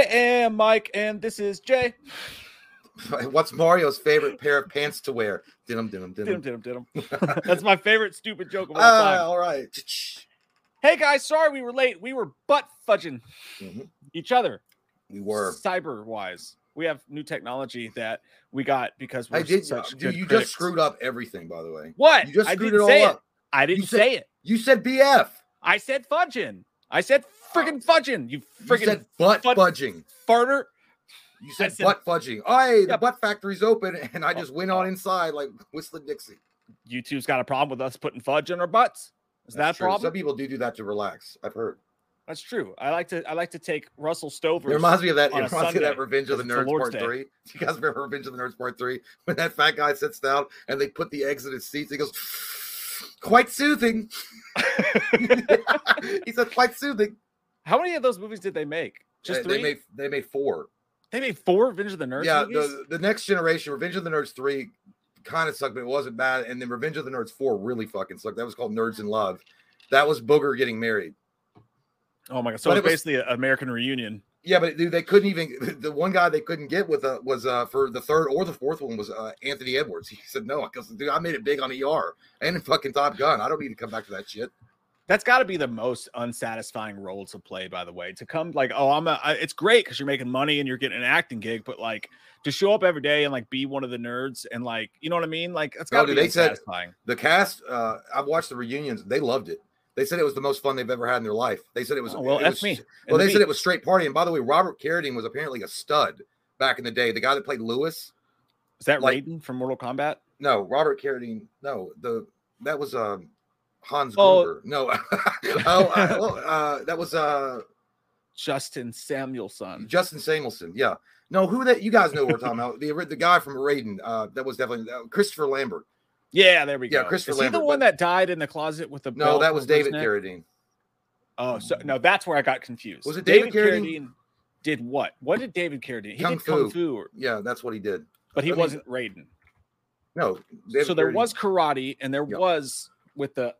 I am Mike, and this is Jay. What's Mario's favorite pair of pants to wear? Diddum, diddum, Did diddum. him, did. That's my favorite stupid joke of all Ah, time. all right. Hey guys, sorry we were late. We were butt fudging Mhm. each other. We were. cyber wise. We have new technology that we got because we're I did. such Dude, good you critics. just screwed up everything, by the way. What? You just screwed it all up. I didn't say it. You said BF. I said fudging. I said friggin' fudging. You You said butt fud- fudging. farter. You said, said- butt fudging. Oh, hey, the Yep. butt factory's open, and I just went on oh. inside like whistling Dixie. YouTube's got a problem with us putting fudge in our butts. Is that a true. problem? Some people do do that to relax. I've heard. That's true. I like to I like to take Russell Stover. It reminds me of that. It reminds me of that Revenge of the 'cause it's the Nerds Part Day. Three. Do you guys remember Revenge of the Nerds Part Three when that fat guy sits down and they put the eggs in his seats? He goes, "Quite soothing." he said, "Quite soothing." How many of those movies did they make? Just they, three. they made they made four. They made four Revenge of the Nerds yeah, movies. the the next generation, Revenge of the Nerds Three, kind of sucked, but it wasn't bad. And then Revenge of the Nerds Four really fucking sucked. That was called Nerds in Love. That was Booger getting married. oh my god! So but it was- basically an American reunion. Yeah, but dude, they couldn't even. The one guy they couldn't get with uh, was uh for the third or the fourth one was uh, Anthony Edwards. He said no because dude, I made it big on ER and in fucking Top Gun. I don't need to come back to that shit. That's got to be the most unsatisfying role to play, by the way. To come like, oh, I'm a. I, it's great because you're making money and you're getting an acting gig, but like to show up every day and like be one of the nerds and like, you know what I mean? Like, it's No, got to dude, be they said- The cast, uh, I've watched the reunions. They loved it. They said it was the most fun they've ever had in their life. They said it was. Oh, well, it that's was- me. Well, And they me. said it was straight party. And by the way, Robert Carradine was apparently a stud back in the day. The guy that played Lewis. Is that like- Raiden from Mortal Kombat? No, Robert Carradine. No, the that was um Hans Oh. Gruber. No, oh, uh, well, uh, that was uh Justin Samuelson. Justin Samuelson. Yeah. No, who that you guys know we're talking about. The the guy from Raiden. Uh, that was definitely uh, Christopher Lambert. Yeah, there we go. Yeah. Christopher Is he Lambert, the one but- that died in the closet with the No, that was David? Carradine. Oh, so no, that's where I got confused. Was it David Carradine? Did what? What did David Carradine? He Kung did kung Fu. fu, or- Yeah, that's what he did. but he I mean, wasn't Raiden. No, David so there Carradine- was karate, and there Yeah. was with the,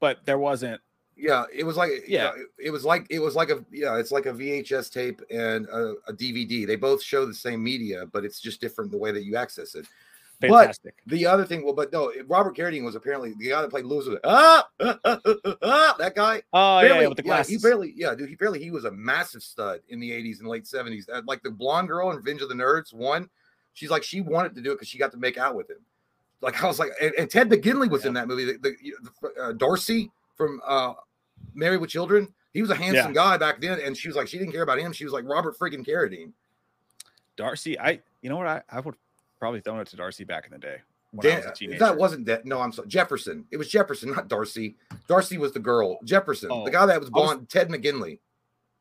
but there wasn't. Yeah, it was like Yeah. yeah, it, it was like it was like a yeah, it's like a VHS tape and a, a DVD. They both show the same media, but it's just different the way that you access it. But- Fantastic. The other thing, well, but no, Robert Carradine was apparently the guy that played Lewis. Was, ah, ah, ah, ah, that guy. oh yeah, barely, yeah, with the glasses. yeah, he barely, yeah, dude, he barely, he was a massive stud in the 80s and late 70s. Uh, Like the blonde girl in Revenge of the Nerds, one, she's like, she wanted to do it because she got to make out with him. Like, I was like, and, and Ted McGinley was in that movie. The, the, the uh, Darcy from uh, Married with Children, he was a handsome guy back then. And she was like, she didn't care about him. She was like, Robert freaking Carradine. Darcy, I you know what I, I would probably thrown it to Darcy back in the day when I Dan, was a teenager. that wasn't that. No, I'm sorry. Jefferson. It was Jefferson, not Darcy. Darcy was the girl. Jefferson, Oh, the guy that was I was- blonde, Ted McGinley.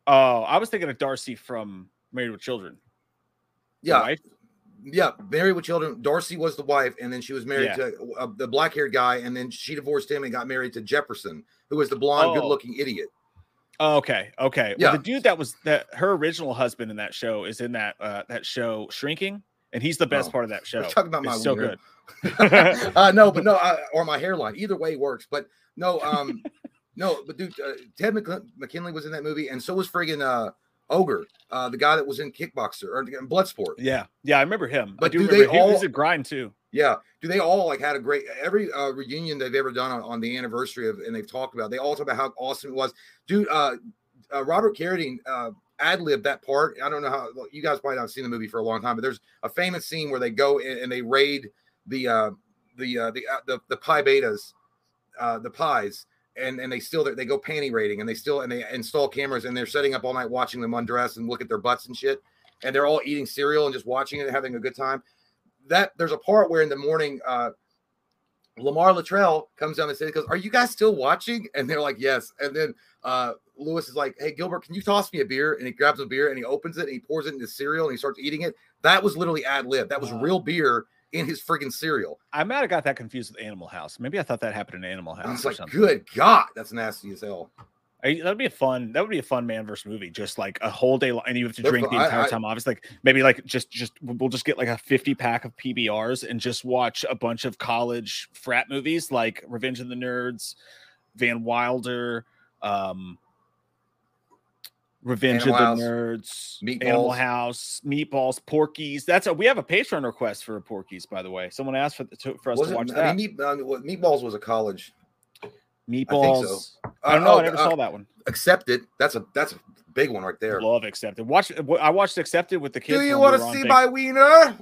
oh, I was thinking of Darcy from Married with Children. Yeah? Yeah, married with children. Darcy was the wife, and then she was married Yeah. to uh, the black haired guy, and then she divorced him and got married to Jefferson, who was the blonde, Oh. good looking idiot. Oh, okay, okay. Yeah. Well, the dude that was that her original husband in that show is in that uh that show Shrinking, and he's the best Oh, part of that show. We're talking about It's my so good. uh, no, but no, uh, or my hairline. Either way works. But no, um, no, but dude, uh, Ted McGinley was in that movie, and so was friggin' uh, Ogre, uh, the guy that was in Kickboxer or Bloodsport. Yeah, yeah, I remember him. But I do, do they he was all- a grind too. Yeah. Do they all like had a great every uh, reunion they've ever done on, on the anniversary of and they've talked about they all talk about how awesome it was. Dude, uh, uh Robert Carradine uh ad libbed that part. I don't know how well, you guys probably not seen the movie for a long time, but there's a famous scene where they go in and they raid the uh the uh the uh, the, the pie betas, uh the pies. And, and they still they go panty raiding and they still and they install cameras and they're setting up all night watching them undress and look at their butts and shit and they're all eating cereal and just watching it and having a good time that there's a part where in the morning uh Lamar Latrell comes down the stairs goes, Are you guys still watching? And they're like, Yes. And then uh Lewis is like, Hey Gilbert, can you toss me a beer? And he grabs a beer and he opens it and he pours it into cereal and he starts eating it. That was literally ad lib. That was Wow. real beer in his freaking cereal. I might have got that confused with Animal House. Maybe I thought that happened in Animal I House was or like, something. Good God, that's nasty as hell. I- that'd be a fun. That would be a fun man versus movie. Just like a whole day long, and you have to They're drink the I- entire I- time. Obviously, like maybe like just just we'll just get like a fifty pack of PBRs and just watch a bunch of college frat movies like Revenge of the Nerds, Van Wilder, um, Revenge Animal of House, the Nerds, Meatballs. Animal House, Meatballs, Porky's. That's a we have a Patreon request for a Porky's, by the way. Someone asked for to, for us Was to watch I that. mean, meat, uh, Meatballs was a college. Meatballs. I, Uh, don't know. oh, I never uh, saw that one. Accepted. That's a that's a big one right there. Love Accepted. Watch. I watched Accepted with the kids. Do you want to see my wiener?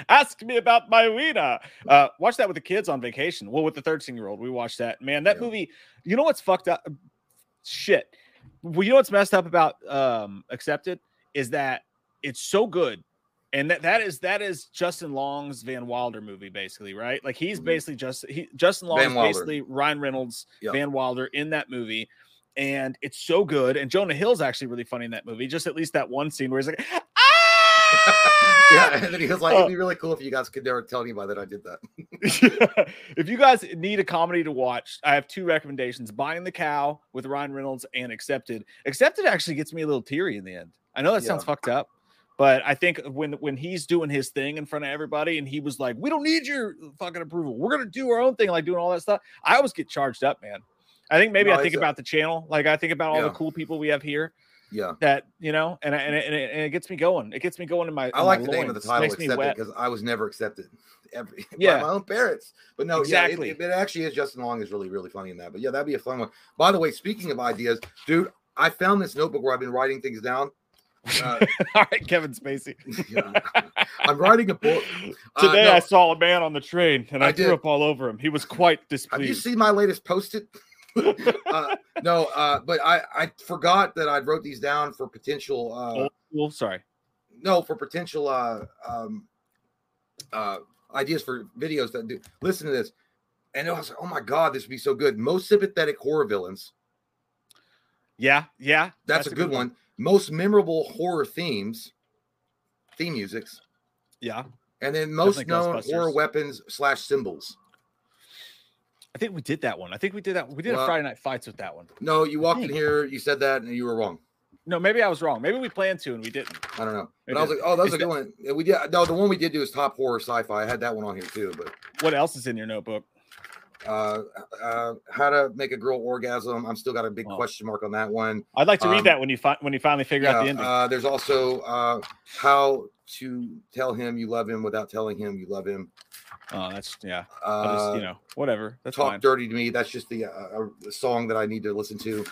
Ask me about my wiener. Uh, watch that with the kids on vacation. Well, with the 13 year old, we watched that. Man, that Yeah. movie. You know what's fucked up? Shit. Well, you know what's messed up about um, Accepted is that it's so good, and that that is that is Justin Long's Van Wilder movie, basically, right? Like he's Mhm. basically just he Justin Long is basically Ryan Reynolds, Yeah. Van Wilder in that movie. And it's so good. And Jonah Hill's actually really funny in that movie. Just at least that one scene where he's like! yeah, and then he was like, Oh. "It'd be really cool if you guys could never tell anybody that I did that." if you guys need a comedy to watch, I have two recommendations: Buying the Cow with Ryan Reynolds and Accepted. Accepted actually gets me a little teary in the end. I know that sounds fucked up, but I think when when he's doing his thing in front of everybody, and he was like, "We don't need your fucking approval. We're gonna do our own thing," like doing all that stuff. I always get charged up, man. I think maybe No, I think about the channel, like I think about all the cool people we have here. Yeah, That you know, and I- and it, and it, and it gets me going. It gets me going in my. I in like my the name of the title "Accepted" because I was never accepted. Every, Yeah. by my own parents. But no, Exactly. yeah, it, it actually is. Justin Long is really, really funny in that. But yeah, that'd be a fun one. By the way, speaking of ideas, dude, I found this notebook where I've been writing things down. Uh, all right, Kevin Spacey. yeah. I'm writing a book. Uh, Today no, I saw a man on the train and I, I threw up all over him. He was quite displeased. Have you seen my latest post-it? uh, no, uh, but I I forgot that I wrote these down for potential. Uh, school, sorry. no, for potential uh, um, uh, ideas for videos that do. Listen to this, and I was like, oh my god, this would be so good. Most sympathetic horror villains. Yeah, yeah. That's, a, good, one. Most memorable horror themes, theme musics, Yeah. and then most Definitely known horror weapons slash symbols. I think we did that one. I think we did that. We did a Friday night fights with that one. No, you walked in here, you said that, and you were wrong. No, maybe I was wrong. Maybe we planned to and we didn't. I don't know. Maybe But I was like, oh, that was a good one. We did no, the one we did do is top horror sci-fi. I had that one on here too, but What else is in your notebook? Uh uh how to make a girl orgasm. I'm still got a big Oh. question mark on that one. I'd like to read Um, that when you fi- when you finally figure out the Yeah, ending. uh, there's also uh how to tell him you love him without telling him you love him. oh, that's yeah. Uh just you know whatever. That's talk fine. dirty to me. That's just the uh, uh, song that I need to listen to.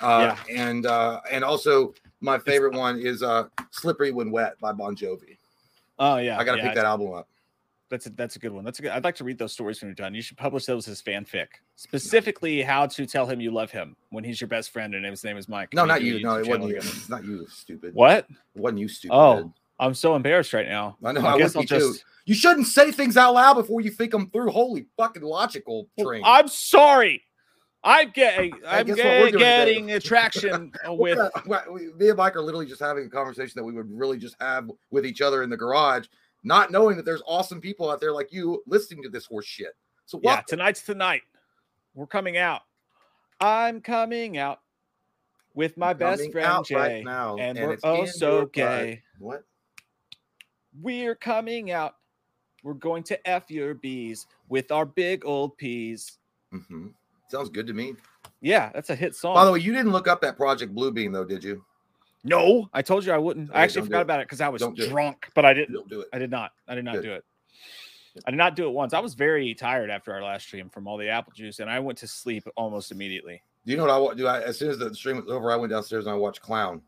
Uh and uh and also my favorite one is uh Slippery When Wet by Bon Jovi. Oh yeah. I gotta yeah, pick that album up. That's a that's a good one. That's a good. I'd like to read those stories when you're done. You should publish those as fanfic, specifically how to tell him you love him when he's your best friend and his name is Mike. No, not you. No, it wasn't you. It's not you, stupid. What? It wasn't you, stupid. Oh. I'm so embarrassed right now. I know. I I, guess I'll be too. just. You shouldn't say things out loud before you think them through. Holy fucking logical train. I'm sorry. I'm getting. I'm guess what get, today? getting attraction with. We're not- we- me and Mike are literally just having a conversation that we would really just have with each other in the garage, not knowing that there's awesome people out there like you listening to this horse shit. So Yeah, tonight's tonight. We're coming out. I'm coming out with my best friend Jay, right now, and, and we're oh so butt. gay. What? We're coming out. We're going to f your bees with our big old peas. hmm Sounds good to me. Yeah, that's a hit song. By the way, you didn't look up that Project Bluebeam though, did you? No, I told you I wouldn't. Okay, I actually forgot about it because I was Don't drunk, but I didn't. Don't do it. I did not. I did not Good. do it. I did not do it once. I was very tired after our last stream from all the apple juice, and I went to sleep almost immediately. Do you know what I do? I, as soon as the stream was over, I went downstairs and I watched Clown.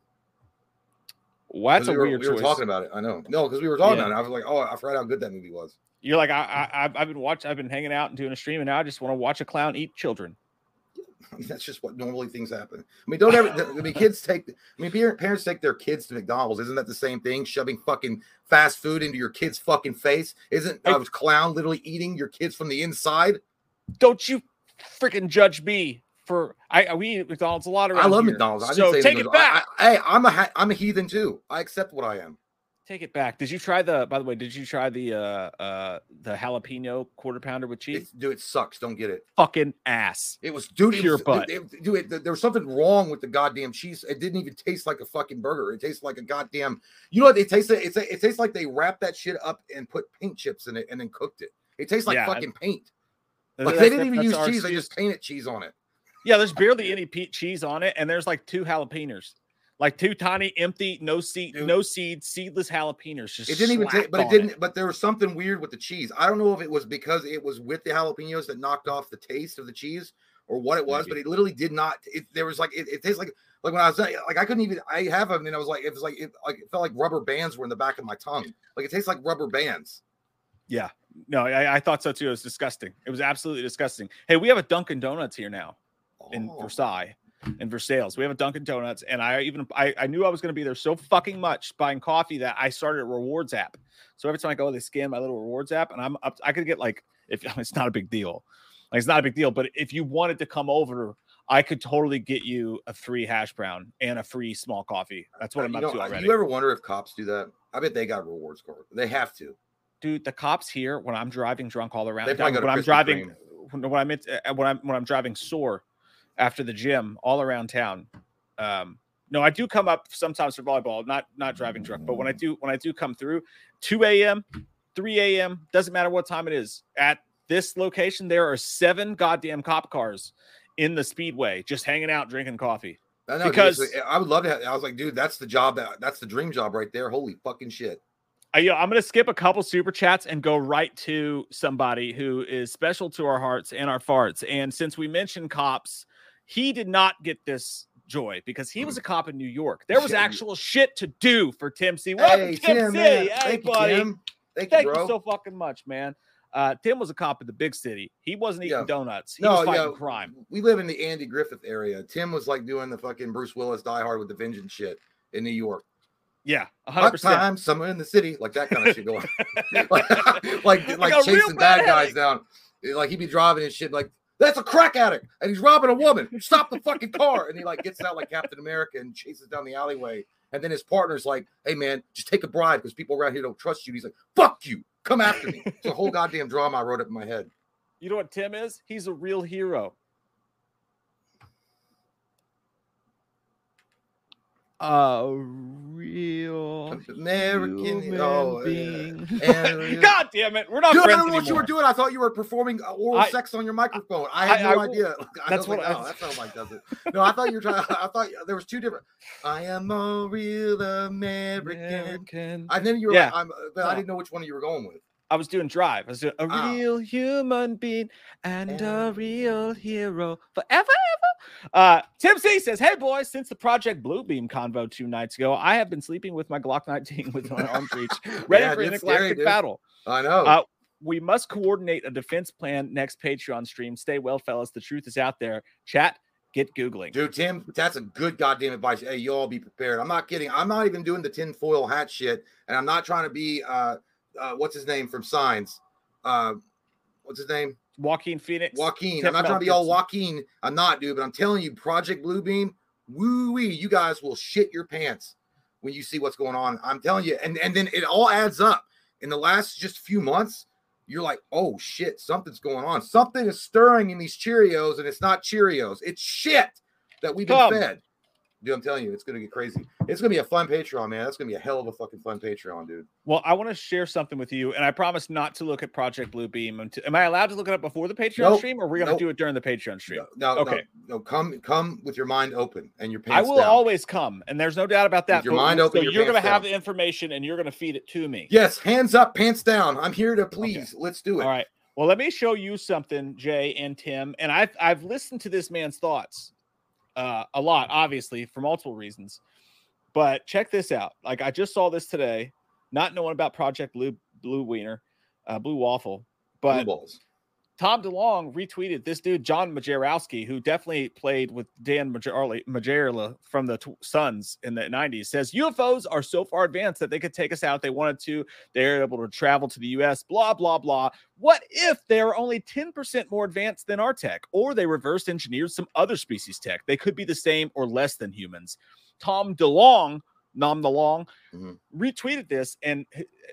Well, that's 'Cause a we were, weird we were talking about it. I know. No, because we were talking Yeah. about it. I was like, oh, I forgot how good that movie was. You're like I, I I've- I've been watching. I've been hanging out and doing a stream, and now I just want to watch a clown eat children. I mean, that's just what normally things happen. I mean, don't ever. I mean, kids take. I mean, parents take their kids to McDonald's. Isn't that the same thing? Shoving fucking fast food into your kid's fucking face. Isn't Hey. a clown literally eating your kids from the inside? Don't you freaking judge me for I we eat McDonald's a lot around I love here. McDonald's. I didn't so say take it back. I, I, hey, I'm a I'm a heathen too. I accept what I am. Take it back. Did you try the? By the way, did you try the uh uh the jalapeno quarter pounder with cheese? It's, dude, it sucks. Don't get it. Fucking ass. It was dude. it Pure was- butt. it- it- dude, it- there was something wrong with the goddamn cheese. It didn't even taste like a fucking burger. It tastes like a goddamn. You know what? It tastes. It's it tastes like they wrapped that shit up and put paint chips in it and then cooked it. It tastes like Yeah, fucking paint. Like they didn't even use cheese. They just painted cheese on it. Yeah, there's barely any cheese on it, and there's like two jalapenos, like two tiny, empty, no seed, Dude. no seed, seedless jalapenos. Just It didn't even take, but it didn't. But there was something weird with the cheese. I don't know if it was because it was with the jalapenos that knocked off the taste of the cheese or what it was, Maybe. but mm-hmm. it literally did not. It, there was like it, it tastes like like when I was like I couldn't even. I have them and I was like it was like it like it felt like rubber bands were in the back of my tongue. Like it tastes like rubber bands. Yeah, no, I, I thought so too. It was disgusting. It was absolutely disgusting. Hey, we have a Dunkin' Donuts here now in Oh. Versailles, in Versailles. We have a Dunkin' Donuts, and I even I, I knew I was going to be there so fucking much buying coffee that I started a rewards app. So every time I go, they scan my little rewards app, and I'm up. I could get like if it's not a big deal, like it's not a big deal. But if you wanted to come over, I could totally get you a free hash brown and a free small coffee. That's what Uh, I'm you up know, to uh, already. You ever wonder if cops do that? I bet they got rewards card. They have to. dude the cops here when i'm driving drunk all around They probably town, go to when i'm driving when when i'm uh, when i'm when i'm driving sore after the gym all around town um no i do come up sometimes for volleyball not not driving drunk but when i do when i do come through 2 a.m 3 a.m doesn't matter what time it is at this location there are seven goddamn cop cars in the speedway just hanging out drinking coffee I know, Because- it's- I would love to. Have, I was like, dude, that's the job. That that's the dream job right there. Holy fucking shit. I, you know, I'm going to skip a couple super chats and go right to somebody who is special to our hearts and our farts. And since we mentioned cops, he did not get this joy because he was a cop in New York. There was actual shit to do for Tim C. Welcome, Tim, C. man. Hey, Thank you. Tim. Thank, Thank you, you so fucking much, man. Uh, Tim was a cop in the big city. He wasn't eating Yeah. donuts. He no, was fighting yeah, crime. We live in the Andy Griffith area. Tim was like doing the fucking Bruce Willis Die Hard with the Vengeance shit in New York. Yeah, Hot 100%. time, in the city, like that kind of shit going. like, like, like got a real chasing bad bad guys down. Like he'd be driving and shit. Like that's a crack addict, and he's robbing a woman. Stop the fucking car! And he like gets out like Captain America and chases down the alleyway. And then his partner's like, "Hey man, just take a bribe because people around here don't trust you." And he's like, "Fuck you, come after me." It's a whole goddamn drama I wrote up in my head. You know what Tim is? He's a real hero. A real American, human oh, yeah. being. And- God damn it, we're not Dude, I friends don't know what you were doing. I thought you were performing uh, oral I- sex on your microphone. I had I- no I idea. That's was what like, I- oh, that's how Mike does it. No, I thought you were trying. I thought there was two different. I am a real American. American. I then you were Yeah. like, I'm, but I didn't know which one you were going with. I was doing drive. I was doing a Ah. real human being and Yeah. a real hero forever. Ever. Uh, Tim C says, "Hey boys, since the Project Bluebeam convo two nights ago, I have been sleeping with my Glock 19 with my arms reach, ready Yeah, for it's scary, battle. I know. Uh, we must coordinate a defense plan next Patreon stream. Stay well, fellas. The truth is out there. Chat, get googling. Dude, Tim, that's a good goddamn advice. Hey, you all be prepared. I'm not kidding. I'm not even doing the tinfoil hat shit, and I'm not trying to be uh, uh what's his name from Signs. Uh, what's his name? Joaquin Phoenix. Joaquin. Tim I'm not Mel trying to be all Joaquin. I'm not, dude. But I'm telling you, Project Bluebeam, woo wee, you guys will shit your pants when you see what's going on. I'm telling you, and and then it all adds up. In the last just few months, you're like, oh shit, something's going on. Something is stirring in these Cheerios, and it's not Cheerios. It's shit that we've been Come. fed. Dude, I'm telling you, it's gonna get crazy. It's gonna be a fun Patreon, man. That's gonna be a hell of a fucking fun Patreon, dude. Well, I want to share something with you, and I promise not to look at Project Bluebeam. Until, am I allowed to look it up before the Patreon Nope. stream, or are we going to Nope. do it during the Patreon stream? No, no, Okay. no, no, come, come with your mind open and your pants. I will down. always come, and there's no doubt about that. your but- mind open, so your you're going to pants have the information, and you're going to feed it to me. Yes, hands up, pants down. I'm here to please. Let's do it. All right. Well, let me show you something, Jay and Tim. And I've I've listened to this man's thoughts uh, a lot, obviously, for multiple reasons. But check this out. Like I just saw this today, not knowing about Project Blue Blue Wiener, uh, Blue Waffle. Blue But balls. Tom DeLonge retweeted this dude, John Majerowski, who definitely played with Dan Majerle from the t- Suns in the 90s, says UFOs are so far advanced that they could take us out if they wanted to. They're able to travel to the US, blah, blah, blah. What if they're only 10% more advanced than our tech, or they reverse engineered some other species tech? They could be the same or less than humans. Tom DeLonge, Nom DeLong, Mhm. retweeted this. And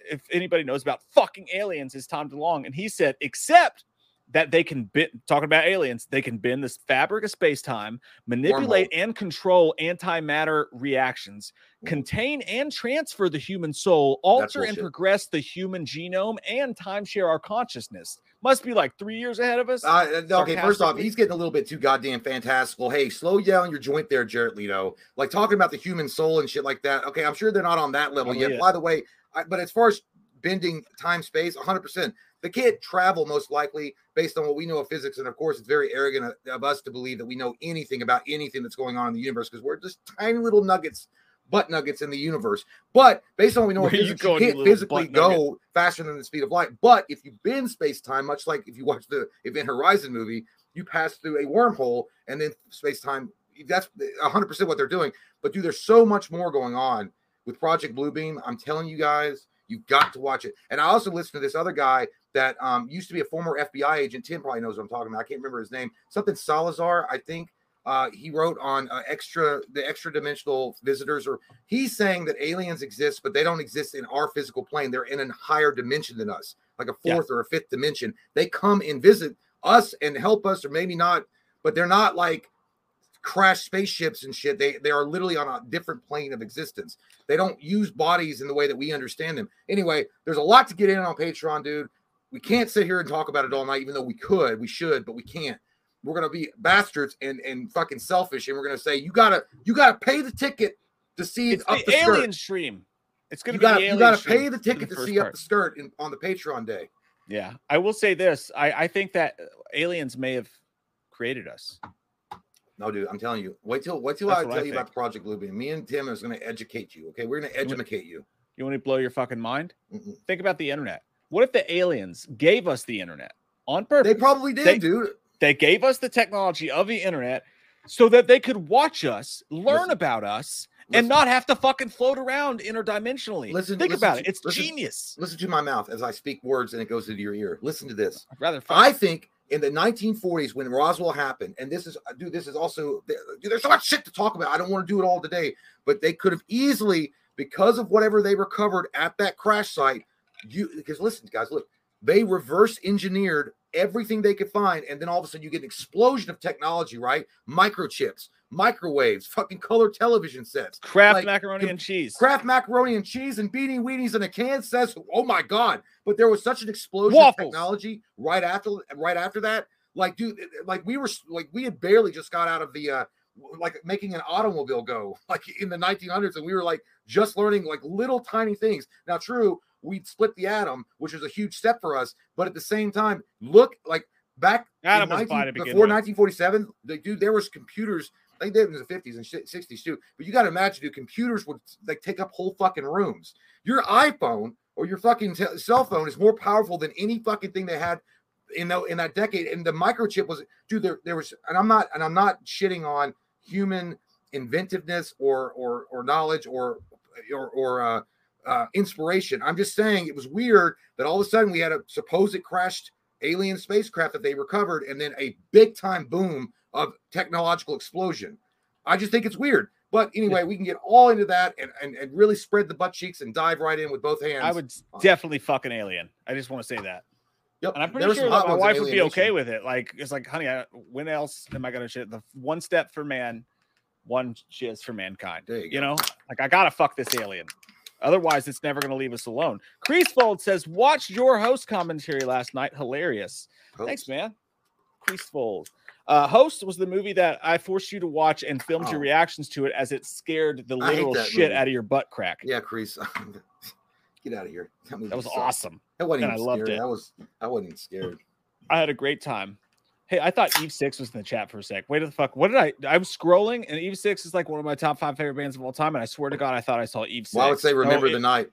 if anybody knows about fucking aliens, is Tom DeLonge. And he said, except that they can bend, talking about aliens, they can bend this fabric of space time, manipulate and control antimatter reactions, contain and transfer the human soul, alter and progress the human genome, and timeshare our consciousness. Must be like three years ahead of us. Uh, okay, first off, he's getting a little bit too goddamn fantastical. Hey, slow down your joint there, Jared Leto. Like talking about the human soul and shit like that. Okay, I'm sure they're not on that level Oh, yet. yeah. By the way, I, but as far as bending time space, 100%. They can't travel most likely based on what we know of physics. And of course, it's very arrogant of- us to believe that we know anything about anything that's going on in the universe because we're just tiny little nuggets, butt nuggets in the universe. But based on what we know of Where physics, you you can't physically go faster than the speed of light. But if you bend space time, much like if you watch the Event Horizon movie, you pass through a wormhole and then space time. That's 100% what they're doing. But dude, there's so much more going on with Project Bluebeam. I'm telling you guys, you've got to watch it. And I also listened to this other guy that um, used to be a former FBI agent. Tim probably knows what I'm talking about. I can't remember his name. Something Salazar, I think. Uh, he wrote on uh, extra the extra dimensional visitors, or he's saying that aliens exist, but they don't exist in our physical plane. They're in a higher dimension than us, like a Yeah. fourth or a fifth dimension. They come and visit us and help us, or maybe not, but they're not like crash spaceships and shit. They they are literally on a different plane of existence. They don't use bodies in the way that we understand them. Anyway, there's a lot to get in on Patreon, dude. We can't sit here and talk about it all night, even though we could, we should, but we can't. We're gonna be bastards and and fucking selfish, and we're gonna say you gotta you gotta pay the ticket to see it's up the, the, skirt. alien stream. It's gonna You be gotta the you gotta pay the ticket to first see up the skirt in, on the Patreon day. Yeah, I will say this. I, I think that aliens may have created us. No, dude, I'm telling you. Wait till wait till That's I what I tell you about. Project Bluebeam. Me and Tim is gonna educate you. Okay, we're gonna want- educate you. You want to blow your fucking mind? Mm-mm. Think about the internet. What if the aliens gave us the internet on purpose? They probably did, They- dude. They gave us the technology of the internet so that they could watch us, learn Listen. about us, Listen. and not have to fucking float around interdimensionally. Listen- Think listen about to- it. It's genius. Listen to my mouth as I speak words and it goes into your ear. Listen to this. I'd rather fuck I think in the 1940s when Roswell happened, and this is, uh, dude, this is also, dude, there's so much shit to talk about. I don't want to do it all today, but they could have easily, because of whatever they recovered at that crash site, you, because listen, guys, look, they reverse engineered everything they could find, and then all of a sudden you get an explosion of technology, right? Microchips, microwaves, fucking color television sets, Kraft like, macaroni and cheese. Kraft macaroni and cheese and beanie weenies in a can says, "Oh my god!" But there was such an explosion Waffles. of technology right after, right after that. Like, dude, like we were, like we had barely just got out of the, uh like making an automobile go, like in the 1900s, and we were like just learning like little tiny things. Now, true, we'd split the atom, which was a huge step for us, but at the same time, look like back Atom 19 fine before 1947, the, dude, there was computers. I think they did in the 50s and 60s too. But you got to imagine, dude, computers would like take up whole fucking rooms. Your iPhone or your fucking te- cell phone is more powerful than any fucking thing they had in the, in that decade. And the microchip was, dude, there, there was, and I'm not, and I'm not shitting on human inventiveness or or or knowledge or or or uh, uh, inspiration. I'm just saying it was weird that all of a sudden we had a supposed crashed alien spacecraft that they recovered, and then a big time boom of technological explosion. I just think it's weird. But anyway, we can get all into that and, and, and really spread the butt cheeks and dive right in with both hands. I would definitely fuck an alien. I just want to say that. Yep. And I'm pretty sure my wife would be okay with it. Like, it's like, honey, I, when else am I going to shit? The one step for man, one shiz for mankind. You You know, like I gotta fuck this alien. Otherwise, it's never gonna leave us alone. Creasefold says, "Watch your host commentary last night. Hilarious. Thanks, man. Creasefold. Uh, host was the movie that I forced you to watch and filmed your Oh. reactions to it as it scared the I literal shit movie. out of your butt crack. Yeah, Crease. Get out of here. movie That was sucked. awesome. That wasn't and even I loved scary. it. That was I wasn't even scared. I had a great time. Hey, I thought Eve Six was in the chat for a sec. Wait the fuck. What did I? I was scrolling, and Eve Six is like one of my top five favorite bands of all time. And I swear to God, I thought I saw Eve Six. Well, I would say No, remember it- the night.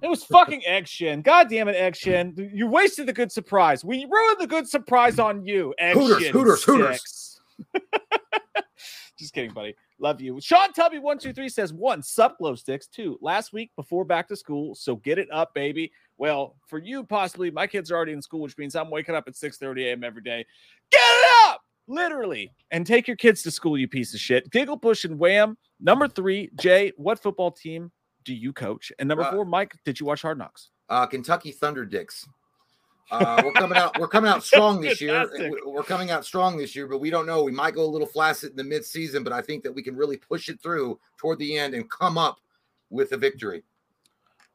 It was fucking Egg Shin. God damn it, Egg Shin. You wasted the good surprise. We ruined the good surprise on you, Egg Hooters, Shin Hooters, Hooters. Just kidding, buddy. Love you. Sean Tubby123 says one, sup glow sticks. Two, last week before back to school. So get it up, baby. Well, for you, possibly, my kids are already in school, which means I'm waking up at 6 30 a.m. every day. Get it up! Literally. And take your kids to school, you piece of shit. Giggle Push and Wham. Number three, Jay, what football team do you coach? And number Uh, four, Mike, did you watch Hard Knocks? Uh, Kentucky Thunder Dicks. Uh, we're coming out. We're coming out strong this year. We- We're coming out strong this year, but we don't know. We might go a little flaccid in the mid-season, but I think that we can really push it through toward the end and come up with a victory.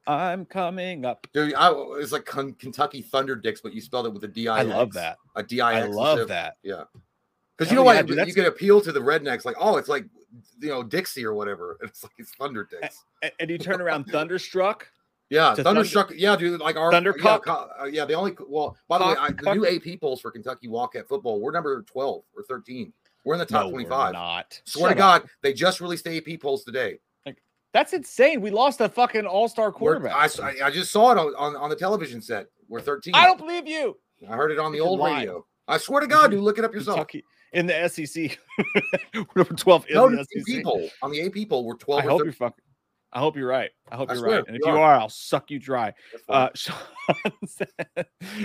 I'm coming up. Dude, I, it's like Ken- Kentucky Thunder Dicks, but you spelled it with a D I. I love that. A D I I X. love that. Yeah. Because Oh, you know what? yeah, dude, you can appeal to the rednecks, like, oh, it's like you know Dixie or whatever. It's like it's Thunder Dicks. A- And you turn around Thunderstruck. Yeah, Thunderstruck. yeah, dude, like our Thunder yeah, Cup? uh, yeah, the only well, by the way, I, the new AP polls for Kentucky Wildcat football, we're number twelve or thirteen. We're in the top No, we're twenty-five. not. Swear Shut to up. God, they just released the AP polls today. Like, That's insane. We lost a fucking all-star quarterback. I, I- I just saw it on, on, on the television set. We're thirteen. I don't believe you. I heard it on the old lying. radio. I swear to God, dude, look it up yourself. Kentucky in the SEC. We're number 12 in No, the SEC. AP poll on the AP poll, we're twelve. I hope 13. you're fucking. I hope you're right. I hope I you're swear, right. And if you are. are, I'll suck you dry. Uh, said-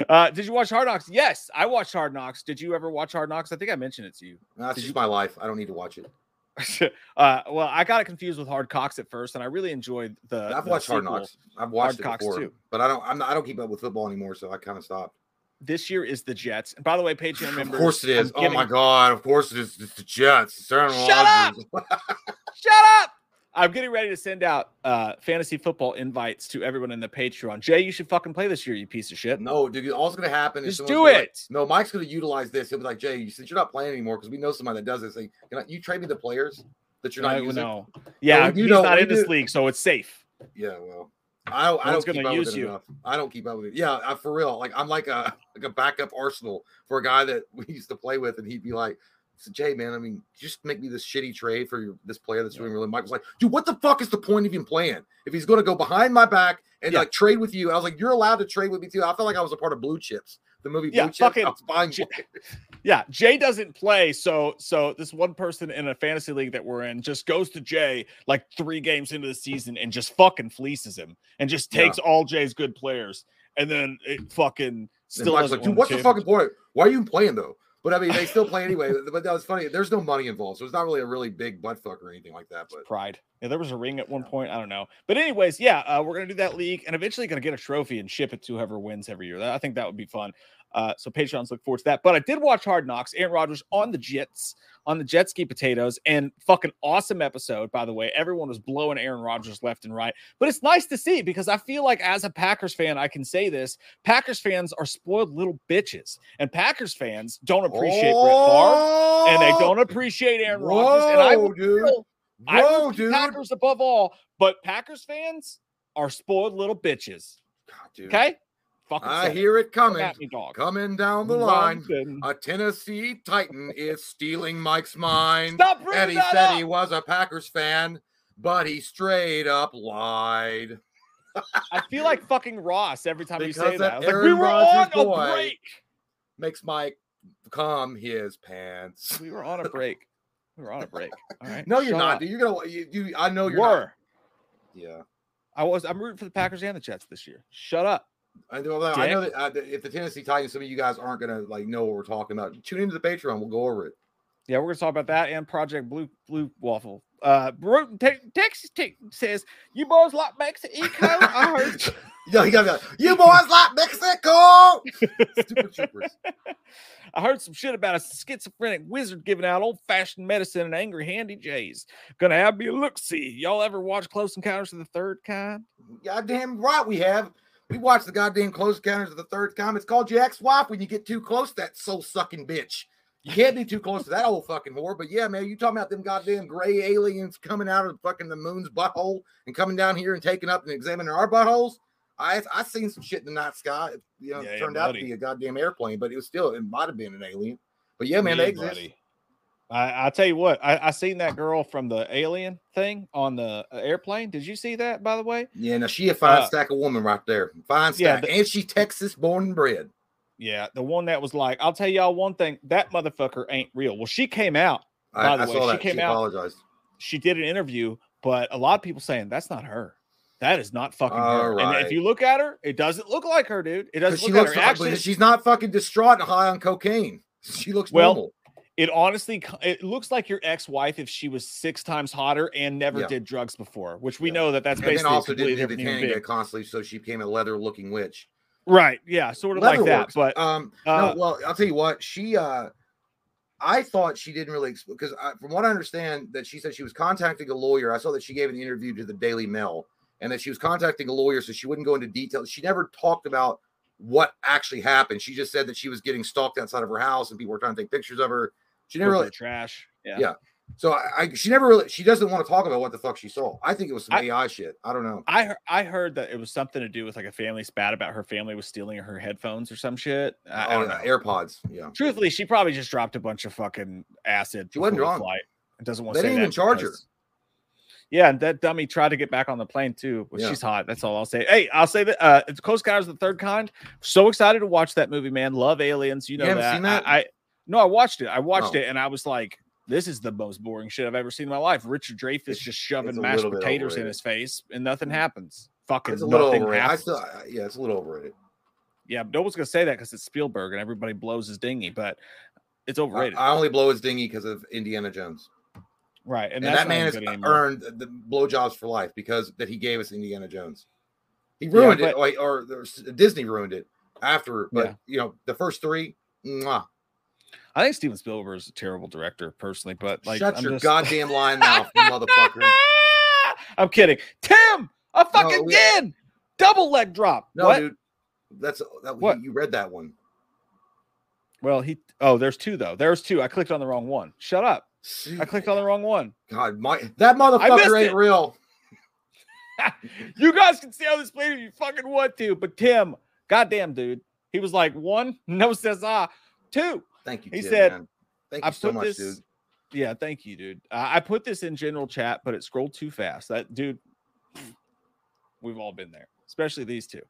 uh, did you watch Hard Knocks? Yes, I watched Hard Knocks. Did you ever watch Hard Knocks? I think I mentioned it to you. That's did just you- my life. I don't need to watch it. uh, well, I got it confused with Hard Cocks at first, and I really enjoyed the. I've the watched Hard. Knocks. I've watched Hard it Knocks before, too. but I don't. I'm not, I don't keep up with football anymore, so I kind of stopped. This year is the Jets. And by the way, Patreon members. Of course it is. I'm Oh my god! Of course it is. It's the Jets. It's Shut up! Shut up! I'm getting ready to send out uh, fantasy football invites to everyone in the Patreon. Jay, you should fucking play this year, you piece of shit. no, dude. All's gonna happen is Just do gonna like- it. no, Mike's gonna utilize this. He'll be like, Jay, you since you're not playing anymore, because we know somebody that does this. Like, can I, you trade me the players that you're not I- using? no. Yeah, do he's know- not in this do- league, so it's safe. Yeah, well, I don't. I don't keep up with it you. enough. I don't keep up with it. Yeah, I, for real. Like I'm like a like a backup Arsenal for a guy that we used to play with, and he'd be like, so Jay, man, I mean, just make me this shitty trade for your, this player that's doing really. Mike was like, dude, what the fuck is the point of him playing if he's going to go behind my back and Yeah. like trade with you? I was like, you're allowed to trade with me too. I felt like I was a part of Blue Chips, the movie Blue Yeah, Chips. fucking I was buying J- Yeah, Jay doesn't play, so so this one person in a fantasy league that we're in just goes to Jay like three games into the season and just fucking fleeces him and just Yeah. takes all Jay's good players, and then it fucking still like, dude, what's the fucking point? Why are you playing though? But I mean, they still play anyway. but that was funny. There's no money involved, so it's not really a really big butt fuck or anything like that. But pride. Yeah, there was a ring at one point. I don't know, but anyways, yeah, uh, we're gonna do that league and eventually gonna get a trophy and ship it to whoever wins every year. That- I think that would be fun. Uh, so Patreons look forward to that. But I did watch Hard Knocks. Aaron Rodgers on the Jets on the jet ski potatoes and fucking awesome episode. By the way, everyone was blowing Aaron Rodgers left and right. But it's nice to see because I feel like as a Packers fan, I can say this: Packers fans are spoiled little bitches, and Packers fans don't appreciate Brett Favre and they don't appreciate Aaron Rodgers. And I will dude. I Whoa, will keep dude. Packers above all, but Packers fans are spoiled little bitches. God, dude. Okay, fucking I hear it coming. me. Coming down the line. London. A Tennessee Titan is stealing Mike's mind. Stop that said up. he was a Packers fan, but he straight up lied. I feel like fucking Ross every time you say that. that like, we were Rodgers on a break. Makes Mike calm his pants. We were on a break. We were on a break. All right. No, you're shut not. up. You're gonna. You, you I know you're Were. not. Yeah. I was. I'm rooting for the Packers and the Jets this year. Shut up. I know, I know that uh, if the Tennessee Titans, some of you guys aren't gonna like know what we're talking about. Tune into the Patreon. We'll go over it. Yeah, we're gonna talk about that and Project Blue Blue Waffle. Uh, Bro- Te- Texas Tech says you boys like Mexico. I heard. Yeah, you got you boys like Mexico. Super troopers. I heard some shit about a schizophrenic wizard giving out old fashioned medicine and angry handy jays. Gonna have me a look see. Y'all ever watch Close Encounters of the Third Kind? Goddamn right we have. We watched the goddamn close counters of the third time. It's called your ex-wife when you get too close to that soul sucking bitch. You can't be too close to that old fucking whore. But yeah, man, you talking about them goddamn gray aliens coming out of fucking the moon's butthole and coming down here and taking up and examining our buttholes? I I seen some shit in the night sky. You know, Yeah, it yeah, turned out to be a goddamn airplane, but it was still it might have been an alien. But yeah, man, they Yeah, exist. buddy. I, I tell you what, I, I seen that girl from the alien thing on the uh, airplane. Did you see that, by the way? Yeah, now she a fine Uh, stack of woman right there. Fine yeah, stack. the- and she Texas born and bred. Yeah, the one that was like, I'll tell y'all one thing, that motherfucker ain't real. Well, she came out. I, By the I way, saw she came she out- apologized. She did an interview, but a lot of people saying that's not her. That is not fucking her. All And if you look at her, it doesn't look like her, dude. It doesn't Because she look looks her. Actually, Actually, she's not fucking distraught and high on cocaine. She looks Well, normal. It honestly it looks like your ex-wife if she was six times hotter and never Yeah. did drugs before, which we Yeah. know that that's And basically also didn't do the different human tanning being. bed constantly, so she became a leather looking witch. Right. Yeah. Sort of like that. Leatherworks. But um, uh, no, well, I'll tell you what, she uh I thought she didn't really because from what I understand that she said she was contacting a lawyer. I saw that she gave an interview to the Daily Mail and that she was contacting a lawyer so she wouldn't go into details. She never talked about what actually happened. She just said that she was getting stalked outside of her house and people were trying to take pictures of her. She never really trash. Yeah. Yeah. so I, I she never really she doesn't want to talk about what the fuck she saw. I think it was some I- AI shit. I don't know. I heard, I heard that it was something to do with like a family spat about her family was stealing her headphones or some shit. I, I Oh, don't yeah, know. AirPods. Yeah. Truthfully, she probably just dropped a bunch of fucking acid. She wasn't drunk. Flight. It doesn't want They to didn't even charge her. Yeah, and that dummy tried to get back on the plane too. But Yeah. she's hot. That's all I'll say. Hey, I'll say that uh it's Coast Guard is the third kind. So excited to watch that movie, man. Love aliens. You know haven't that. seen that? I, I no, I watched it. I watched Oh. it and I was like, this is the most boring shit I've ever seen in my life. Richard Dreyfuss It's- just shoving mashed potatoes in his face and nothing mm. happens. Fucking It's a little nothing overrated. Happens. still, I- yeah, it's a little overrated. yeah, no one's gonna say that because it's Spielberg and everybody blows his dinghy, but it's overrated. I only blow his dinghy because of Indiana Jones, right. And, and, that man has anymore. earned the blowjobs for life because that he gave us Indiana Jones. He ruined it, but- or, or there's- Disney ruined it after. But Yeah. you know, the first three, mwah. I think Steven Spielberg is a terrible director personally, but like shut I'm your just- goddamn line mouth, you motherfucker. I'm kidding. Tim, a fucking we- again. Double leg drop. No, what? dude, that's that. What? You read that one. Well, he oh, there's two though. There's two. I clicked on the wrong one. Shut up. I clicked on the wrong one. God, my that motherfucker ain't it. real. you guys can see how this played if you fucking want to, but Tim, goddamn dude, he was like one, no says ah, two. Thank you. He Tim, said, man. "Thank I you so put much, this. dude." Yeah, thank you, dude. Uh, I put this in general chat, but it scrolled too fast. That dude, we've all been there, especially these two.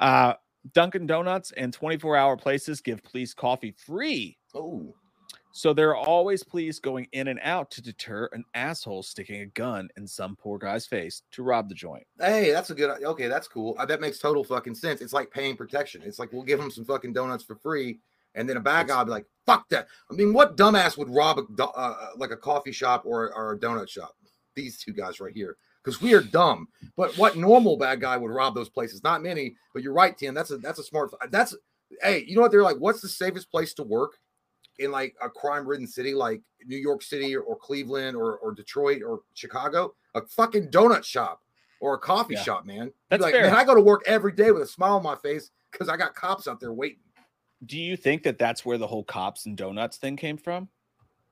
Uh, Dunkin' Donuts and 24 hour places give police coffee free. Oh, So they're always police going in and out to deter an asshole sticking a gun in some poor guy's face to rob the joint. hey, that's a good. Okay, that's cool. Uh, that makes total fucking sense. It's like paying protection. It's like we'll give them some fucking donuts for free, and then a bad guy will be like, "Fuck that." I mean, what dumbass would rob a uh, like a coffee shop or or a donut shop? These two guys right here, because we are dumb. But what normal bad guy would rob those places? Not many. But you're right, Tim. That's a that's a smart. That's hey, you know what? They're like, what's the safest place to work? in like a crime-ridden city like New York City or, or Cleveland or, or Detroit or Chicago, a fucking donut shop or a coffee Yeah. shop, man. That's like, fair. man, I go to work every day with a smile on my face because I got cops out there waiting. Do you think that that's where the whole cops and donuts thing came from?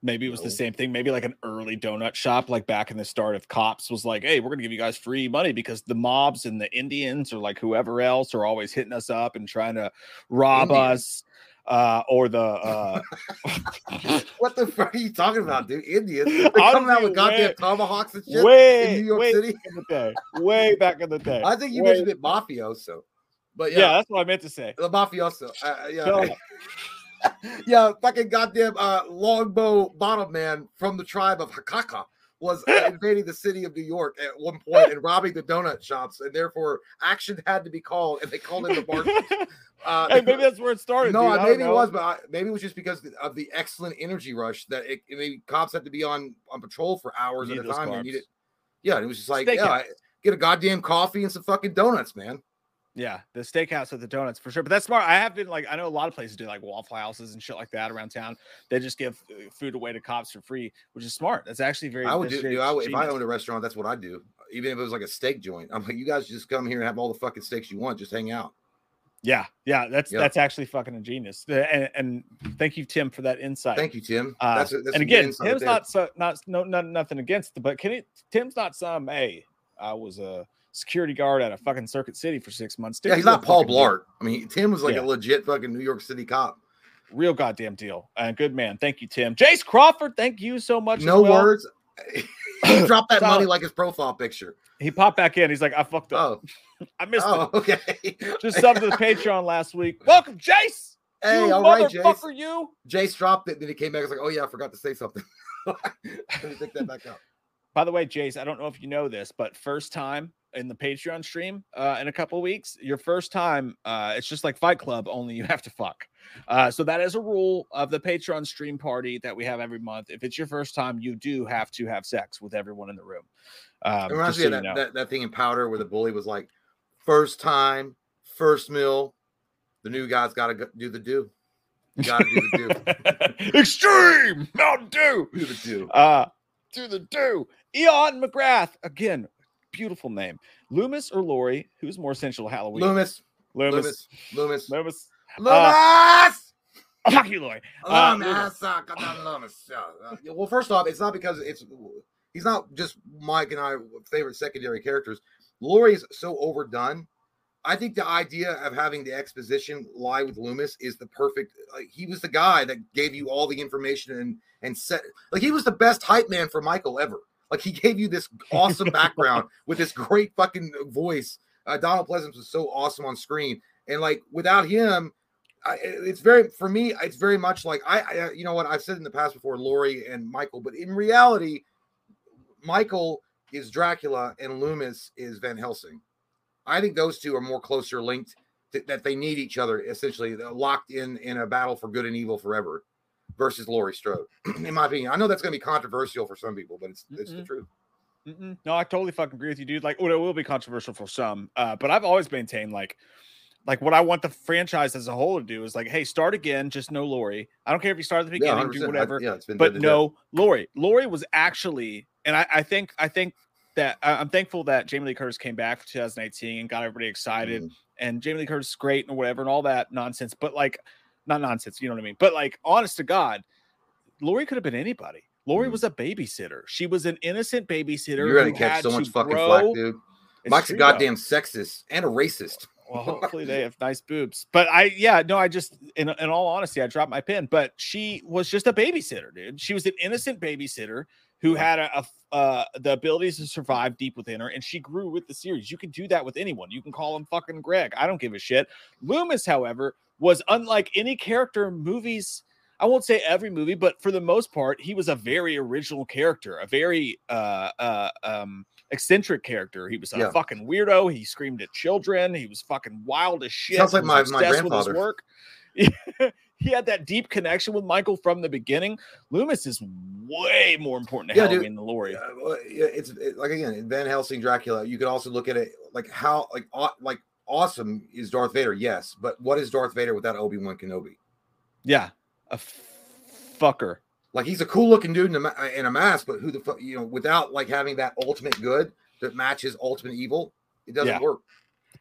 Maybe it was No. the same thing. Maybe like an early donut shop, like back in the start of cops, was like, "Hey, we're gonna give you guys free money because the mobs and the Indians or like whoever else are always hitting us up and trying to rob Indians. us." Uh, or the uh, What the fuck are you talking about, dude? Indians? They're coming out with goddamn way- tomahawks and shit way, in New York way City. back in the day, way back in the day. I think you way- mentioned it mafioso, but yeah. yeah, that's what I meant to say. the mafioso. Uh, yeah, yeah, fucking goddamn uh, longbow bottom man from the tribe of Hakaka was uh, invading the city of New York at one point and robbing the donut shops, and therefore action had to be called, and they called in the bar. Uh, hey, maybe that's where it started. no, dude. Maybe it was, but I, maybe it was just because of the excellent energy rush that it, maybe cops had to be on on patrol for hours at a time. They carbs. needed, yeah, it was just like, Steakhouse. yeah, I- get a goddamn coffee and some fucking donuts, man. Yeah, the steakhouse with the donuts for sure. But that's smart. I have been like, I know a lot of places do like waffle houses and shit like that around town. They just give uh, food away to cops for free, which is smart. That's actually very. I would do, dude, I would, if I owned a restaurant, that's what I'd do. Even if it was like a steak joint, I'm like, you guys just come here and have all the fucking steaks you want, just hang out. Yeah, yeah, that's Yeah. that's actually fucking ingenious. Uh, And, and thank you, Tim, for that insight. Thank you, Tim. Uh, that's, a- that's and again, Tim's not so not no, no nothing against, it, but can it? Tim's not some. Hey, I was a security guard at a fucking Circuit City for six months. Yeah, he's not Paul fucking dude. Blart. I mean, Tim was like Yeah. a legit fucking New York City cop. Real goddamn deal. And good man. Thank you, Tim. Jace Crawford, thank you so much. as No well. words. he dropped that money like his profile picture. He popped back in. He's like, I fucked up. Oh, I missed oh, it. okay. Just subbed to the Patreon last week. Welcome, Jace. hey, you all right, Jace. you. Jace dropped it. Then he came back. I was like, oh yeah, I forgot to say something. Let me take that back out. By the way, Jace, I don't know if you know this, but first time in the Patreon stream uh, in a couple of weeks, your first time, uh, it's just like Fight Club, only you have to fuck. Uh, so that is a rule of the Patreon stream party that we have every month. If it's your first time, you do have to have sex with everyone in the room. Um, It reminds me so of you that, know. that, that thing in Powder where the bully was like, first time, first meal, The new guy's got to do the do. You got to do the do. Extreme Mountain Dew. Do the do. Uh, do the do. Eon McGrath again. Beautiful name. Loomis or Laurie? Who's more essential Halloween? Loomis. Loomis. Loomis. Loomis. Loomis. Uh, fuck you, Laurie. Uh, Loomis. Loomis. Uh, well, first off, it's not because it's he's not just Mike and I favorite secondary characters. Laurie's so overdone. I think the idea of having the exposition lie with Loomis is the perfect. Like he was the guy that gave you all the information and and set like he was the best hype man for Michael ever. Like he gave you this awesome background with this great fucking voice. Uh, Donald Pleasence was so awesome on screen, and like without him, I, it's very for me. It's very much like I, I, you know what I've said in the past before, Laurie and Michael, but in reality, Michael is Dracula and Loomis is Van Helsing. I think those two are more closer linked to, that they need each other. Essentially, They're locked in in a battle for good and evil forever. Versus Laurie Strode, in my opinion. I know that's going to be controversial for some people, but it's it's Mm-mm. the truth. Mm-mm. No, I totally fucking agree with you, dude. Like, well, it will be controversial for some, uh, but I've always maintained like, like what I want the franchise as a whole to do is like, hey, start again, just no Laurie. I don't care if you start at the beginning, yeah, do whatever. I, yeah, but no Laurie. Laurie was actually, and I, I think, I think that I'm thankful that Jamie Lee Curtis came back for 2018 and got everybody excited. Mm. And Jamie Lee Curtis is great and whatever and all that nonsense. But like, not nonsense, you know what I mean? But like, honest to God, Laurie could have been anybody. Laurie mm. was a babysitter. She was an innocent babysitter. You're gonna catch so much fucking flack, dude. Mike's a goddamn sexist and a racist. Well, hopefully they have nice boobs. But I, yeah, no, I just, in, in all honesty, I dropped my pen. But she was just a babysitter, dude. She was an innocent babysitter who had a, a uh, the abilities to survive deep within her, and she grew with the series. You can do that with anyone. You can call him fucking Greg. I don't give a shit. Loomis, however, was unlike any character in movies. I won't say every movie, but for the most part, he was a very original character, a very uh, uh, um, eccentric character. He was a yeah. fucking weirdo. He screamed at children. He was fucking wild as shit. Sounds like my, my grandfather. work. he had that deep connection with Michael from the beginning. Loomis is way more important to yeah, Halloween dude, than Laurie. it's it, like again, Van Helsing, Dracula. You could also look at it like how like like awesome is Darth Vader, yes, but what is Darth Vader without Obi Wan Kenobi? Yeah, a f- fucker. Like he's a cool looking dude in a, in a mask, but who the fuck you know without like having that ultimate good that matches ultimate evil, it doesn't yeah. work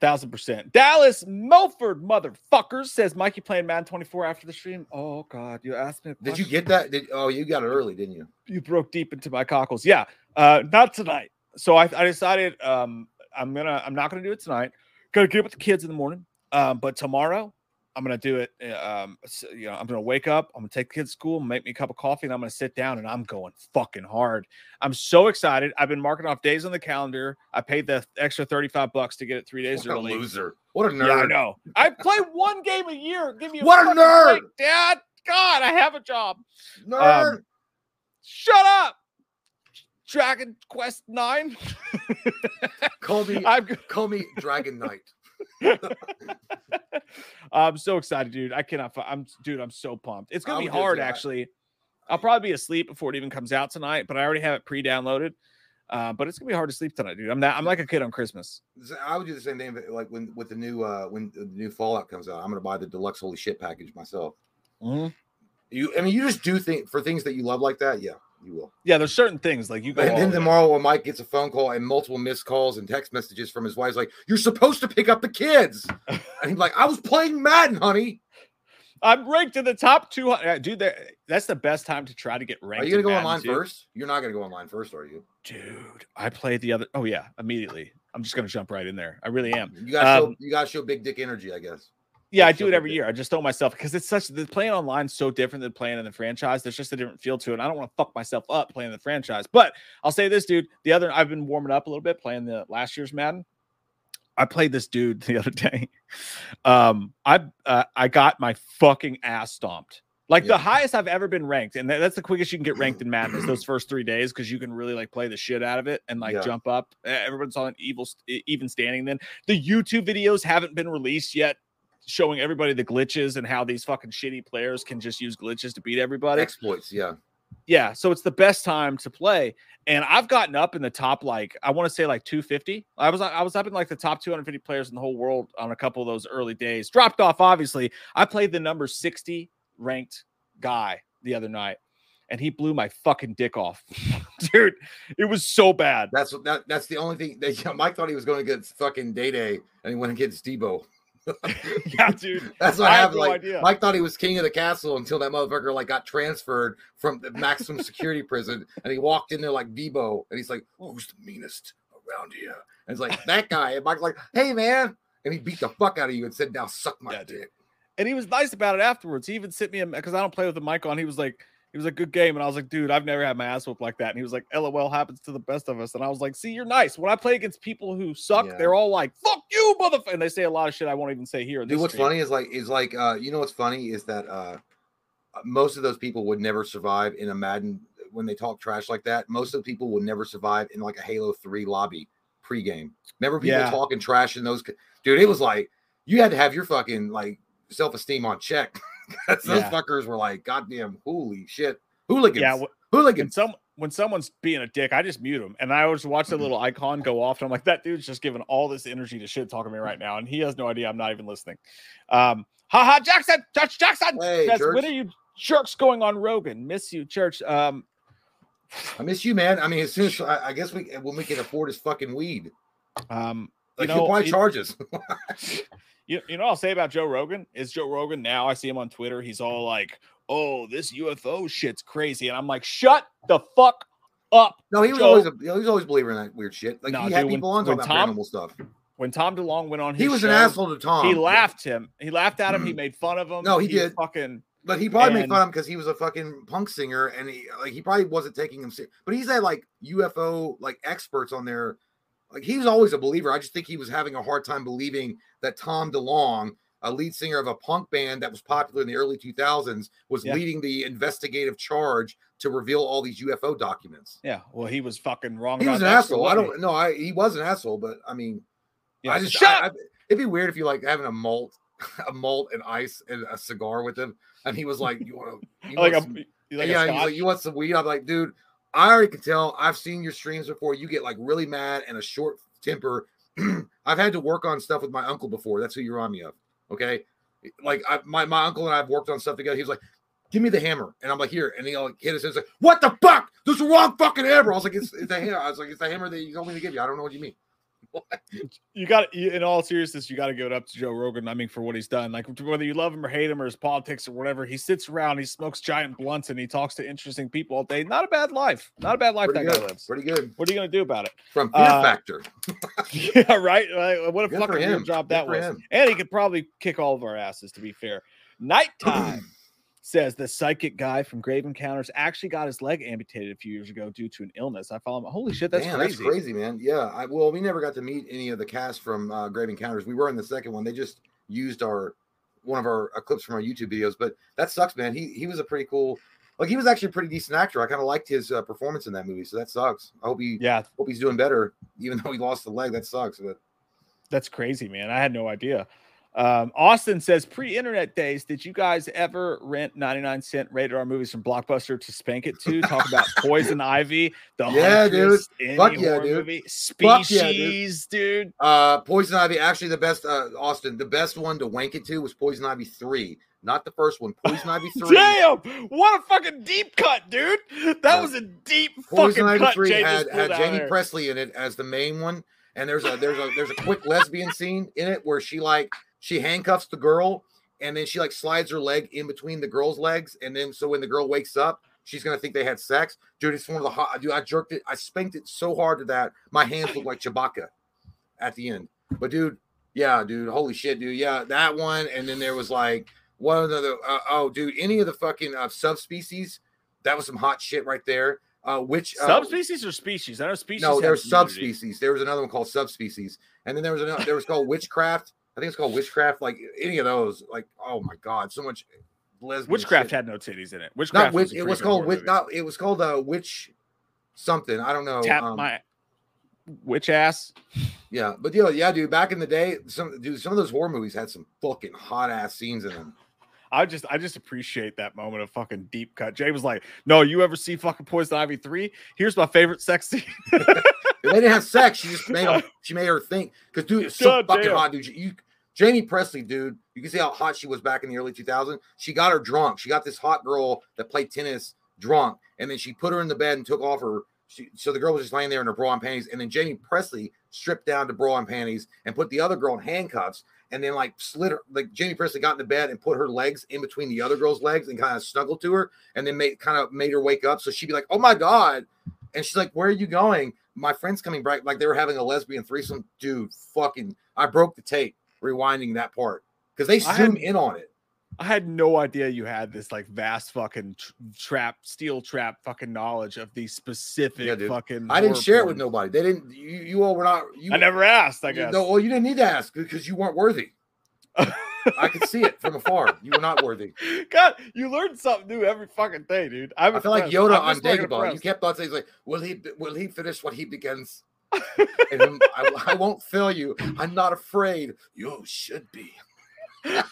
thousand percent. Dallas Milford, motherfuckers, says Mikey playing Madden 24 after the stream. Oh God, you asked me. Did you get that? Did, oh, you got it early, didn't you? You broke deep into my cockles. Yeah, uh, not tonight. So I, I decided um, I'm gonna I'm not gonna do it tonight. Gotta get up with the kids in the morning. Um, but tomorrow I'm gonna do it. Eh, um, you know, I'm gonna wake up. I'm gonna take the kids to school, make me a cup of coffee, and I'm gonna sit down and I'm going fucking hard. I'm so excited. I've been marking off days on the calendar. I paid the extra 35 bucks to get it three days what early. loser! What a nerd! Yeah, I know. I play one game a year. Give me a what a nerd, break, Dad. God, I have a job. Nerd. Um, shut up. Dragon Quest Nine. call me. I'm, call me Dragon Knight. I'm so excited, dude. I cannot. I'm, dude. I'm so pumped. It's gonna be hard, actually. I'll probably be asleep before it even comes out tonight, but I already have it pre-downloaded. Uh, but it's gonna be hard to sleep tonight, dude. I'm that. I'm like a kid on Christmas. I would do the same thing, like when with the new uh when the new Fallout comes out. I'm gonna buy the deluxe holy shit package myself. Mm-hmm. You, I mean, you just do think for things that you love like that. Yeah, you will. Yeah, there's certain things like you go. And then tomorrow, when Mike gets a phone call and multiple missed calls and text messages from his wife, like, "You're supposed to pick up the kids," and he's like, "I was playing Madden, honey." I'm ranked in the top 200. Dude, that's the best time to try to get ranked. Are you gonna go online too. first? You're not gonna go online first, are you? Dude, I played the other. Oh yeah, immediately. I'm just gonna jump right in there. I really am. You gotta um, show, you gotta show big dick energy, I guess. Yeah, I do it every year. I just told myself because it's such the playing online so different than playing in the franchise. There's just a different feel to it. I don't want to fuck myself up playing the franchise. But I'll say this, dude. The other I've been warming up a little bit playing the last year's Madden. I played this dude the other day. Um, I uh, I got my fucking ass stomped. Like yeah. the highest I've ever been ranked, and that's the quickest you can get ranked in Madden is those first three days because you can really like play the shit out of it and like yeah. jump up. Everyone's on an evil, even standing. Then the YouTube videos haven't been released yet showing everybody the glitches and how these fucking shitty players can just use glitches to beat everybody. Exploits, yeah. Yeah, so it's the best time to play. And I've gotten up in the top like I want to say like 250. I was I was up in like the top 250 players in the whole world on a couple of those early days. Dropped off obviously. I played the number 60 ranked guy the other night and he blew my fucking dick off. Dude, it was so bad. That's that, that's the only thing that yeah, Mike thought he was going to get fucking Day Day and he went against Debo. yeah, dude. That's what I happened. No like idea. Mike thought he was king of the castle until that motherfucker like got transferred from the maximum security prison, and he walked in there like Debo, and he's like, "Who's the meanest around here?" And it's like that guy. And Mike's like, "Hey, man," and he beat the fuck out of you and said, "Now suck my yeah, dick." And he was nice about it afterwards. He even sent me a because I don't play with the mic on. He was like, it was a good game. And I was like, dude, I've never had my ass whooped like that. And he was like, LOL happens to the best of us. And I was like, see, you're nice. When I play against people who suck, yeah. they're all like, fuck you, motherfucker. And they say a lot of shit I won't even say here. Dude, what's stream. funny is like, is like, uh, you know, what's funny is that uh, most of those people would never survive in a Madden when they talk trash like that. Most of the people would never survive in like a Halo 3 lobby pregame. Remember people yeah. talking trash in those, dude, it was like, you had to have your fucking like self esteem on check. those yeah. fuckers were like, goddamn, holy shit Hooligans. Yeah, hooligans. When, some, when someone's being a dick, I just mute him. And I always watch the little icon go off. And I'm like, that dude's just giving all this energy to shit talking to me right now. And he has no idea I'm not even listening. Um, haha, Jackson, Judge Jackson. Hey, says, when are you jerks going on Rogan? Miss you, church. Um, I miss you, man. I mean, as soon as I, I guess we when we can afford his fucking weed. Um, like you know, why charges? you, you know, I'll say about Joe Rogan is Joe Rogan now. I see him on Twitter. He's all like, oh, this UFO shit's crazy. And I'm like, shut the fuck up. No, he was Joe. always a, he was always believer in that weird shit. Like no, he had dude, people when, on talking about Tom, paranormal stuff. When Tom DeLonge went on, he was show, an asshole to Tom. He laughed him. He laughed at him. he mm. made fun of him. No, he, he did. Fucking. But he probably and, made fun of him because he was a fucking punk singer, and he like he probably wasn't taking him serious. But he's had like UFO like experts on there. Like he was always a believer. I just think he was having a hard time believing that Tom DeLonge a lead singer of a punk band that was popular in the early 2000s, was yeah. leading the investigative charge to reveal all these UFO documents. Yeah, well, he was fucking wrong. He was an asshole. I don't know. I he was an asshole, but I mean, yeah. I just Shut I, I, it'd be weird if you like having a malt, a malt and ice and a cigar with him, and he was like, "You want to like, like, yeah, he's like, you want some weed?" I'm like, dude. I already can tell. I've seen your streams before. You get like really mad and a short temper. I've had to work on stuff with my uncle before. That's who you remind me of. Okay. Like I, my, my uncle and I have worked on stuff together. He was like, give me the hammer. And I'm like, here. And he like hit us and like, what the fuck? This is the wrong fucking hammer. I was like, it's, it's a hammer. I was like, it's the hammer that you told me to give you. I don't know what you mean. you got in all seriousness, you got to give it up to Joe Rogan. I mean, for what he's done, like whether you love him or hate him or his politics or whatever, he sits around, he smokes giant blunts, and he talks to interesting people all day. Not a bad life. Not a bad life Pretty that good. guy lives. Pretty good. What are you gonna do about it? From Fear uh, Factor. yeah, right. Like, what a good fucking job good that was. Him. And he could probably kick all of our asses. To be fair, nighttime says the psychic guy from Grave Encounters actually got his leg amputated a few years ago due to an illness. I follow him. Holy shit, that's Damn, crazy. That's crazy, man. Yeah. I, well, we never got to meet any of the cast from uh, Grave Encounters. We were in the second one. They just used our one of our uh, clips from our YouTube videos, but that sucks, man. He he was a pretty cool. Like he was actually a pretty decent actor. I kind of liked his uh, performance in that movie, so that sucks. I hope he yeah hope he's doing better, even though he lost the leg. That sucks, but that's crazy, man. I had no idea. Um, Austin says, pre-internet days, did you guys ever rent 99 cent rated R movies from Blockbuster to spank it to? Talk about Poison Ivy, the yeah, dude. Fuck yeah, dude. Movie. Species, yeah, dude. dude. Uh, Poison Ivy, actually the best. Uh, Austin, the best one to wank it to was Poison Ivy three. Not the first one, Poison Ivy three. Damn, what a fucking deep cut, dude! That uh, was a deep Poison fucking Ivy cut. Three had, had Jaime Pressly in it as the main one, and there's a there's a there's a quick lesbian scene in it where she like she handcuffs the girl and then she like slides her leg in between the girl's legs. And then so when the girl wakes up, she's gonna think they had sex. Dude, it's one of the hot dude. I jerked it, I spanked it so hard to that my hands look like Chewbacca at the end. But dude, yeah, dude, holy shit, dude. Yeah, that one. And then there was like one of the uh, oh, dude, any of the fucking uh, subspecies, that was some hot shit right there. Uh, which uh, subspecies or species? I know species. No, there's subspecies. There was another one called subspecies, and then there was another. There was called witchcraft, I think it's called Witchcraft. Like any of those, like oh my god, so much lesbian. Witchcraft shit. had no titties in it. Witchcraft. Not witch, was it was called witch. Not it was called a uh, witch something. I don't know. Tap um, my witch ass. Yeah, but yeah, yeah, dude. Back in the day, some dude, some of those horror movies had some fucking hot ass scenes in them. I just I just appreciate that moment of fucking deep cut. Jay was like, "No, you ever see fucking Poison Ivy three? Here's my favorite sex scene." they didn't have sex. She just made them, she made her think because dude, it's so God fucking damn. hot, dude. You Jaime Pressly, dude. You can see how hot she was back in the early 2000s. She got her drunk. She got this hot girl that played tennis drunk, and then she put her in the bed and took off her. She, so the girl was just laying there in her bra and panties, and then Jaime Pressly stripped down to bra and panties and put the other girl in handcuffs, and then like slid her. Like Jaime Pressly got in the bed and put her legs in between the other girl's legs and kind of snuggled to her, and then made kind of made her wake up. So she'd be like, "Oh my god," and she's like, "Where are you going?" My friend's coming back, like they were having a lesbian threesome. Dude, fucking, I broke the tape rewinding that part because they zoom in on it. I had no idea you had this like vast fucking tr- trap, steel trap fucking knowledge of these specific Yeah, fucking. I didn't share it with nobody. They didn't. You, you all were not. You, I never asked. I you- guess. No, well, you didn't need to ask because you weren't worthy. I could see it from afar. You were not worthy. God, you learn something new every fucking day, dude. I'm I feel like. Yoda I'm on Dagobah. You kept on saying like, "Will he? Will he finish what he begins?" and then, I, I won't fail you. I'm not afraid. You should be. I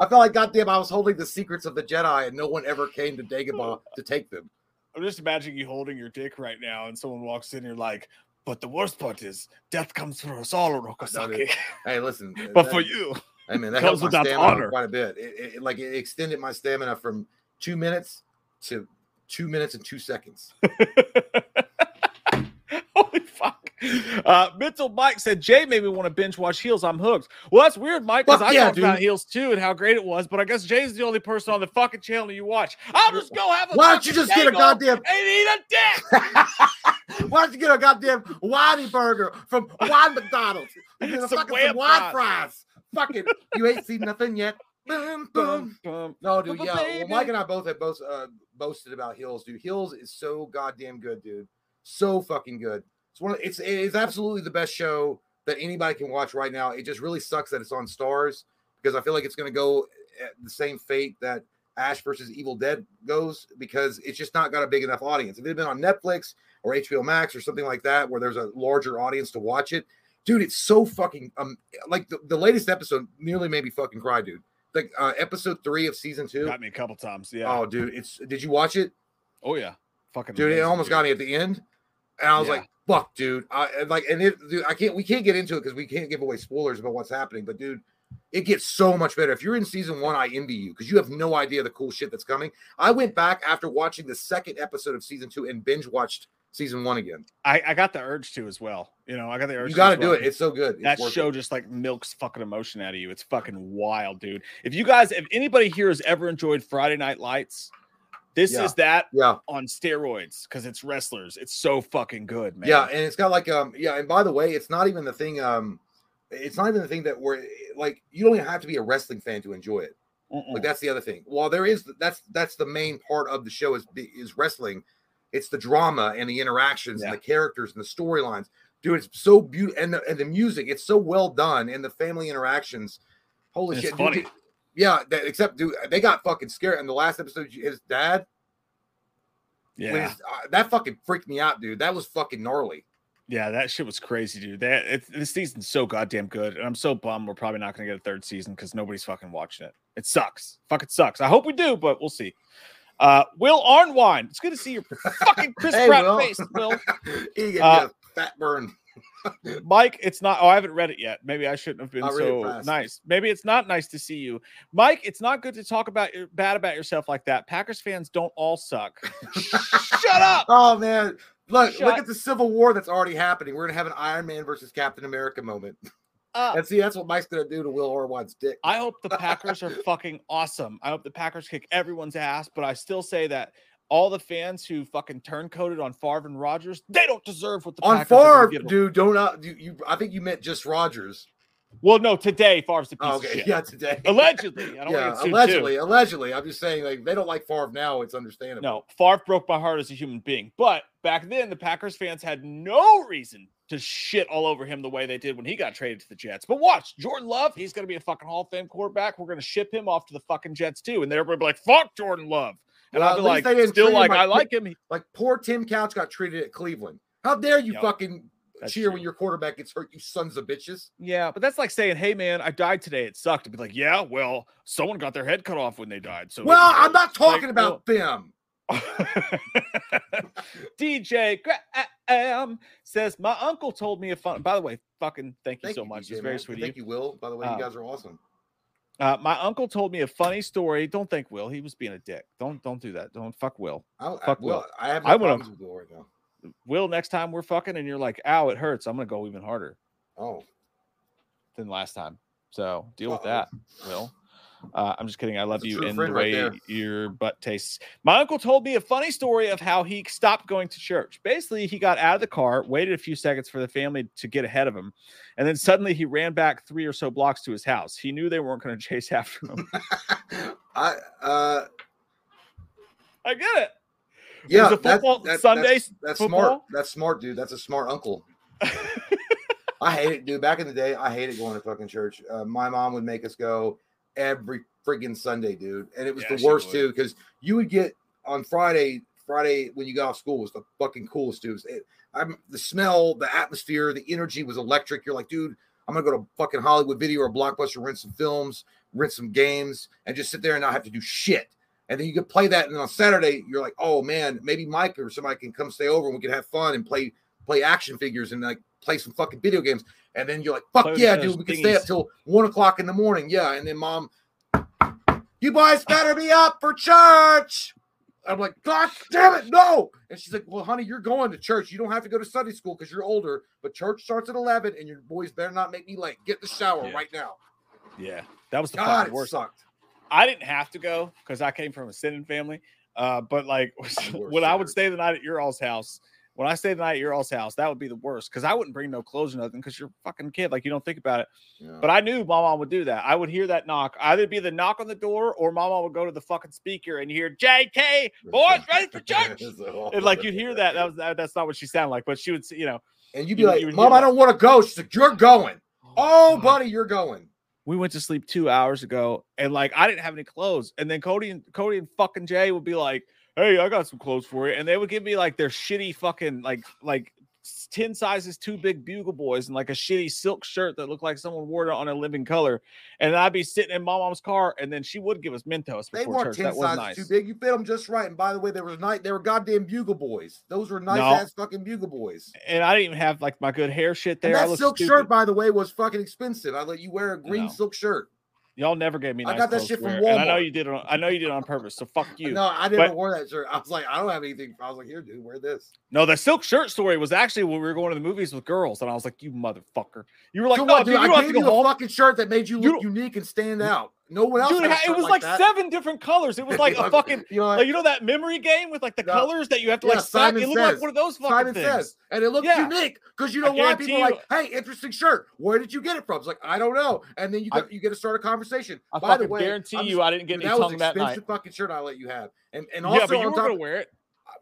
felt like goddamn, I was holding the secrets of the Jedi, and no one ever came to Dagobah to take them. I'm just imagining you holding your dick right now, and someone walks in, you're like, "But the worst part is, death comes for us all, Rokosaki. Hey, listen, but that- for you, I mean, that helped my stamina honor. quite a bit. It, it- like it extended my stamina from two minutes to two minutes and two seconds. holy fuck." Uh, Mental Mike said, "Jay made me want to binge watch Heels. I'm hooked." Well, that's weird, Mike, because I yeah, talked about. Heels too and how great it was. But I guess Jay's the only person on the fucking channel you watch. I'll just go have a. Why don't you just get a goddamn? and eat a dick? Why don't you get a goddamn Whitey burger from Wine McDonald's? You get a Some fucking wham wine fries. fries. Fucking, you ain't seen nothing yet. Boom, boom. No, dude, yeah. Well, Mike and I both have both uh, boasted about Heels, dude. Heels is so goddamn good, dude. So fucking good. It's one. Of, it's it is absolutely the best show that anybody can watch right now. It just really sucks that it's on Starz because I feel like it's going to go at the same fate that Ash versus Evil Dead goes because it's just not got a big enough audience. If it had been on Netflix or HBO Max or something like that, where there's a larger audience to watch it, dude, it's so fucking um like the, the latest episode nearly made me fucking cry, dude. Like uh, episode three of season two. Got me a couple times. Yeah. Oh, dude, it's did you watch it? Oh yeah. Fucking. Dude, it amazing, almost got me at the end. And I was Yeah. like, fuck, dude. I and like and it dude, I can't we can't get into it because we can't give away spoilers about what's happening, but dude, it gets so much better. If you're in season one, I envy you because you have no idea the cool shit that's coming. I went back after watching the second episode of season two and binge watched season one again. I, I got the urge to as well. You know, I got the urge. You to got to do well. it. It's so good. It's that show it. just like milks fucking emotion out of you. It's fucking wild, dude. If you guys, if anybody here has ever enjoyed Friday Night Lights, this Yeah. is that Yeah, on steroids because it's wrestlers. It's so fucking good, man. yeah, and it's got like um yeah, and by the way, it's not even the thing um it's not even the thing that we're like you don't even have to be a wrestling fan to enjoy it. Mm-mm. Like that's the other thing. While there is that's that's the main part of the show is is wrestling. It's the drama and the interactions Yeah. and the characters and the storylines. Dude, it's so beautiful and the, and the music. It's so well done and the family interactions. Holy it's shit! funny. it- yeah, that, except dude, they got fucking scared. In the last episode, his dad, yeah, his- uh, that fucking freaked me out, dude. That was fucking gnarly. yeah, that shit was crazy, dude. That it's this season's so goddamn good, and I'm so bummed we're probably not gonna get a third season because nobody's fucking watching it. It sucks. Fuck, it sucks. I hope we do, but we'll see. Uh, Will Arnwine, it's good to see your fucking Chris Hey, Pratt Will. face, Will. he get Uh, a fat burn. Mike, it's not. Oh, I haven't read it yet. Maybe I shouldn't have been I'll read it so fast. nice. Maybe it's not nice to see you, Mike. It's not good to talk about your, bad about yourself like that. Packers fans don't all suck. Shut up. Oh man, look Shut- look at the Civil War that's already happening. We're gonna have an Iron Man versus Captain America moment. Uh, And see, that's what Mike's gonna do to Will Orwine's dick. I hope the Packers are fucking awesome. I hope the Packers kick everyone's ass, but I still say that all the fans who fucking turncoated on Favre and Rodgers, they don't deserve what the On Packers Favre, dude, don't uh, you, you? I think you meant just Rodgers. Well, no, today Favre's a piece Oh, of okay, shit. yeah, today. Allegedly, I don't yeah, want to get allegedly, too. allegedly. I'm just saying, like they don't like Favre now. It's understandable. No, Favre broke my heart as a human being. But back then, the Packers fans had no reason to shit all over him the way they did when he got traded to the Jets. But watch, Jordan Love, he's going to be a fucking Hall of Fame quarterback. We're going to ship him off to the fucking Jets too. And they're going to be like, fuck Jordan Love. And Well, I'll be like, they didn't still like, like I like him. Like poor Tim Couch got treated at Cleveland. How dare you Yep. fucking That's cheer true. when your quarterback gets hurt. You sons of bitches. Yeah, but that's like saying, "Hey, man, I died today. It sucked." To be like, "Yeah, well, someone got their head cut off when they died." So, Well, I'm not like, talking about them. DJ Graham says, "My uncle told me a fun." By the way, fucking thank you Thank so you, much. DJ, It's very man. sweet Thank you. you, Will. By the way, Uh, you guys are awesome. Uh, my uncle told me a funny story. Don't thank Will. He was being a dick. Don't don't do that. Don't fuck Will. I, I, fuck Will, Will. I have no I problems with Will right now. Will, next time we're fucking and you're like, "Ow, it hurts," I'm gonna go even harder Oh, than last time. So deal with Uh-oh. that, Will. Uh, I'm just kidding. I love That's you in the friend right way your butt tastes. My uncle told me a funny story of how he stopped going to church. Basically, he got out of the car, waited a few seconds for the family to get ahead of him, and then suddenly he ran back three or so blocks to his house. He knew they weren't going to chase after him. I uh, I get it. yeah, was a that- that- Sunday That's, that's football? smart. That's smart, dude. That's a smart uncle. I hate it, dude. Back in the day, I hated going to fucking church. Uh, my mom would make us go every friggin' Sunday, dude, and it was Yeah, the worst too because you would get on Friday. Friday when you got off school was the fucking coolest, dude. It, I'm the smell, the atmosphere, the energy was electric. You're like, dude, I'm gonna go to fucking Hollywood Video or Blockbuster, rent some films, rent some games, and just sit there and not have to do shit. And then you could play that, and on Saturday, you're like, oh man, maybe Mike or somebody can come stay over and we can have fun and play play action figures and like play some fucking video games. And then you're like, fuck Play with yeah, dude, we can stay up till one o'clock in the morning. Yeah. And then mom, you boys better be up for church. I'm like, God damn it, no. And she's like, Well, honey, you're going to church. You don't have to go to Sunday school because you're older, but church starts at 11 and your boys better not make me late. Get in the shower Yeah. right now. Yeah, that was the God, fucking it worst. sucked. I didn't have to go because I came from a sinning family. Uh, but like You were when I would stay the night at your all's house, when I stayed the night at your all's house, that would be the worst because I wouldn't bring no clothes or nothing because you're a fucking kid. Like you don't think about it. Yeah. But I knew my mom would do that. I would hear that knock. Either be the knock on the door or my mom would go to the fucking speaker and hear JK, boys ready for church. And like you'd hear that. That was that, that's not what she sounded like, but she would, say, you know, and you'd be you- like, you Mom, I don't want to go. She's like, You're going. Oh, oh God. buddy, you're going. we went to sleep two hours ago and like I didn't have any clothes. And then Cody and Cody and fucking Jay would be like, Hey, I got some clothes for you. And they would give me like their shitty fucking like like 10 sizes too big bugle boys and like a shitty silk shirt that looked like someone wore it on a living color. And I'd be sitting in my mom's car and then she would give us Mentos They weren't church. 10 That sizes nice. too big. You fit them just right. And by the way, there was night. They were goddamn bugle boys. Those were nice No. ass fucking bugle boys. And I didn't even have like my good hair shit there. And that silk stupid. shirt, by the way, was fucking expensive. I let you wear a green No. silk shirt. Y'all never gave me I got that shit from wear, And I know you did it on I know you did it on purpose. So fuck you. No, I But- wore that shirt. I was like, I don't have anything. I was like, here, dude, wear this. No, the silk shirt story was actually when we were going to the movies with girls, and I was like, "You motherfucker!" You were like, "No, dude, dude? you I gave you home." fucking shirt that made you You look unique and stand out. No one else. Dude, it was like like seven different colors. It was like a You fucking, know, like you know that memory game with like the No. colors that you have to Yeah, like. Simon It looked like one of those fucking Simon things. says, and it looked Yeah. unique because you know why people are like, "Hey, interesting shirt. Where did you get it from?" It's like I don't know, and then you I- you get to start a conversation. I By the way, guarantee I'm you, I didn't get dude, any that was tongue that night. fucking shirt I let you have, and and yeah, also but you were top gonna wear it.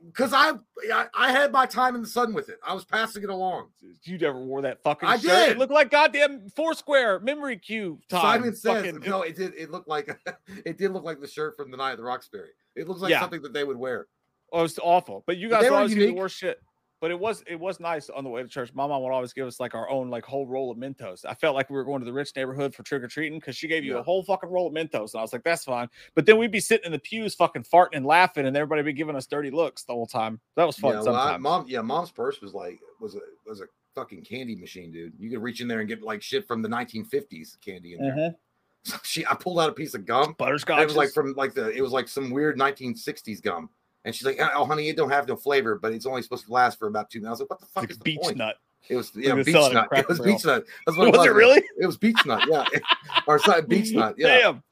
Because I, I I had my time in the sun with it. I was passing it along. You never wore that fucking I shirt. did. It looked like goddamn Foursquare memory cube time. Simon says Fucking- no. It did. It looked like it did look like the shirt from the night of the Roxbury. It looks like Yeah. something that they would wear. Oh, it's awful. But you guys were always give me the worst shit. But it was it was nice on the way to church. My mom would always give us like our own like whole roll of Mentos. I felt like we were going to the rich neighborhood for trick or treating because she gave you Yeah. a whole fucking roll of Mentos, and I was like, that's fine. But then we'd be sitting in the pews, fucking farting and laughing, and everybody be giving us dirty looks the whole time. That was fun. yeah, well, I, mom. Yeah, mom's purse was like was a was a fucking candy machine, dude. You could reach in there and get like shit from the 1950s candy in there. Mhm. So she, I pulled out a piece of gum. Butterscotch. It was like from like the it was like some weird 1960s gum. And she's like, "Oh, honey, it don't have no flavor, but it's only supposed to last for about two minutes." I was like, "What the fuck like is the beach point?" nut. It was yeah, beach sell it at nut. It was Beech-Nut. That's what Was it it really? It was Beech-Nut. Yeah, or something beach nut. Yeah. Damn.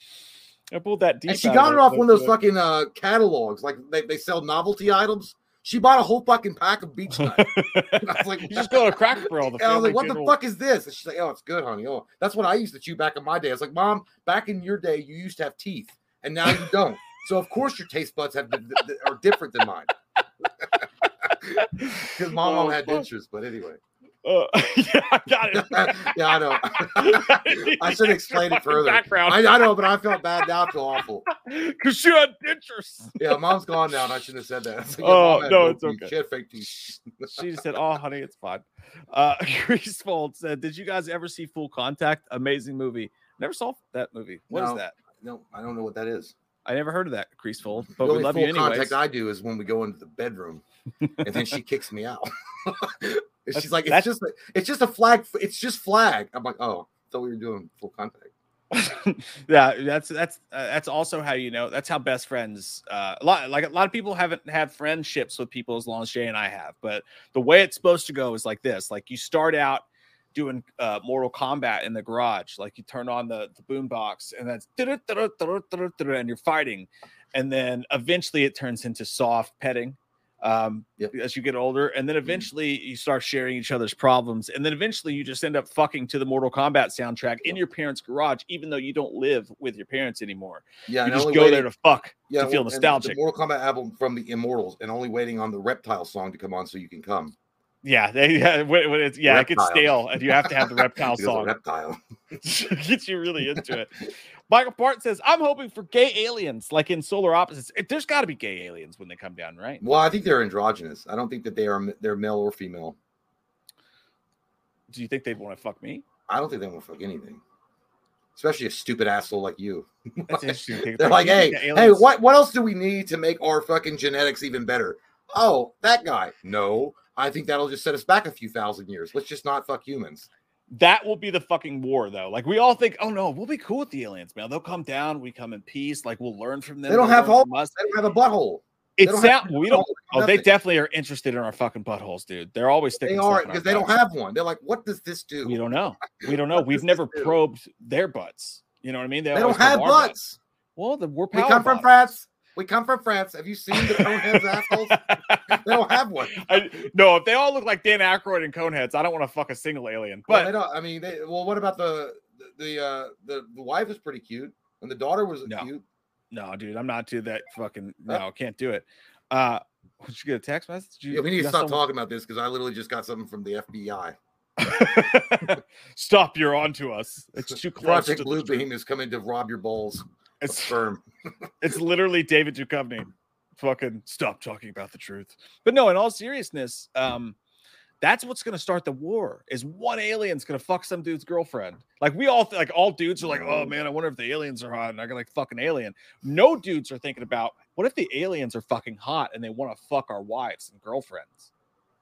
I pulled that deep. And she got it off one of those fucking uh, catalogs, like they, they sell novelty items. She bought a whole fucking pack of Beech-Nut. I was like, you just go to Cracker Barrel. The And I was like, what the fuck is this? And she's like, oh, it's good, honey. Oh, that's what I used to chew back in my day. I was like, mom, back in your day, you used to have teeth, and now you don't. So of course your taste buds have been, are different than mine. Because mom Oh, had dentures, but anyway. Uh, yeah, I got it. yeah, I know. I should explain it further. Background. I, I know, but I felt bad now. I feel awful. Because she had dentures. Yeah, mom's gone now, and I shouldn't have said that. Like, Oh, no, it's teeth. okay. She had fake teeth. She just said, "Oh, honey, it's fine." Uh, Greasefold said, "Did you guys ever see Full Contact? Amazing movie. Never saw that movie. What is No. that? No, I don't know what that is. I never heard of that, Greasefold. The But we only love full you anyways. contact I do is when we go into the bedroom, and then she kicks me out. And That's- She's like, "It's just, a, it's just a flag. It's just flag." I'm like, "Oh, I thought we were doing full contact." yeah, that's that's uh, that's also how you know. That's how best friends. Uh, a lot like a lot of people haven't had friendships with people as long as Jay and I have. But the way it's supposed to go is like this: like you start out doing uh, Mortal Kombat in the garage, like you turn on the the boom box, and that's and you're fighting, and then eventually it turns into soft petting. Um, Yep. as you get older, and then eventually you start sharing each other's problems, and then eventually you just end up fucking to the Mortal Kombat soundtrack in your parents' garage, even though you don't live with your parents anymore. Yeah, You just go waiting- there to fuck yeah, to feel nostalgic. The Mortal Kombat album from the Immortals, and only waiting on the Reptile song to come on so you can come. Yeah, they, yeah, when, when it's yeah, it gets stale, and you have to have the reptile song. Reptile. gets you really into it. Michael Bart says, "I'm hoping for gay aliens, like in Solar Opposites. It- There's got to be gay aliens when they come down, right? Well, I think they're androgynous. I don't think that they are they're male or female. Do you think they'd want to fuck me? I don't think they want to fuck anything, especially a stupid asshole like you. They're like, hey, hey, what what else do we need to make our fucking genetics even better? Oh, that guy. No, I think that'll just set us back a few thousand years. Let's just not fuck humans. That will be the fucking war, though. Like we all think, oh no, we'll be cool with the aliens, man. They'll come down, we come in peace. Like we'll learn from them. They don't have holes. They don't have a butthole. It have we don't. Oh, they definitely are interested in our fucking buttholes, dude. They're always sticking. They are because they don't have one. They're like, what does this do? We don't know. We don't know. We've never probed their butts. You know what I mean? They always don't have our butts. Well, the, we're We come from. France. We come from France. Have you seen the coneheads assholes? They don't have one. I, no, if they all look like Dan Aykroyd and Coneheads, I don't want to fuck a single alien. Well, But they don't. I mean, they, well, what about the the uh the, the wife is pretty cute and the daughter was No. cute. no, dude, I'm not to that fucking. No, I can't do it. Uh, did you get a text message? You- Yeah, we need to stop someone- talking about this because I literally just got something from the FBI. Stop! You're on to us. It's too close. Project to the Blue. Beam is coming to rob your balls It's firm. it's literally David Duchovny. Fucking stop talking about the truth. But no, in all seriousness, um, that's what's gonna start the war. Is one alien's gonna fuck some dude's girlfriend? Like we all th- like all dudes are like, oh man, I wonder if the aliens are hot, and I got like fucking alien. No dudes are thinking about what if the aliens are fucking hot and they want to fuck our wives and girlfriends.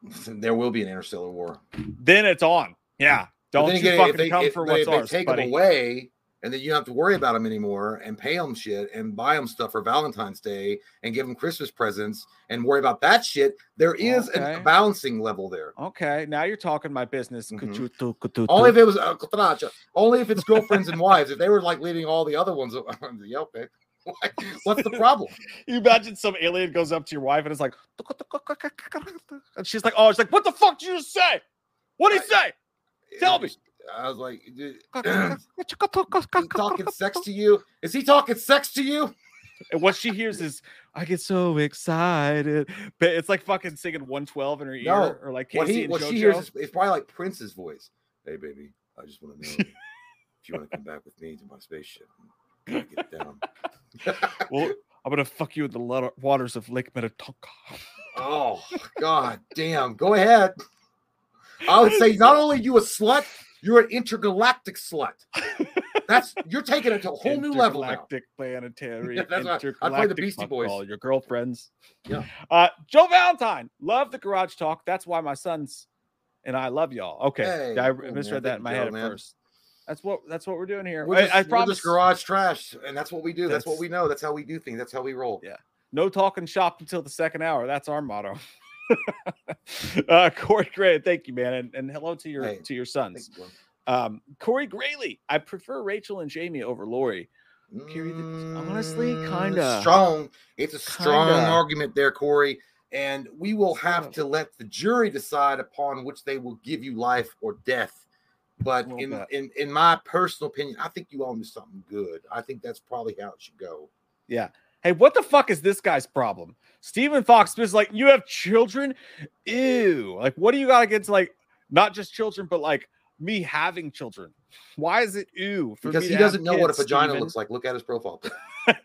there will be an interstellar war. Then it's on. Yeah, don't you again, fucking they, come for they, what's they ours, take buddy. them away, and then you don't have to worry about them anymore, and pay them shit, and buy them stuff for Valentine's Day, and give them Christmas presents, and worry about that shit. There is Okay. a balancing level there. Okay, now you're talking my business. Mhm. Only if it was uh, only if it's girlfriends and wives. If they were like leaving all the other ones on the Yelp pic, what's the problem? You imagine some alien goes up to your wife and is like, and she's like, oh, it's like, what the fuck did you say? What did he say? Tell me. I was like, dude, he talking sex to you? Is he talking sex to you? And what she hears is, I get so excited. But it's like fucking singing 112 in her ear, No, or like What he and what she hears is it's probably like Prince's voice. Hey baby, I just want to know if you want to come back with me to my spaceship. Can I get down? well, I'm gonna fuck you in the waters of Lake Minnetonka. Oh god damn. Go ahead. I would say not only you a slut, you're an intergalactic slut. That's you're taking it to a whole new level. Intergalactic planetary. Yeah, that's right. I play the Beastie Boys. all your girlfriends. Yeah. Uh, Joe Valentine, love the garage talk. That's why my sons and I love y'all. Okay, Hey, I misread man. that in my head at first. That's what that's what we're doing here. We're I, just, I we're promise. just garage trash, and that's what we do. That's, what we know. That's how we do things. That's how we roll. Yeah. No talking shop until the second hour. That's our motto. uh, Corey Gray, thank you, man, and, and hello to your Hey, to your sons. you. Um, Corey Grayley, I prefer Rachel and Jamie over Laurie. The- honestly, Mm, kinda. strong. It's a strong Kinda. argument there, Corey. And we will have to let the jury decide upon which they will give you life or death. But in, bit. in in my personal opinion, I think you owe me something good. I think that's probably how it should go. Yeah. Hey, what the fuck is this guy's problem? Stephen Fox is like, you have children? Ew. Like, what do you got against like not just children, but like me having children? Why is it ooh? because he doesn't know what a vagina looks like. Look at his profile.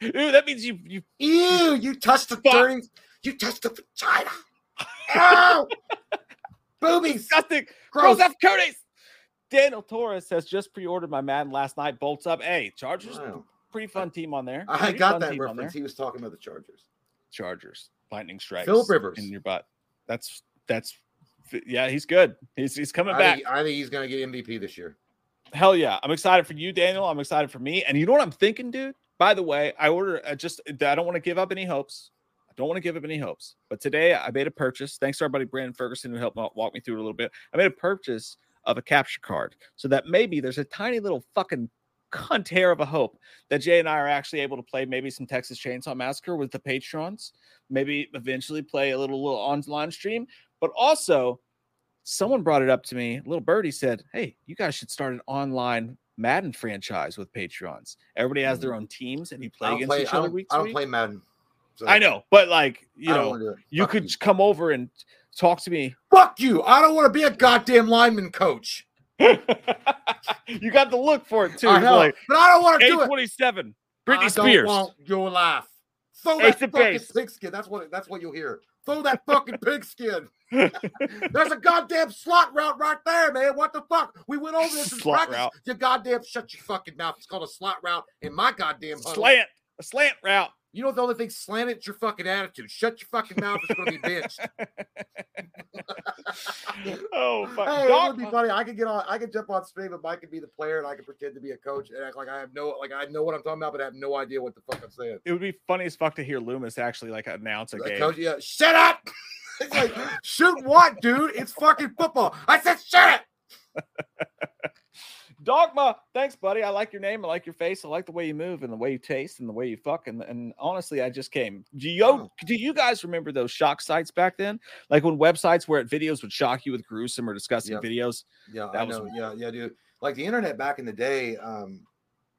ooh, that means you you ew, you touched the dirty, you touched the vagina. Ow! Boobies. Disgusting. Gross. Girls have cooties. Daniel Torres has just pre-ordered my Madden last night. Bolts up. Hey, Chargers, wow. Pretty fun team on there. I pretty got that reference. He was talking about the Chargers. Chargers, lightning strikes. Philip Rivers in your butt. That's that's yeah, he's good. He's he's coming I back. Think, I think he's gonna get MVP this year. Hell yeah! I'm excited for you, Daniel. I'm excited for me. And you know what I'm thinking, dude? By the way, I order uh, just I don't want to give up any hopes. I don't want to give up any hopes. But today I made a purchase. Thanks to our buddy Brandon Ferguson who helped walk me through it a little bit. I made a purchase of a capture card so that maybe there's a tiny little fucking cunt hair of a hope that Jay and I are actually able to play maybe some Texas Chainsaw Massacre with the patrons, maybe eventually play a little little online stream, but also someone brought it up to me. Little birdie said, "Hey, you guys should start an online Madden franchise with Patreons. Everybody has their mm. own teams, and you play against play, each other week. I don't week. play Madden. So. I know, but like you know, you could you. come over and talk to me. Fuck you! I don't want to be a goddamn lineman coach. you got to look for it too. I know, like, but I don't want to do it. Twenty-seven. Britney I Spears. Don't want your laugh. Throw that fucking pigskin. That's what. That's what you'll hear. Throw that fucking pigskin. There's a goddamn slot route right there, man. What the fuck? We went over this in slot practice. Route. You goddamn shut your fucking mouth. It's called a slot route in my goddamn huddle. slant. A slant route. You know the only thing slanted is your fucking attitude. Shut your fucking mouth. It's to be benched. oh, fuck. Hey, it would be funny. I could get on. I could jump on stream, and Mike could be the player, and I could pretend to be a coach and act like I have no, like I know what I'm talking about, but I have no idea what the fuck I'm saying. It would be funny as fuck to hear Loomis actually like announce a game. Coach, yeah, shut up. it's like shoot what, dude? It's fucking football. I said shut it. Dogma, thanks, buddy. I like your name. I like your face. I like the way you move and the way you taste and the way you fuck. And, and honestly, I just came. Do you, oh. do you guys remember those shock sites back then? Like when websites where videos would shock you with gruesome or disgusting videos? Yeah, that I was, know. Yeah, yeah, dude. Like the internet back in the day, um,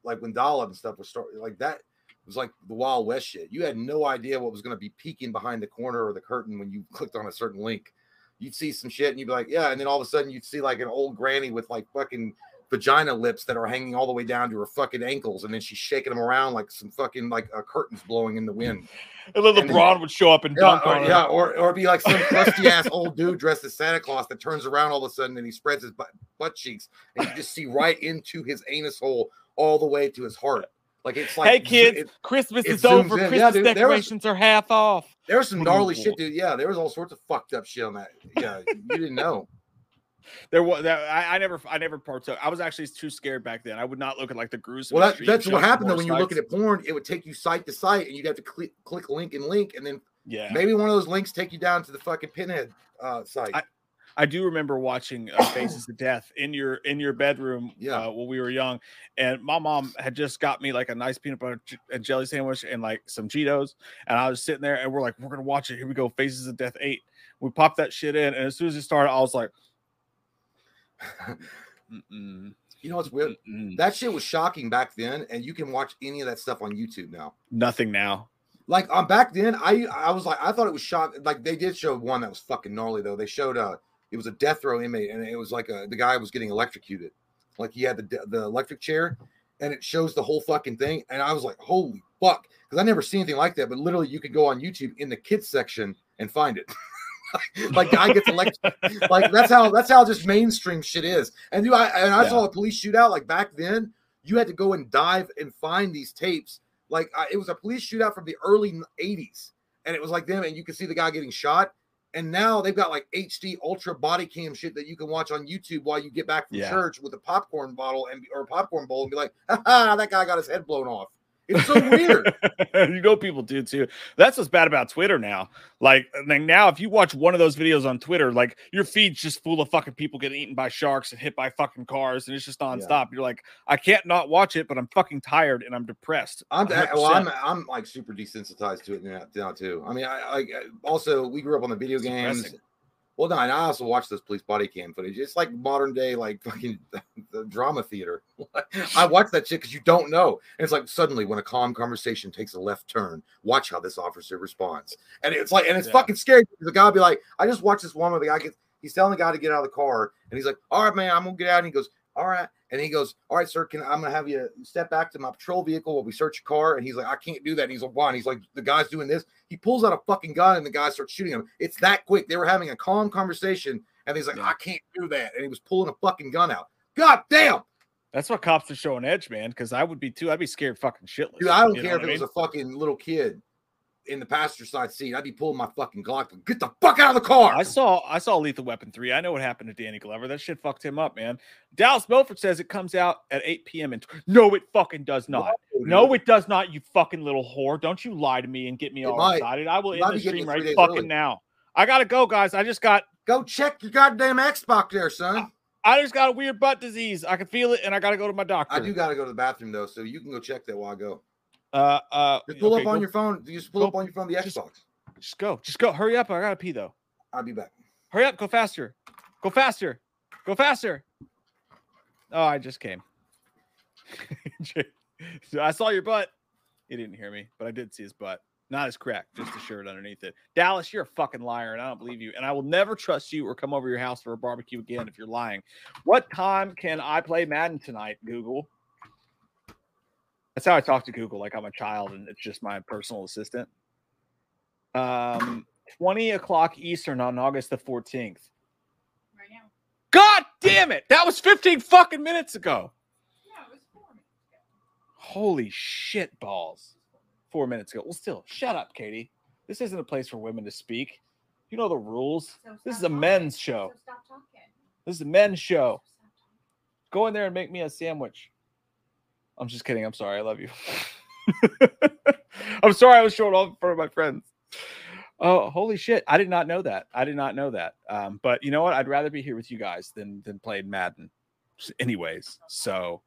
like when dial up and stuff was starting, like that was like the Wild West shit. You had no idea what was going to be peeking behind the corner or the curtain when you clicked on a certain link. You'd see some shit and you'd be like, yeah. And then all of a sudden you'd see like an old granny with like fucking vagina lips that are hanging all the way down to her fucking ankles, and then she's shaking them around like some fucking like uh, curtains blowing in the wind. And then LeBron would show up and dunk yeah, or, Yeah, or or be like some crusty ass old dude dressed as Santa Claus that turns around all of a sudden and he spreads his butt, butt cheeks, and you just see right into his anus hole all the way to his heart. Like it's like, hey kids, it, Christmas it is over. In. Christmas yeah, dude, decorations was, are half off. There was some gnarly shit, dude. Yeah, there was all sorts of fucked up shit on that. Yeah, you didn't know. There was that I, I, never I never partook. I was actually too scared back then. I would not look at like the gruesome. Well, that, that's what happened though when you're looking at porn. It would take you site to site, and you'd have to click click link and link, and then yeah, maybe one of those links take you down to the fucking pinhead uh, site. I, I do remember watching uh, Faces of Death in your in your bedroom yeah. Uh, when we were young, and my mom had just got me like a nice peanut butter and jelly sandwich and like some Cheetos, and I was sitting there and we're like, we're gonna watch it. Here we go, Faces of Death eight. We popped that shit in, and as soon as it started, I was like, you know what's weird? Mm-mm. That shit was shocking back then, and you can watch any of that stuff on YouTube now. Nothing now. Like on um, back then, I I was like I thought it was shot. Like they did show one that was fucking gnarly though. They showed uh it was a death row inmate, and it was like a, the guy was getting electrocuted. Like he had the the electric chair, and it shows the whole fucking thing. And I was like, holy fuck, because I never seen anything like that. But literally, you could go on YouTube in the kids section and find it. like guy gets elected. like that's how that's how just mainstream shit is. And you, I and I yeah. saw a police shootout like back then. You had to go and dive and find these tapes. Like I, it was a police shootout from the early '80s, and it was like them, and you could see the guy getting shot. And now they've got like HD ultra body cam shit that you can watch on YouTube while you get back from yeah. church with a popcorn bottle and or a popcorn bowl and be like, ha, that guy got his head blown off. It's so weird. you know, people do too. That's what's bad about Twitter now. Like, like now, if you watch one of those videos on Twitter, like your feed's just full of fucking people getting eaten by sharks and hit by fucking cars, and it's just nonstop. Yeah. You're like, I can't not watch it, but I'm fucking tired and I'm depressed. I'm well, I'm I'm like super desensitized to it now, now too. I mean, I like also we grew up on the video games. Depressing. Well, no, and I also watch this police body cam footage. It's like modern day, like fucking the drama theater. I watch that shit because you don't know. And it's like suddenly when a calm conversation takes a left turn, watch how this officer responds. And it's like, and it's yeah. fucking scary the guy be like, I just watched this one where the guy gets He's telling the guy to get out of the car, and he's like, "All right, man, I'm gonna get out." And he goes, "All right," and he goes, "All right, sir, can I'm gonna have you step back to my patrol vehicle while we search your car?" And he's like, "I can't do that." And he's like, "Why?" And he's like, "The guy's doing this." He pulls out a fucking gun, and the guy starts shooting him. It's that quick. They were having a calm conversation, and he's like, Yeah. "I can't do that," and he was pulling a fucking gun out. God damn, That's what cops are showing edge, man. Because I would be too. I'd be scared fucking shitless. dude! I don't care if it was a fucking little kid in the passenger side seat. I'd be pulling my fucking Glock. Get the fuck out of the car! I saw I saw Lethal Weapon 3. I know what happened to Danny Glover. That shit fucked him up, man. Dallas Milford says it comes out at 8 p.m. and no, it fucking does not. No, it does not, you fucking little whore. Don't you lie to me and get me It all might. excited. I will It end the stream right fucking early. now. I gotta go, guys. I just got Go check your goddamn Xbox there, son. I just got a weird butt disease. I can feel it and I gotta go to my doctor. I do got to go to the bathroom though, so you can go check that while I go. Uh uh Just pull okay, up on go- your phone. Just pull go- up on your phone the just- Xbox. just go. Just go. Hurry up. I gotta pee though. I'll be back. Hurry up, go faster. Go faster. Go faster. Oh, I just came. so I saw your butt. He didn't hear me, but I did see his butt. Not his crack, just the shirt underneath it. Dallas, you're a fucking liar, and I don't believe you. And I will never trust you or come over your house for a barbecue again if you're lying. What time can I play Madden tonight, Google? That's how I talk to Google, like I'm a child and it's just my personal assistant. Um, 20 o'clock Eastern on August the 14th. Right now. God damn it. That was 15 fucking minutes ago. No, it was four minutes ago. Holy shit balls. Four minutes ago. Well, still, shut up, Katie. This isn't a place for women to speak. You know the rules. So This is a talking. men's show. So stop talking. This is a men's show. Go in there and make me a sandwich. I'm just kidding. I'm sorry. I love you. I'm sorry I was showing off in front of my friends. Oh, holy shit. I did not know that. I did not know that. Um, but you know what? I'd rather be here with you guys than than playing Madden. Anyways, so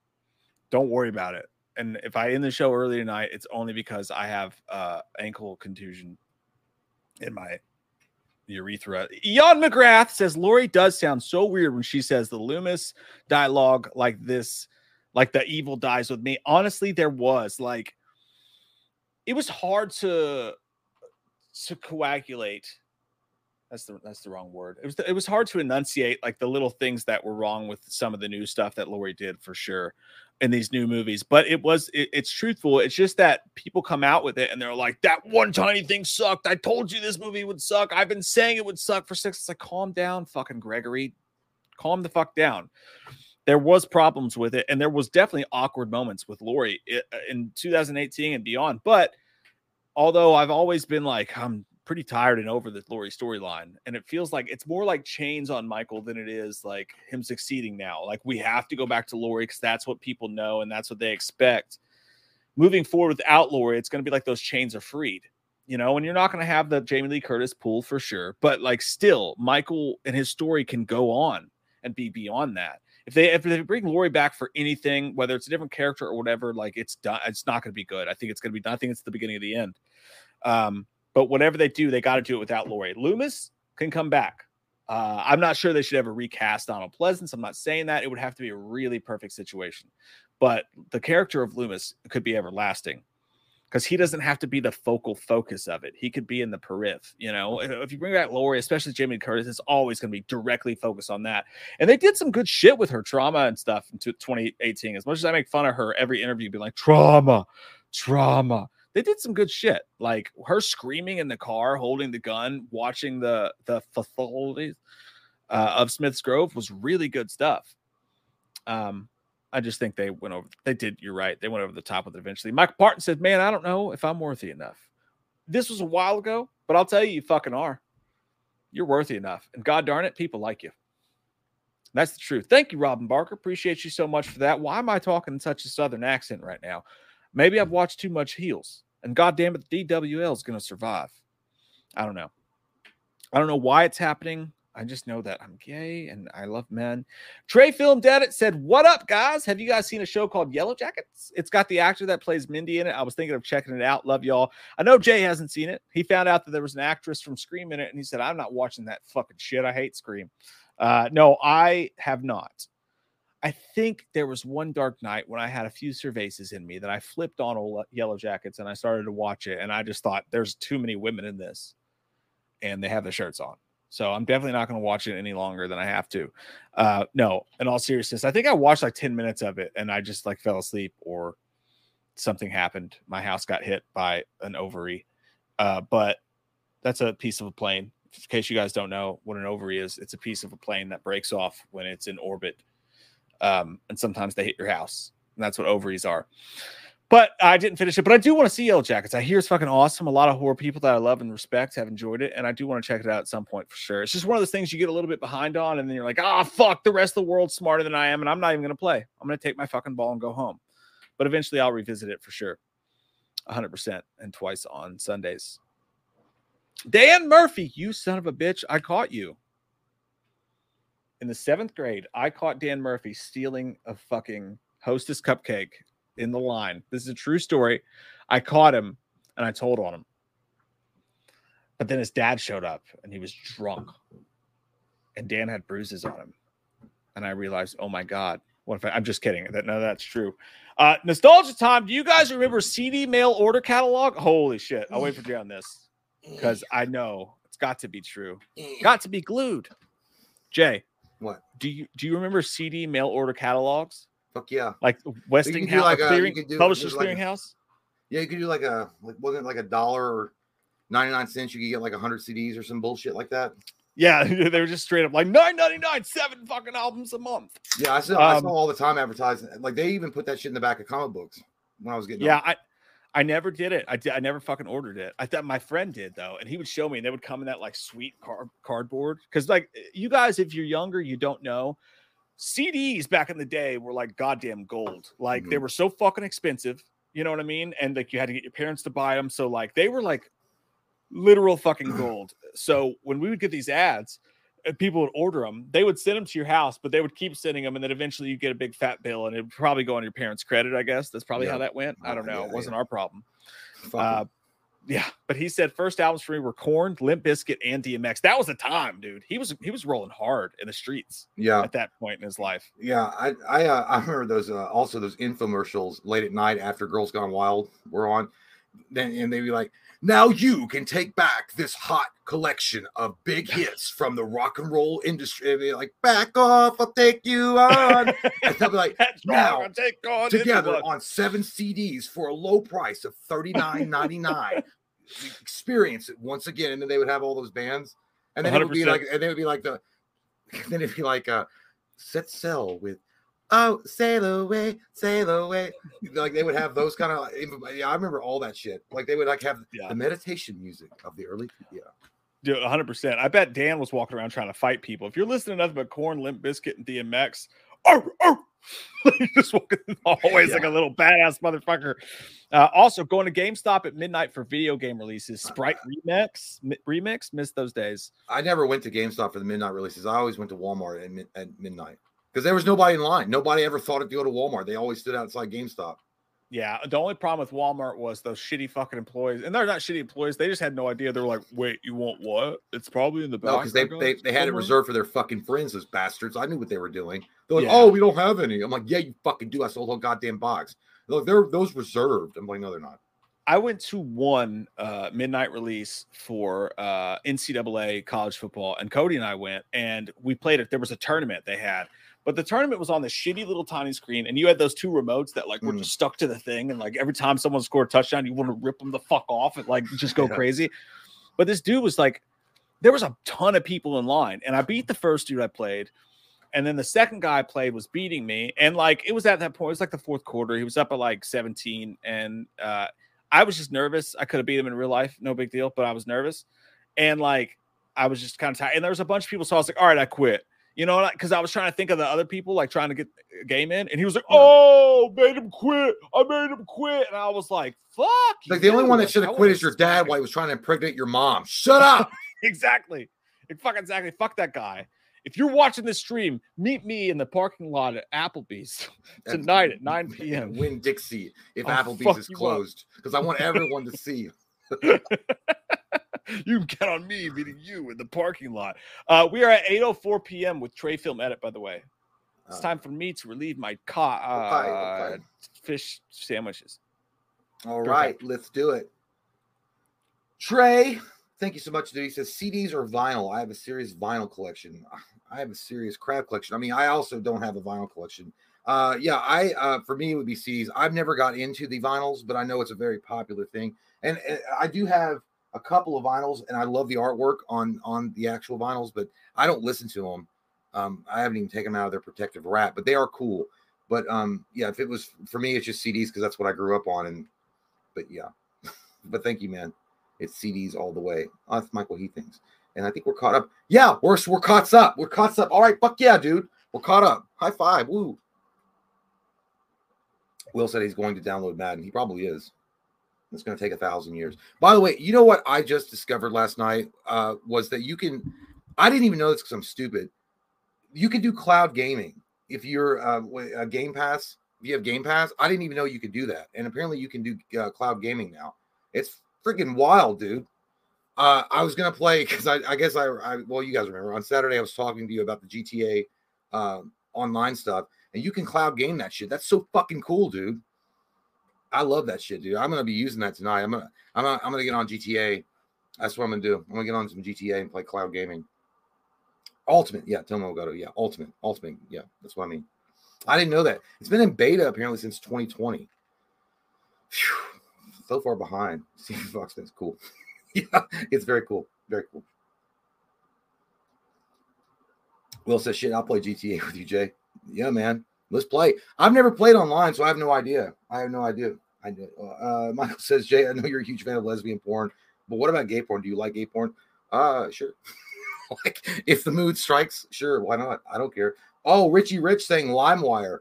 don't worry about it. And if I end the show early tonight, it's only because I have uh ankle contusion in my urethra. Jan McGrath says Laurie does sound so weird when she says the Loomis dialogue like this, like the evil dies with me. Honestly, there was like it was hard to to coagulate. That's the that's the wrong word. It was it was hard to enunciate like the little things that were wrong with some of the new stuff that Laurie did for sure in these new movies. But it was it, it's truthful. It's just that people come out with it and they're like, that one tiny thing sucked. I told you this movie would suck. I've been saying it would suck for six. It's like, calm down, fucking Gregory. Calm the fuck down. There was problems with it, and there was definitely awkward moments with Laurie uh, in 2018 and beyond. But although I've always been like, I'm pretty tired and over the Laurie storyline, and it feels like it's more like chains on Michael than it is like him succeeding now. Like we have to go back to Laurie because that's what people know and that's what they expect. Moving forward without Laurie, it's going to be like those chains are freed, you know, and you're not going to have the Jamie Lee Curtis pool for sure, but like still, Michael and his story can go on and be beyond that. If they if they bring Laurie back for anything, whether it's a different character or whatever, like it's done, it's not going to be good. I think it's going to be. I think it's the beginning of the end. Um, but whatever they do, they got to do it without Laurie. Loomis can come back. Uh, I'm not sure they should ever recast Donald Pleasence. I'm not saying that. It would have to be a really perfect situation. But the character of Loomis could be everlasting because he doesn't have to be the focal focus of it. He could be in the periph. You know, if, you bring back Laurie, especially Jamie Curtis, it's always going to be directly focused on that. And they did some good shit with her trauma and stuff in 2018. As much as I make fun of her every interview, being like trauma, trauma. They did some good shit, like her screaming in the car, holding the gun, watching the the facilities uh, of Smith's Grove was really good stuff. Um, I just think they went over. They did. You're right. They went over the top with it eventually. Mike Parton said, "Man, I don't know if I'm worthy enough." This was a while ago, but I'll tell you, you fucking are. You're worthy enough, and God darn it, people like you. That's the truth. Thank you, Robin Barker. Appreciate you so much for that. Why am I talking in such a southern accent right now? Maybe I've watched too much Heels, and God damn it, the DWL is going to survive. I don't know. I don't know why it's happening. I just know that I'm gay and I love men. Trey Film Dead It said, What up, guys? Have you guys seen a show called Yellowjackets? It's got the actor that plays Mindy in it. I was thinking of checking it out. Love y'all. I know Jay hasn't seen it. He found out that there was an actress from Scream in it, and he said, I'm not watching that fucking shit. I hate Scream. Uh, no, I have not. I think there was one dark night when I had a few cervezas in me that I flipped on Yellowjackets and I started to watch it, and I just thought there's too many women in this, and they have their shirts on. So I'm definitely not going to watch it any longer than I have to. Uh, no, in all seriousness, I think I watched like 10 minutes of it and I just like fell asleep or something happened. My house got hit by an ovary. Uh, but that's a piece of a plane. In case you guys don't know what an ovary is, it's a piece of a plane that breaks off when it's in orbit. Um, and sometimes they hit your house. And that's what ovaries are. But I didn't finish it. But I do want to see Yellowjackets. I hear it's fucking awesome. A lot of horror people that I love and respect have enjoyed it. And I do want to check it out at some point for sure. It's just one of those things you get a little bit behind on. And then you're like, ah, fuck, the rest of the world's smarter than I am. And I'm not even going to play. I'm going to take my fucking ball and go home. But eventually I'll revisit it for sure. 100% and twice on Sundays. Dan Murphy, you son of a bitch. I caught you. In the seventh grade, I caught Dan Murphy stealing a fucking hostess cupcake in the line. This is a true story. I caught him and I told on him. But then his dad showed up and he was drunk. And Dan had bruises on him. And I realized, oh my God, what if I, am just kidding. That no, that's true. Uh nostalgia time. Do you guys remember CD mail order catalog? Holy shit. I'll wait for Jay on this because I know it's got to be true. Got to be glued. Jay, What? do you do you remember CD mail order catalogs? Fuck yeah. Like Westinghouse like clearing, do- Publishers like Clearinghouse? Yeah, you could do like a like wasn't it like a dollar or 99 cents you could get like 100 CDs or some bullshit like that. Yeah, they were just straight up like nine ninety nine, seven fucking albums a month. Yeah, I saw I Um, saw all the time advertising. Like they even put that shit in the back of comic books when I was getting Yeah, them. I I never did it. I did, I never fucking ordered it. I thought my friend did though, and he would show me, and they would come in that like sweet car- cardboard. Because like you guys, if you're younger, you don't know. CDs back in the day were like goddamn gold. Like they Mhm. were so fucking expensive. You know what I mean? And like you had to get your parents to buy them. So like they were like literal fucking gold. So when we would get these ads, people would order them, they would send them to your house, but they would keep sending them, and then eventually you get a big fat bill, and it would probably go on your parents' credit. I guess that's probably Yeah. how that went. I Uh, don't know. yeah, it wasn't yeah. our problem. Uh, yeah, but he said first albums for me were Korn, Limp Bizkit, and DMX. That was the time, dude. He was he was rolling hard in the streets yeah. at that point in his life. Yeah, I I uh, I remember those uh, also those infomercials late at night after Girls Gone Wild were on. Then and they'd be like, "Now you can take back this hot collection of big hits from the rock and roll industry." And be like, "Back off, I'll take you on." and they'll be like, That's Now. Take on "Together on seven CDs for a low price of thirty nine ninety nine. Experience it once again." And then they would have all those bands, and then it would be like, and they would be like the, then it'd be like uh, set sail with oh sail away sail away like they would have those kind of yeah i remember all that shit like they would like have Yeah. the meditation music of the early yeah Dude, 100%. I bet Dan was walking around trying to fight people. If you're listening to nothing but Korn, Limp Bizkit, and DMX, oh, oh, he's just walking in the hallways like a little badass motherfucker. Uh, also, going to GameStop at midnight for video game releases. Sprite Remix, mi- Remix, missed those days. i never went to gamestop for the midnight releases i always went to walmart at, mid- at midnight because there was nobody in line nobody ever thought to go to walmart they always stood outside gamestop Yeah, the only problem with Walmart was those shitty fucking employees, and they're not shitty employees. They just had no idea. They were like, "Wait, you want what? It's probably in the back." no because they, they they had it reserved for their fucking friends those bastards i knew what they were doing they're like Yeah. oh we don't have any i'm like yeah you fucking do i sold a whole goddamn box They're like, they're those reserved i'm like no they're not I went to one uh, midnight release for uh, NCAA college football, and Cody and I went, and we played it. There was a tournament they had, but the tournament was on this shitty little tiny screen, and you had those two remotes that like were Mm. just stuck to the thing, and like every time someone scored a touchdown, you want to rip them the fuck off and like just go Yeah. crazy. But this dude was like, there was a ton of people in line, and I beat the first dude I played. And then the second guy I played was beating me. And like it was at that point, it was like the fourth quarter. He was up at like 17. And uh I was just nervous. I could have beat him in real life, no big deal, but I was nervous. And like I was just kind of tired. And there was a bunch of people, so I was like, all right, I quit. You know, what? because I was trying to think of the other people, like trying to get a game in, and he was like, "Oh, made him quit. I made him quit," and I was like, "Fuck!" like the only one that should have quit is your dad while he was trying to impregnate your mom shut up exactly. Like, fuck exactly. Fuck that guy. If you're watching this stream, meet me in the parking lot at Applebee's tonight at 9 p.m. Winn-Dixie if I'll Applebee's is closed because I want everyone to see. you can count on me meeting you in the parking lot. Uh, we are at 8:04 p.m. with Trey Film Edit. By the way, it's Uh, time for me to relieve my ca- uh, Okay, okay. fish sandwiches. All Okay. right, let's do it. Trey, thank you so much, dude. He says CDs or vinyl. I have a serious vinyl collection. I have a serious crab collection. I mean, I also don't have a vinyl collection. Uh, yeah, I uh, for me it would be CDs. I've never got into the vinyls, but I know it's a very popular thing, and, and I do have a couple of vinyls, and I love the artwork on on the actual vinyls, but I don't listen to them. Um, I haven't even taken them out of their protective wrap, but they are cool. But um, yeah, if it was for me, it's just CDs because that's what I grew up on. And but yeah, but thank you, man. It's CDs all the way. Oh, that's Michael he thinks, and I think we're caught up. Yeah, we're we're caught up. We're caught up. All right, fuck yeah, dude. We're caught up. High five. Woo. Will said he's going to download Madden. He probably is. It's going to take a thousand years. By the way, you know what I just discovered last night uh, was that you can. I didn't even know this because I'm stupid. You can do cloud gaming if you're uh, a Game Pass. If you have Game Pass, I didn't even know you could do that. And apparently, you can do uh, cloud gaming now. It's freaking wild, dude. Uh, I was gonna play because I, I, guess I, I, well, you guys remember on Saturday I was talking to you about the GTA um, online stuff, and you can cloud game that shit. That's so fucking cool, dude. I love that shit, dude. I'm gonna be using that tonight. I'm gonna I'm gonna, I'm gonna get on GTA. That's what I'm gonna do. I'm gonna get on some GTA and play cloud gaming. Ultimate, yeah. Tell me, I Tomo Goto, yeah. Ultimate, ultimate, yeah. That's what I mean. I didn't know that. It's been in beta apparently since 2020. Whew, so far behind. See Fox that's cool. yeah, it's very cool. Very cool. Will says, shit, I'll play GTA with you, Jay. Yeah, man. Let's play. I've never played online, so I have no idea. I have no idea. I did. Uh, Michael says, Jay, I know you're a huge fan of lesbian porn, but what about gay porn? Do you like gay porn? Uh, sure. like, if the mood strikes, sure, why not? I don't care. Oh, Richie Rich saying LimeWire.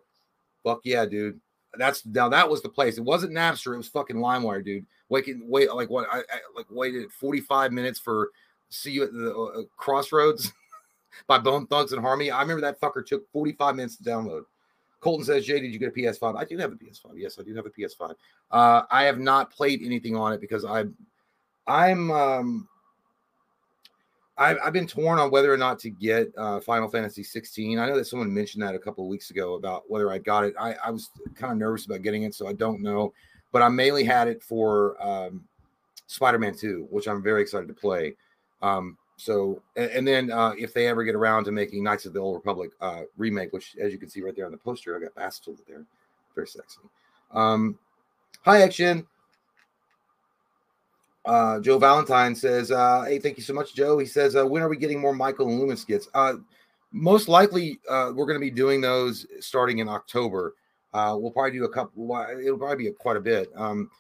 Fuck yeah, dude. That's now that was the place. It wasn't Napster. It was fucking LimeWire, dude. Wait, wait, like what? I, I like waited 45 minutes for see you at the uh, crossroads by Bone Thugs and Harmony. I remember that fucker took 45 minutes to download. Colton says, Jay, did you get a PS5? I do have a PS5. Yes, I do have a PS5. Uh, I have not played anything on it because I'm, I'm, um, I've, I've been torn on whether or not to get uh, Final Fantasy 16. I know that someone mentioned that a couple of weeks ago about whether I got it. I, I was kind of nervous about getting it, so I don't know. But I mainly had it for um, Spider Man 2, which I'm very excited to play. Um, so, and, and then uh, if they ever get around to making Knights of the Old Republic uh, remake, which as you can see right there on the poster, I got Bastila there, very sexy. Um, hi, Action. Uh, Joe Valentine says, uh, "Hey, thank you so much, Joe." He says, uh, "When are we getting more Michael and Loomis skits?" Uh, most likely, uh, we're going to be doing those starting in October. Uh, we'll probably do a couple. It'll probably be a, quite a bit. Um,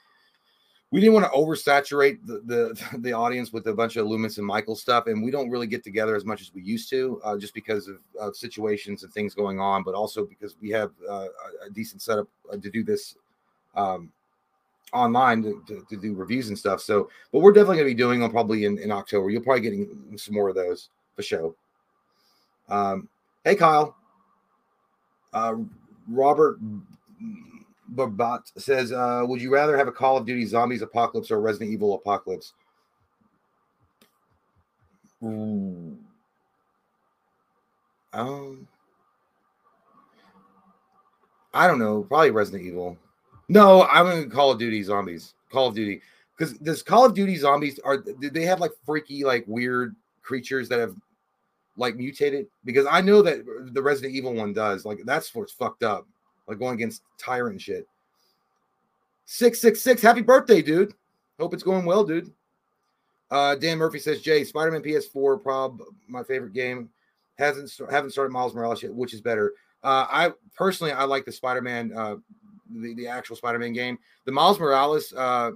we didn't want to oversaturate the, the, the audience with a bunch of Loomis and Michael stuff, and we don't really get together as much as we used to, uh, just because of, of, situations and things going on, but also because we have uh, a decent setup uh, to do this um, online to, to, to, do reviews and stuff. So, but we're definitely going to be doing them probably in, in October. You'll probably getting some more of those for show. Um, hey, Kyle. Uh, Robert Babat says, uh, "Would you rather have a Call of Duty Zombies Apocalypse or Resident Evil Apocalypse?" Um, I don't know. Probably Resident Evil. No, I'm gonna Call of Duty Zombies. Call of Duty because this Call of Duty Zombies are they have like freaky like weird creatures that have like mutated? Because I know that the Resident Evil one does. Like that's what's fucked up like going against Tyrant shit. 666, happy birthday, dude. Hope it's going well, dude. Uh, Dan Murphy says, Jay, Spider Man PS4, prob my favorite game. Hasn't haven't started Miles Morales yet, which is better. Uh, I personally I like the Spider Man, uh, the, the actual Spider Man game. The Miles Morales uh,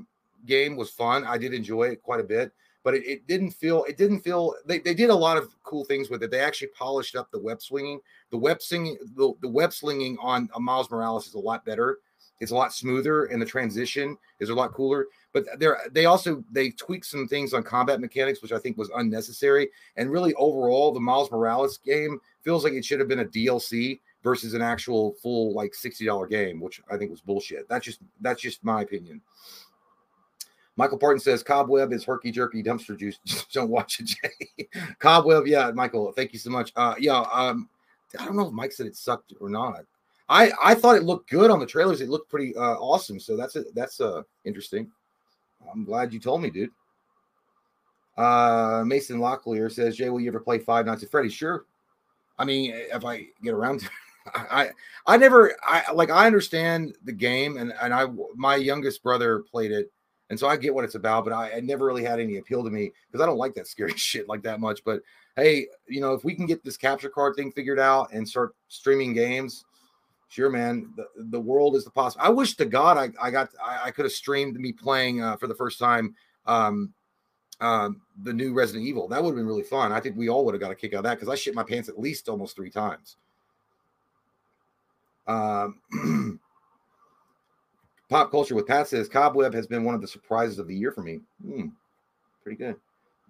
game was fun. I did enjoy it quite a bit but it, it, didn't feel it didn't feel they, they did a lot of cool things with it. They actually polished up the web swinging. The web swinging the, the web slinging on a Miles Morales is a lot better. It's a lot smoother and the transition is a lot cooler. But they're they also they tweaked some things on combat mechanics, which I think was unnecessary. And really overall, the Miles Morales game feels like it should have been a DLC versus an actual full like $60 game, which I think was bullshit. That's just that's just my opinion. Michael Parton says Cobweb is herky jerky dumpster juice. Just don't watch it, Jay. Cobweb, yeah, Michael, thank you so much. Uh, yeah, um, I don't know if Mike said it sucked or not. I I thought it looked good on the trailers. It looked pretty uh, awesome. So that's it. That's uh interesting. I'm glad you told me, dude. Uh, Mason Locklear says, Jay, will you ever play Five Nights at Freddy's? Sure. I mean, if I get around to I, I never I like I understand the game and and I my youngest brother played it and so I get what it's about but I, I never really had any appeal to me because I don't like that scary shit like that much but hey you know if we can get this capture card thing figured out and start streaming games sure man the, the world is the possible I wish to God I, I got I, I could have streamed me playing uh, for the first time um um, the new Resident Evil. That would have been really fun. I think we all would have got a kick out of that because I shit my pants at least almost three times. Um, pop culture with Pat says Cobweb has been one of the surprises of the year for me. Hmm, pretty good.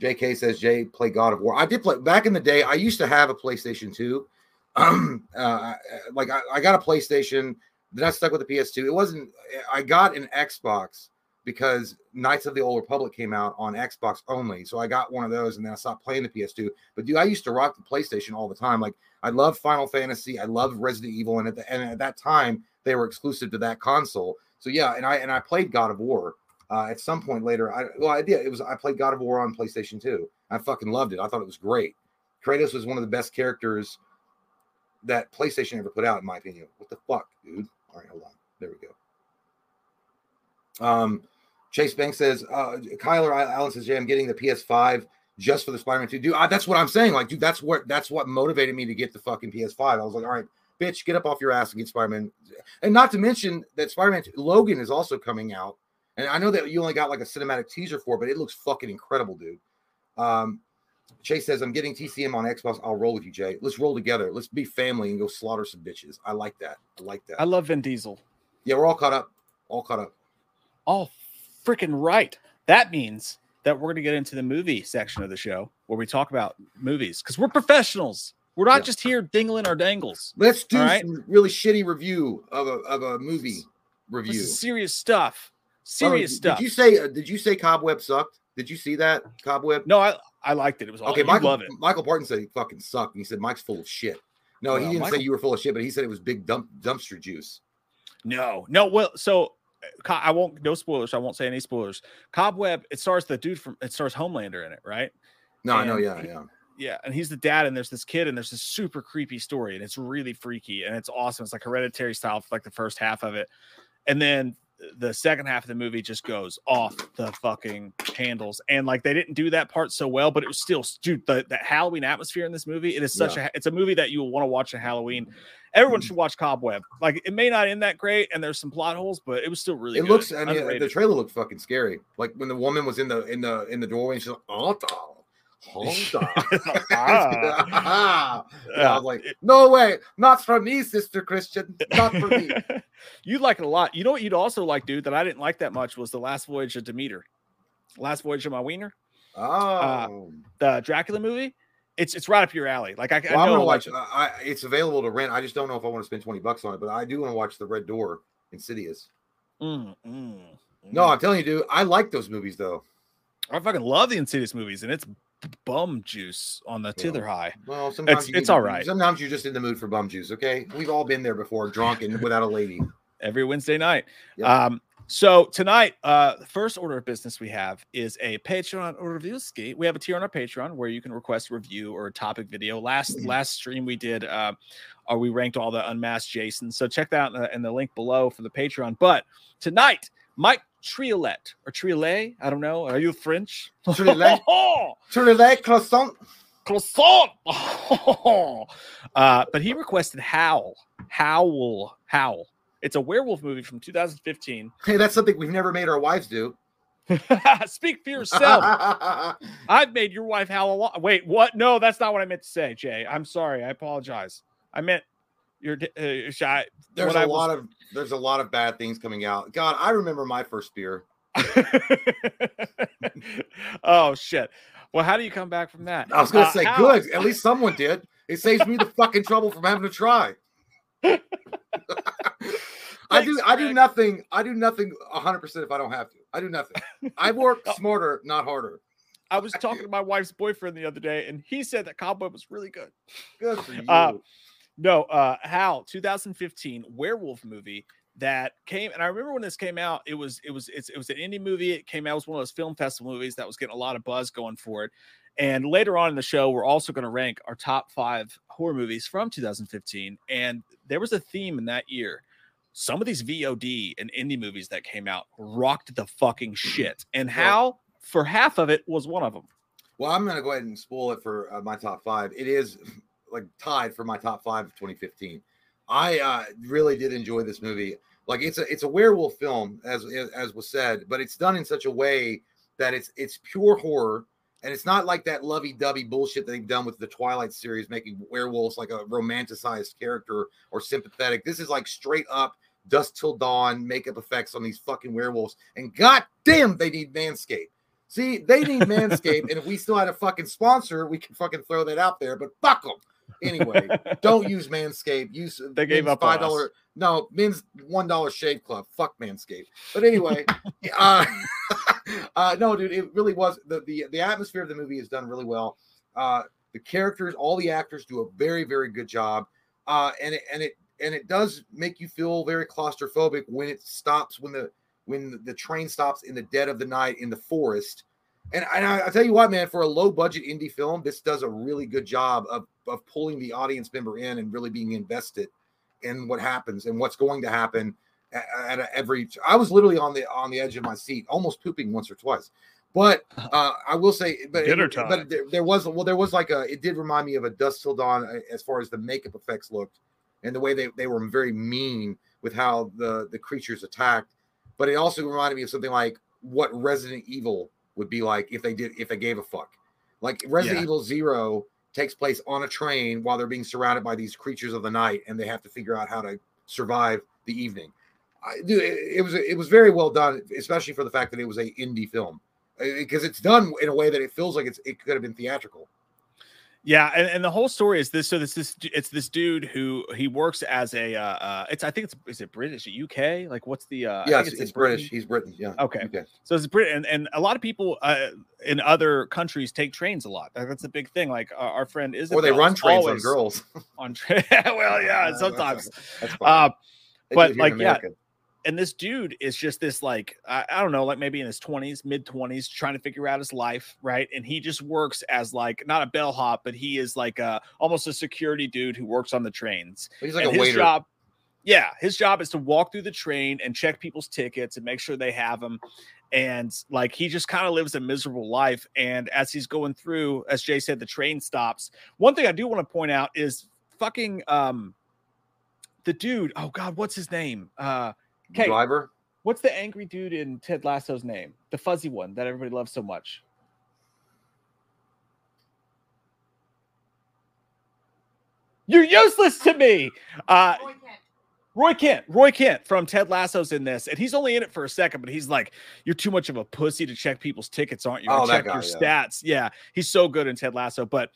JK says Jay play God of War. I did play back in the day. I used to have a PlayStation 2. Um, uh, like I, I got a PlayStation, then I stuck with the PS2. It wasn't. I got an Xbox because Knights of the Old Republic came out on Xbox only. So I got one of those and then I stopped playing the PS2. But dude, I used to rock the PlayStation all the time. Like I love Final Fantasy, I love Resident Evil, and at the, and at that time they were exclusive to that console. So yeah, and I and I played God of War. Uh, at some point later, I well, I did. It was I played God of War on PlayStation 2. I fucking loved it. I thought it was great. Kratos was one of the best characters that PlayStation ever put out, in my opinion. What the fuck, dude? All right, hold on. There we go. Um, Chase Banks says, uh, Kyler Allen says, yeah, I'm getting the PS5 just for the Spider-Man 2. Dude, I, that's what I'm saying. Like, dude, that's what that's what motivated me to get the fucking PS5. I was like, all right, bitch, get up off your ass and get Spider-Man. And not to mention that Spider-Man Logan is also coming out. And I know that you only got like a cinematic teaser for, it, but it looks fucking incredible, dude. Um, Chase says, I'm getting TCM on Xbox. I'll roll with you, Jay. Let's roll together. Let's be family and go slaughter some bitches. I like that. I like that. I love Vin Diesel. Yeah, we're all caught up. All caught up. All freaking right. That means that we're going to get into the movie section of the show where we talk about movies because we're professionals. We're not Yeah. just here dingling our dangles. Let's do right. some really shitty review of a of a movie This review. is serious stuff. Oh, Serious did- stuff. Did you say? uh, Did you say Cobweb sucked? Did you see that Cobweb? no, I I liked it. It was Okay. Michael. love it. Michael Parton said he fucking sucked. And he said Mike's full of shit. No, he didn't Michael- say you were full of shit, but he said it was big dump dumpster juice. No, no. Well, so uh, I won't. No spoilers. I won't say any spoilers. Cobweb. It stars the dude from. It stars Homelander in it, right? No, I know. Yeah, he- yeah. Yeah, and he's the dad, and there's this kid, and there's this super creepy story, and it's really freaky, and it's awesome. It's like hereditary style for like the first half of it, and then the second half of the movie just goes off the fucking handles. And like they didn't do that part so well, but it was still dude, the, the Halloween atmosphere in this movie, it is such a it's a movie that you will want to watch at Halloween. Everyone Mm. should watch Cobweb. Like it may not end that great, and there's some plot holes, but it was still really it good. looks. I mean, the trailer looked fucking scary. Like when the woman was in the in the in the doorway, and she's like, "Oh, on." Ah. I was like, "No way, not for me, Sister Christian, not for me." you'd like it a lot. You know what you'd also like, dude, that I didn't like that much was the last voyage of Demeter. Last voyage of my wiener, Oh, the Dracula movie. It's it's right up your alley. Like I, I well, I'm know gonna watch. I, I, it's available to rent. I just don't know if I want to spend twenty bucks on it, but I do want to watch the Red Door, Insidious. mm, mm, No, mm. I'm telling you, dude, I like those movies though. I fucking love the Insidious movies, and it's bum juice on the tither high. Well, sometimes It's- you it's all right. Sometimes you're just in the mood for bum juice. Okay, we've all been there before, drunk and without a lady. every Wednesday night. Yep. Um, so tonight, uh, the first order of business we have is a Patreon review ski. We have a tier on our Patreon where you can request review or a topic video. Last last stream we did, uh, or we ranked all the unmasked Jason. So check that out in the, in the link below for the Patreon. But tonight, Mike Triolet or Triolet, I don't know. Are you French? Triolet? Triolet croissant. croissant. uh, but he requested Howl, Howl, Howl. It's a werewolf movie from 2015. Hey, that's something we've never made our wives do. Speak for yourself. I've made your wife howl a lot. Wait, what? No, that's not what I meant to say, Jay. I'm sorry. I apologize. I meant your uh, shot. there's a was- lot of there's a lot of bad things coming out. God, I remember my first beer. oh shit. Well, how do you come back from that? I was gonna Uh, say, Howl- good. At least someone did. It saves me the fucking trouble from having to try. I do. I do nothing. I do nothing 100 percent if I don't have to. I do nothing. I work Oh. smarter, not harder. I was talking to my wife's boyfriend the other day, and he said that cowboy was really good. Good for you. Uh, No, uh, Howl, 2015 werewolf movie that came and I remember when this came out, it was it was it's, it was an indie movie. It came out it was one of those film festival movies that was getting a lot of buzz going for it. And later on in the show, we're also going to rank our top five horror movies from 2015. And there was a theme in that year. Some of these VOD and indie movies that came out rocked the fucking shit. And how for half of it was one of them. Well, I'm going to go ahead and spoil it for uh, my top five. It is like tied for my top five of 2015. I uh, really did enjoy this movie. Like it's a it's a werewolf film, as as was said, but it's done in such a way that it's it's pure horror, and it's not like that lovey-dovey bullshit that they've done with the Twilight series, making werewolves like a romanticized character or sympathetic. This is like straight up Dusk Till Dawn makeup effects on these fucking werewolves, and goddamn, they need Manscaped. See, they need Manscaped, and if we still had a fucking sponsor, we could fucking throw that out there. But fuck them. Anyway, don't use Manscaped. Use They gave up five dollar. No, men's one dollar shave club. Fuck Manscaped. But anyway, uh, uh, no, dude, it really was the, the the atmosphere of the movie is done really well. Uh, the characters, all the actors do a very very good job. Uh, and it and it and it does make you feel very claustrophobic when it stops when the when the train stops in the dead of the night in the forest. And, and I, I tell you what, man, for a low budget indie film, this does a really good job of, of pulling the audience member in and really being invested in what happens and what's going to happen at, at every. I was literally on the on the edge of my seat, almost pooping once or twice. But uh, I will say, but Dinner it- time. but there, there was well, there was like a. It did remind me of a Dusk Till Dawn uh, as far as the makeup effects looked, and the way they, they were very mean with how the the creatures attacked. But it also reminded me of something like what Resident Evil would be like if they did if they gave a fuck. Like Resident Yeah. Evil Zero takes place on a train while they're being surrounded by these creatures of the night, and they have to figure out how to survive the evening. I, dude, it, it was it was very well done, especially for the fact that it was a indie film, because it's done in a way that it feels like it's it could have been theatrical. Yeah, and, and the whole story is this. So this this it's this dude who he works as a uh, uh it's I think it's is it British UK like what's the uh I yes, think it's, in British. Britain. He's British Yeah. Okay. Okay. So it's Brit and, and a lot of people uh, in other countries take trains a lot. That's a big thing. Like our, our friend is Or they run trains on girls. on train. well, yeah, sometimes. That's. Uh, but, like, yeah. And this dude is just this like I, I don't know like maybe in his 20s mid 20s trying to figure out his life right? And he just works as like not a bellhop but he is like a almost a security dude who works on the trains. He's like and a his waiter. job yeah his job is to walk through the train and check people's tickets and make sure they have them and like he just kind of lives a miserable life. And as he's going through as jay said the train stops. One thing i do want to point out is fucking um the dude oh god what's his name? Uh okay Driver. What's the angry dude in Ted Lasso's name? The fuzzy one that everybody loves so much. You're useless to me. Uh, Boy, Kent. Roy Kent. Roy Kent from Ted Lasso's in this, and he's only in it for a second, but he's like, "You're too much of a pussy to check people's tickets, aren't you? Oh, check guy, your yeah. stats." Yeah, he's so good in Ted Lasso, but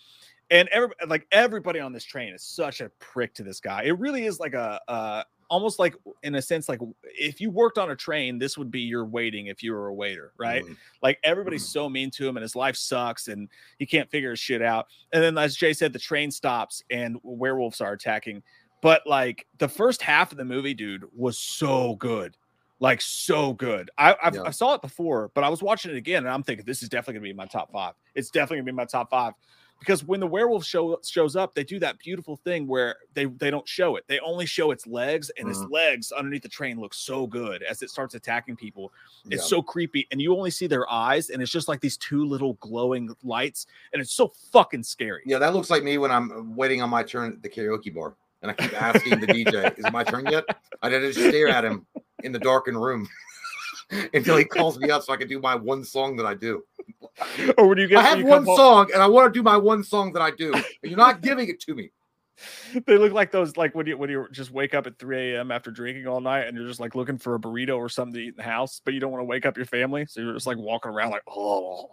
and every like everybody on this train is such a prick to this guy. It really is like a uh almost like in a sense like if you worked on a train this would be your waiting if you were a waiter right? Mm. like everybody's so mean to him and his life sucks and he can't figure his shit out. And then as jay said the train stops and werewolves are attacking. But like the first half of the movie dude was so good. Like so good. I I've, Yeah. i saw it before but i was watching it again and i'm thinking this is definitely gonna be my top five. It's definitely gonna be my top five because when the werewolf show shows up, they do that beautiful thing where they they don't show it. They only show its legs, and its Mhm. legs underneath the train look so good as it starts attacking people. It's Yeah. so creepy, and you only see their eyes, and it's just like these two little glowing lights, and it's so fucking scary. Yeah, that looks like me when I'm waiting on my turn at the karaoke bar, and I keep asking the DJ, "Is it my turn yet?" I just stare at him in the darkened room until he calls me up so I can do my one song that I do. or when you get I have one song, and I want to do my one song that I do, and you're not giving it to me. they look like those like when you when you just wake up at 3 a.m after drinking all night and you're just like looking for a burrito or something to eat in the house but you don't want to wake up your family so you're just like walking around like oh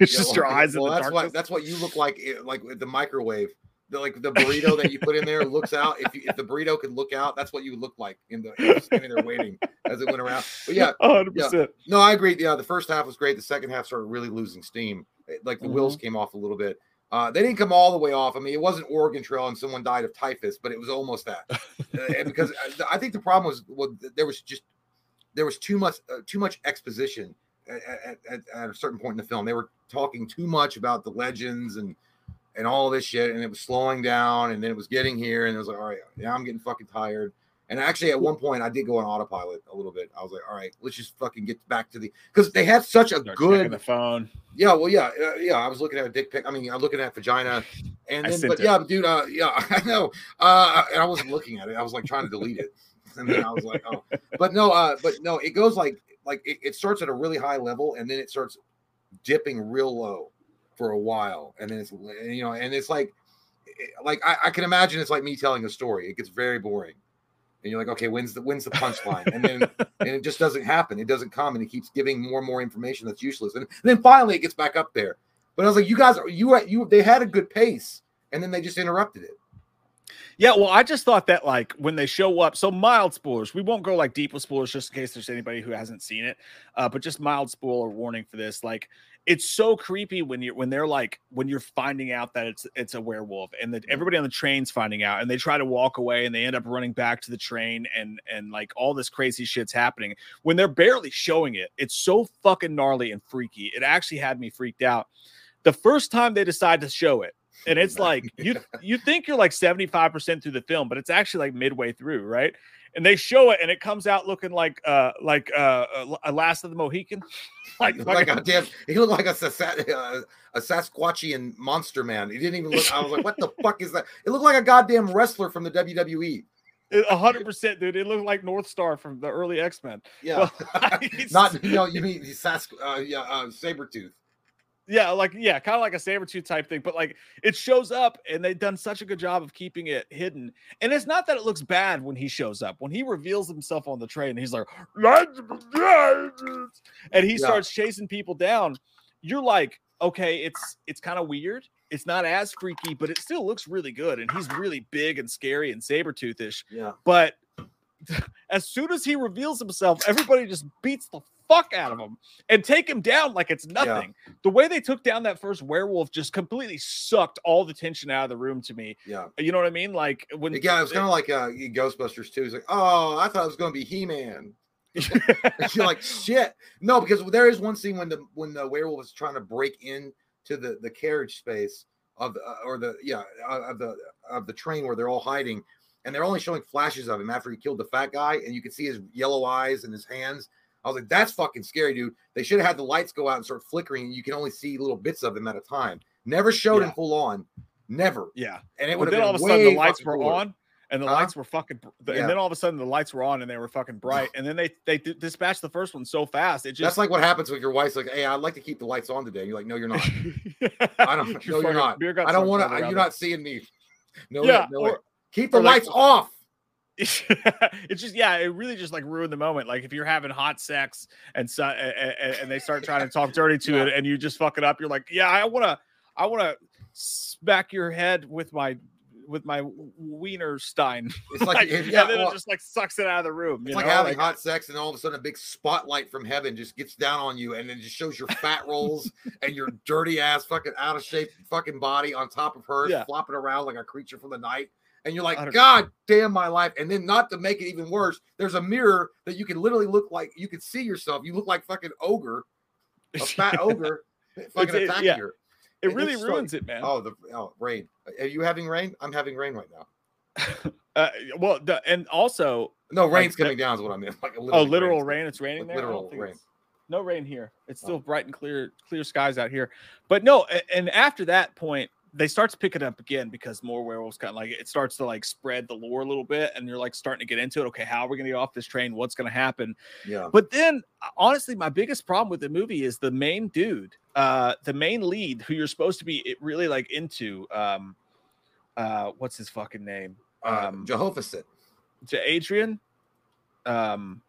it's Yeah, just well, your eyes well, in the that's darkness. what that's what you look like, eh, like the microwave. The, like the burrito that you put in there looks out. If you, if the burrito could look out, that's what you would look like in the standing there waiting as it went around. But yeah, 100% No, I agree. Yeah, the first half was great. The second half started really losing steam. It- Like the Mm-hmm. wheels came off a little bit. Uh, they didn't come all the way off. I mean, it wasn't Oregon Trail and someone died of typhus, but it was almost that. Uh, because I- I think the problem was well, there was just there was too much uh, too much exposition at, at, at a certain point in the film. They were talking too much about the legends and and all this shit, and it was slowing down, and then it was getting here, and it was like, all right, now I'm getting fucking tired. And actually, at one point, I did go on autopilot a little bit. I was like, all right, let's just fucking get back to the because they had such a Start good the phone. yeah, well, yeah, uh, yeah. I was looking at a dick pic. I mean, I'm looking at vagina, and then, but it. yeah, dude, uh, yeah, I know. Uh, and I wasn't looking at it. I was like trying to delete it, and then I was like, oh, but no, uh, but no, it goes like like it, it starts at a really high level, and then it starts dipping real low for a while, and then it's you know, and it's like like I, I can imagine it's like me telling a story. It gets very boring. And you're like, okay, when's the when's the punchline? And then and it just doesn't happen. It doesn't come, and it keeps giving more and more information that's useless. And, then finally, it gets back up there. But I was like, you guys, are you you they had a good pace, and then they just interrupted it. Yeah, well, I just thought that like when they show up, so mild spoilers. We won't go like deep with spoilers just in case there's anybody who hasn't seen it. Uh, but just mild spoiler warning for this. Like it's so creepy when you're when they're like when you're finding out that it's it's a werewolf and that everybody on the train's finding out and they try to walk away and they end up running back to the train and and like all this crazy shit's happening when they're barely showing it. It's so fucking gnarly and freaky. It actually had me freaked out. The first time they decide to show it, and it's like you you think you're like 75% through the film but it's actually like midway through right and they show it and it comes out looking like uh like uh a- a last of the mohican like, Like like a damn, he looked like a, Sasa- uh, a Sasquatchian monster man. He didn't even look. I was like, what the fuck is that? It looked like a goddamn wrestler from the. WWE. a hundred percent dude it looked like north star from the early x-men Yeah, It's- not you know you mean Sask, uh, yeah, uh, Sabretooth. Yeah like yeah kind of like a saber tooth type thing but like it shows up and they've done such a good job of keeping it hidden and it's not that it looks bad when he shows up. When he reveals himself on the train he's like and he Yeah. starts chasing people down. You're like okay it's it's kind of weird. It's not as freaky but it still looks really good and he's really big and scary and saber toothish. Yeah, but as soon as he reveals himself, everybody just beats the fuck out of him and take him down like it's nothing. The way they took down that first werewolf just completely sucked all the tension out of the room to me. yeah. You know what I mean? Like when Yeah, it was kind of like uh, Ghostbusters too. It's like, oh, I thought it was going to be He Man. And you're like, shit. No, because there is one scene when the when the werewolf is trying to break in to the the carriage space of the uh, or the yeah uh, of the of the train where they're all hiding, and they're only showing flashes of him after he killed the fat guy, and you can see his yellow eyes and his hands. I was like, that's fucking scary, dude. They should have had the lights go out and start flickering, and you can only see little bits of them at a time. Never showed him Yeah. full on, never. yeah. And it would then all of a sudden the lights were on and the Huh? lights were fucking br- Yeah. and then all of a sudden the lights were on and they were fucking bright and then they they d- dispatched the first one so fast it just That's like what happens with your wife's like, hey, I'd like to keep the lights on today. and You're like, no, you're not. I don't. Your no, you're not. I don't want to. You're not seeing me. No, Yeah, no way. or- Keep the or like- lights off. it's just yeah it really just like ruined the moment like if you're having hot sex and so and, and they start trying to talk dirty to it and you just fuck it up you're like yeah i want to i want to smack your head with my with my wiener stein It's like, like, if- yeah, and then well, it just like sucks it out of the room it's like know? having Like, hot sex, and all of a sudden a big spotlight from heaven just gets down on you, and then just shows your fat rolls and your dirty ass, fucking out of shape, fucking body on top of hers, Yeah. flopping around like a creature from the night. And you're like, God damn my life. And then, not to make it even worse, there's a mirror that you can literally look like you can see yourself. You look like fucking ogre, a fat ogre, fucking it- attacking yeah. it it's really so- ruins it man Oh, the oh rain. Are you having rain? I'm having rain right now. uh, well the, and also No, Like, rain's that- coming down is what I mean. Like oh literal rain it's raining like there literal rain. no rain here it's Oh. still bright and clear clear skies out here but no and after that point they start to pick it up again because more werewolves kind of like it starts to like spread the lore a little bit and you're like starting to get into it okay how are we going to get off this train what's going to happen Yeah. but then uh, honestly my biggest problem with the movie is the main dude uh the main lead who you're supposed to be really like into um uh what's his fucking name Uh, um Jehovah Sit. to adrian um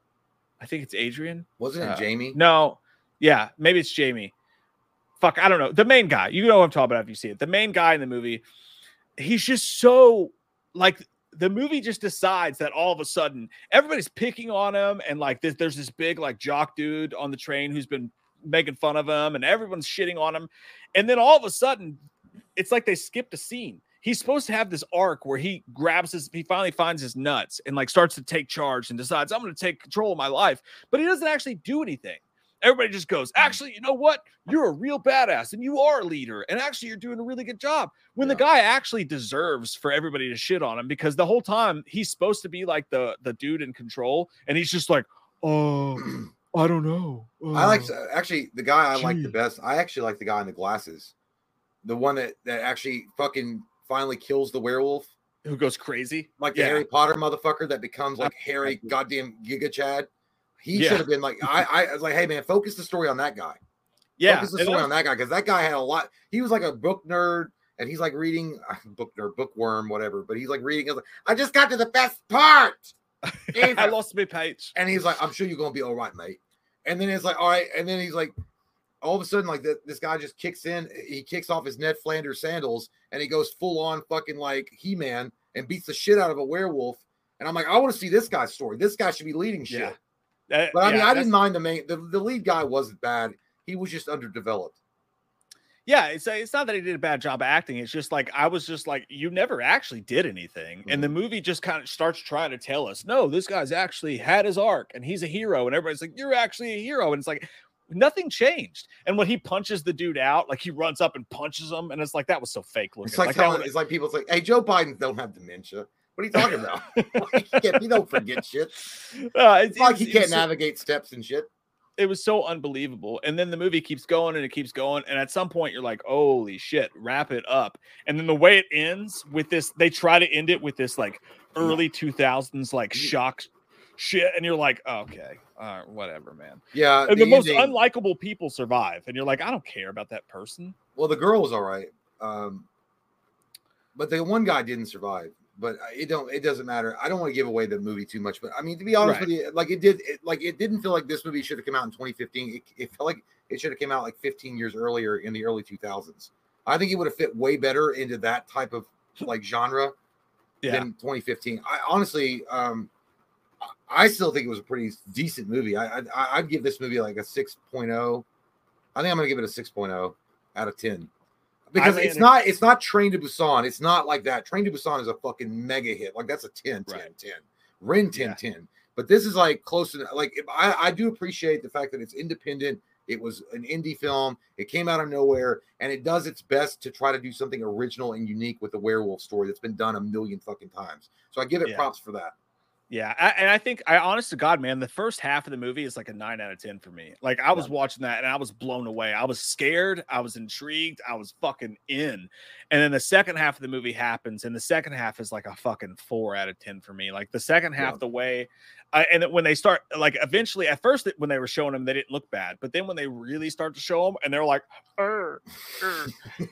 i think it's adrian Wasn't it uh, Jamie? no, yeah, maybe it's Jamie. Fuck, I don't know. The main guy, you know what I'm talking about if you see it. The main guy in the movie, he's just so like the movie just decides that all of a sudden everybody's picking on him, and like there's, there's this big like jock dude on the train who's been making fun of him, and everyone's shitting on him, and then all of a sudden it's like they skipped a scene. He's supposed to have this arc where he grabs his, he finally finds his nuts and like starts to take charge and decides, I'm going to take control of my life. But he doesn't actually do anything. Everybody just goes, Mm. actually, you know what? You're a real badass and you are a leader. And actually, you're doing a really good job. When the guy actually deserves for everybody to shit on him because the whole time he's supposed to be like the the dude in control, and he's just like, oh, I don't know. I like uh." actually the guy I like the best. I actually like the guy in the glasses, the one that that actually fucking finally kills the werewolf, who goes crazy. like the Yeah. Harry Potter motherfucker that becomes like Harry goddamn Giga Chad. He Yeah. should have been like I, I was like, hey man, focus the story on that guy. Yeah, focus the story that on that guy because that guy had a lot. He was like a book nerd, and he's like reading book nerd, bookworm, whatever. But he's like reading. he's like, I just got to the best part. was- I lost my page. And he's like, I'm sure you're gonna be all right, mate. And then it's like, all right. And then he's like, all of a sudden, like th- this guy just kicks in. He kicks off his Ned Flanders sandals and he goes full on fucking like He Man and beats the shit out of a werewolf. And I'm like, I want to see this guy's story. This guy should be leading shit. Yeah. Uh, But I mean, yeah, I didn't mind the main. The, the lead guy wasn't bad. He was just underdeveloped. Yeah, it's it's not that he did a bad job acting. It's just like I was just like you never actually did anything, and Mm-hmm. the movie just kind of starts trying to tell us, no, this guy's actually had his arc, and he's a hero, and everybody's like, you're actually a hero, and it's like nothing changed. And when he punches the dude out, like he runs up and punches him, and it's like that was so fake looking. It's like, that telling, it's like people say, "Hey, Joe Biden don't have dementia." What are you talking about? like, he, can't, he don't forget shit. uh, it's It's like it's- he it can't navigate steps and shit. it was so unbelievable. And then the movie keeps going and it keeps going. And at some point, you're like, holy shit, wrap it up. And then the way it ends with this, they try to end it with this like early 2000s like shock shit. And you're like, okay, all right, whatever, man. Yeah, And the, most ending- unlikable people survive. And you're like, I don't care about that person. Well, the girl was all right, um, but the one guy didn't survive. But it don't. It doesn't matter. I don't want to give away the movie too much. But I mean, to be honest Right. with you, like it did. It, like it didn't feel like this movie should have come out in 2015. It, it felt like it should have come out like 15 years earlier in the early 2000s. I think it would have fit way better into that type of like genre Yeah. than 2015. I honestly, um, I- still think it was a pretty decent movie. I, I I'd give this movie like a 6.0. I think I'm gonna give it a 6.0 out of 10 because it's not it's not Train to Busan. It's not like that. Train to Busan is a fucking mega hit. Like that's a 10 10 Right. 10. Rin 10 Yeah. 10. But this is like close to like I, I do appreciate the fact that it's independent. It was an indie film. It came out of nowhere, and it does its best to try to do something original and unique with the werewolf story that's been done a million fucking times. So I give it Yeah. props for that. Yeah, I, and I think I honest to God, man, the first half of the movie is like a nine out of ten for me. Like I was watching that and I was blown away. I was scared, I was intrigued, I was fucking in. And then the second half of the movie happens, and the second half is like a fucking four out of ten for me. Like the second half, Yeah. the way, I, and then when they start, like eventually, at first when they were showing them, they didn't look bad, but then when they really start to show them, and they're like,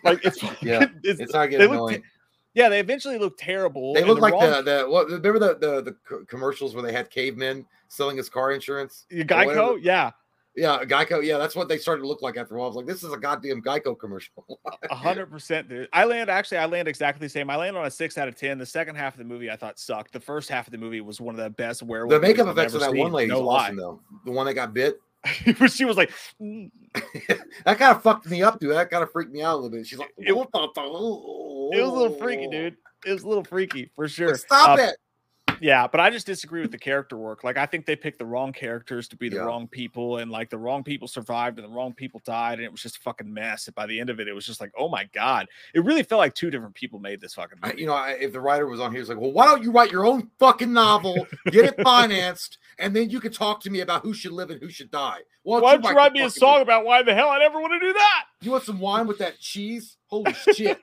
like it's Yeah, it's, It's not getting annoying. Yeah, they eventually look terrible. They look like wrong- the the what? Remember the the the commercials where they had cavemen selling his car insurance? the? Geico, yeah. Yeah, Geico. Yeah, that's what they started to look like after a while. I was like, this is a goddamn Geico commercial. A hundred percent, dude. I land actually. I land exactly the same. I land on a six out of ten. The second half of the movie I thought sucked. The first half of the movie was one of the best werewolf. the makeup effects of that one seen, lady no awesome though. The one that got bit. she was like, "Mm." that kind of fucked me up, dude. That kind of freaked me out a little bit. She's like, It- it was a little freaky, dude. It was a little freaky for sure. Like, stop Uh, it. Yeah, but I just disagree with the character work. Like, I think they picked the wrong characters to be the Yeah. wrong people, and like the wrong people survived and the wrong people died, and it was just a fucking mess. And by the end of it, it was just like, oh my god, it really felt like two different people made this fucking I, you know, I, if the writer was on here, he's like, well, why don't you write your own fucking novel, get it financed, and then you can talk to me about who should live and who should die. Why Why don't you write the me a song movie? about why the hell I never want to do that? You want some wine with that cheese? Holy shit!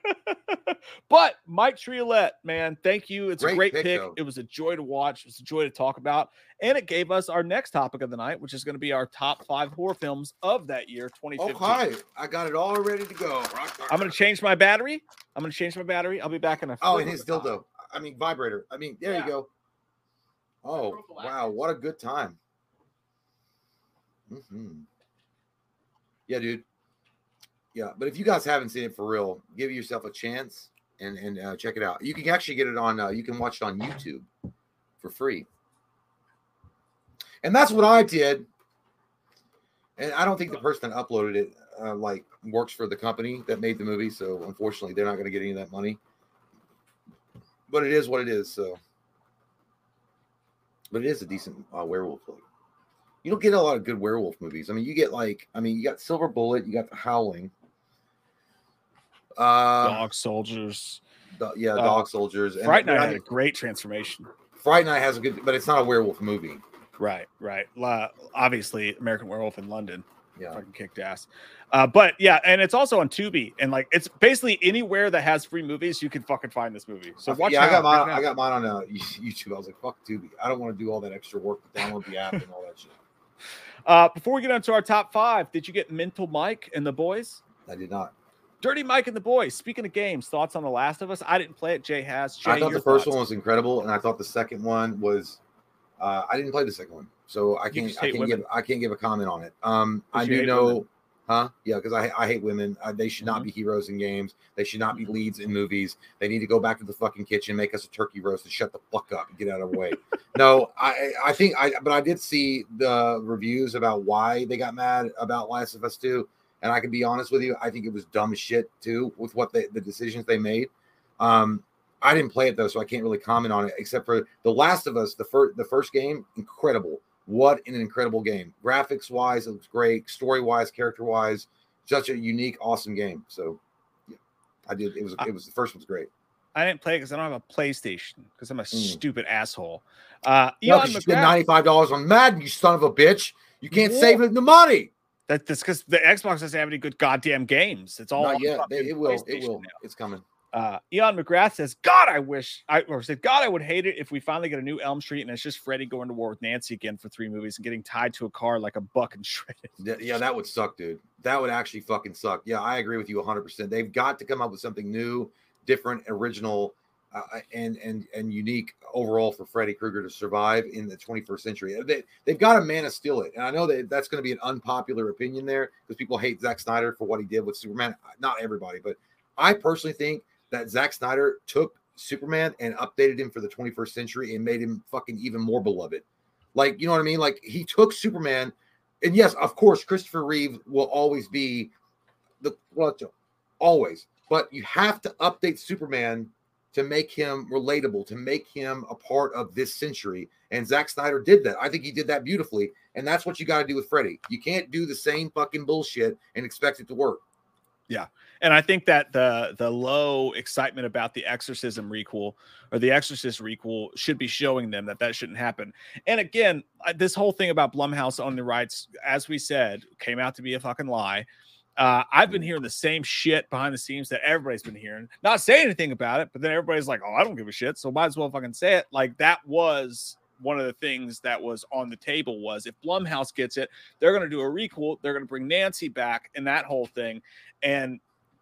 but Mike Triolet, man, thank you. It's a Great great pick, pick. It was a joy to watch. It was a joy to talk about. And it gave us our next topic of the night, which is going to be our top five horror films of that year, 2015. Okay, I got it all ready to go. I'm going to change my battery. I'm going to change my battery. I'll be back in a Oh, flip and his a top. dildo. I mean, vibrator. I mean, there Yeah. you go. Oh, wow. What a good time. hmm Yeah, dude. Yeah, but if you guys haven't seen it for real, give yourself a chance and and uh, check it out. You can actually get it on. Uh, you can watch it on YouTube for free. And that's what I did And I don't think the person that uploaded it uh, like works for the company that made the movie. So unfortunately, they're not going to get any of that money. But it is what it is. So, but it is a decent uh, werewolf flick. You don't get a lot of good werewolf movies. I mean, you get like, I mean, you got Silver Bullet, you got The Howling. Uh, Dog soldiers. Do- yeah, Uh, Dog Soldiers. And Fright Night I had a great transformation. Fright Night has a good, but it's not a werewolf movie. Right, right. La- obviously, American Werewolf in London Yeah. fucking kicked ass. Uh, but yeah, and it's also on Tubi, and like it's basically anywhere that has free movies, you can fucking find this movie. So watch. yeah, I got mine. now. I got mine on uh, YouTube. I was like, "Fuck Tubi." I don't want to do all that extra work to download the app and all that shit. Uh, before we get on to our top five, did you get Mental Mike and the boys? I did not. Dirty Mike and the boys. Speaking of games, thoughts on The Last of Us? I didn't play it. Jay has. Jay, I thought the first thoughts? one was incredible, and I thought the second one was. Uh, I didn't play the second one, so I can't. I can't women. give. I can't give a comment on it. Um, I 'Cause you do know, women. huh? Yeah, because I I hate women. Uh, they should not Mhm. be heroes in games. They should not be Mm-hmm. leads in movies. They need to go back to the fucking kitchen, make us a turkey roast, and shut the fuck up and get out of the way. no, I I think I but I did see the reviews about why they got mad about Last of Us Two, and I can be honest with you, I think it was dumb shit too with what they the decisions they made. Um, I didn't play it though, so I can't really comment on it. Except for The Last of Us, the first the first game, incredible. What an incredible game! Graphics wise, it was great. Story wise, character wise, such a unique, awesome game. So, yeah, I did. It was it was the first one's great. I didn't play it because I don't have a PlayStation because I'm a Mm. stupid asshole. Uh, No, Elon 'cause you spent ninety five dollars on Madden, you son of a bitch. You can't save the money. That, that's because the Xbox doesn't have any good goddamn games. It's all Not on yet. It will. It will. now. It's coming. Uh, Elon McGrath says, "God, I wish I or said God, I would hate it if we finally get a new Elm Street and it's just Freddy going to war with Nancy again for three movies and getting tied to a car like a buck and shredded." Yeah, yeah, that would suck, dude. That would actually fucking suck. Yeah, I agree with you 100%. They've got to come up with something new, different, original, uh, and and and unique overall for Freddy Krueger to survive in the 21st century. They, they've got to man of steel it. And I know that that's going to be an unpopular opinion there because people hate Zack Snyder for what he did with Superman. Not everybody, but I personally think that Zack Snyder took Superman and updated him for the 21st century and made him fucking even more beloved. Like, you know what I mean? Like he took Superman and yes, of course, Christopher Reeve will always be the well, always. But you have to update Superman to make him relatable, to make him a part of this century. And Zack Snyder did that. I think he did that beautifully. And that's what you got to do with Freddy. You can't do the same fucking bullshit and expect it to work. Yeah. And I think that the the low excitement about the Exorcism requel or the Exorcist requel should be showing them that that shouldn't happen. And again, this whole thing about Blumhouse owning the rights, as we said, came out to be a fucking lie. Uh, I've been hearing the same shit behind the scenes that everybody's been hearing. Not saying anything about it, but then everybody's like, "Oh, I don't give a shit," so might as well fucking say it. Like that was one of the things that was on the table was if Blumhouse gets it, they're going to do a requel. They're going to bring Nancy back and that whole thing. And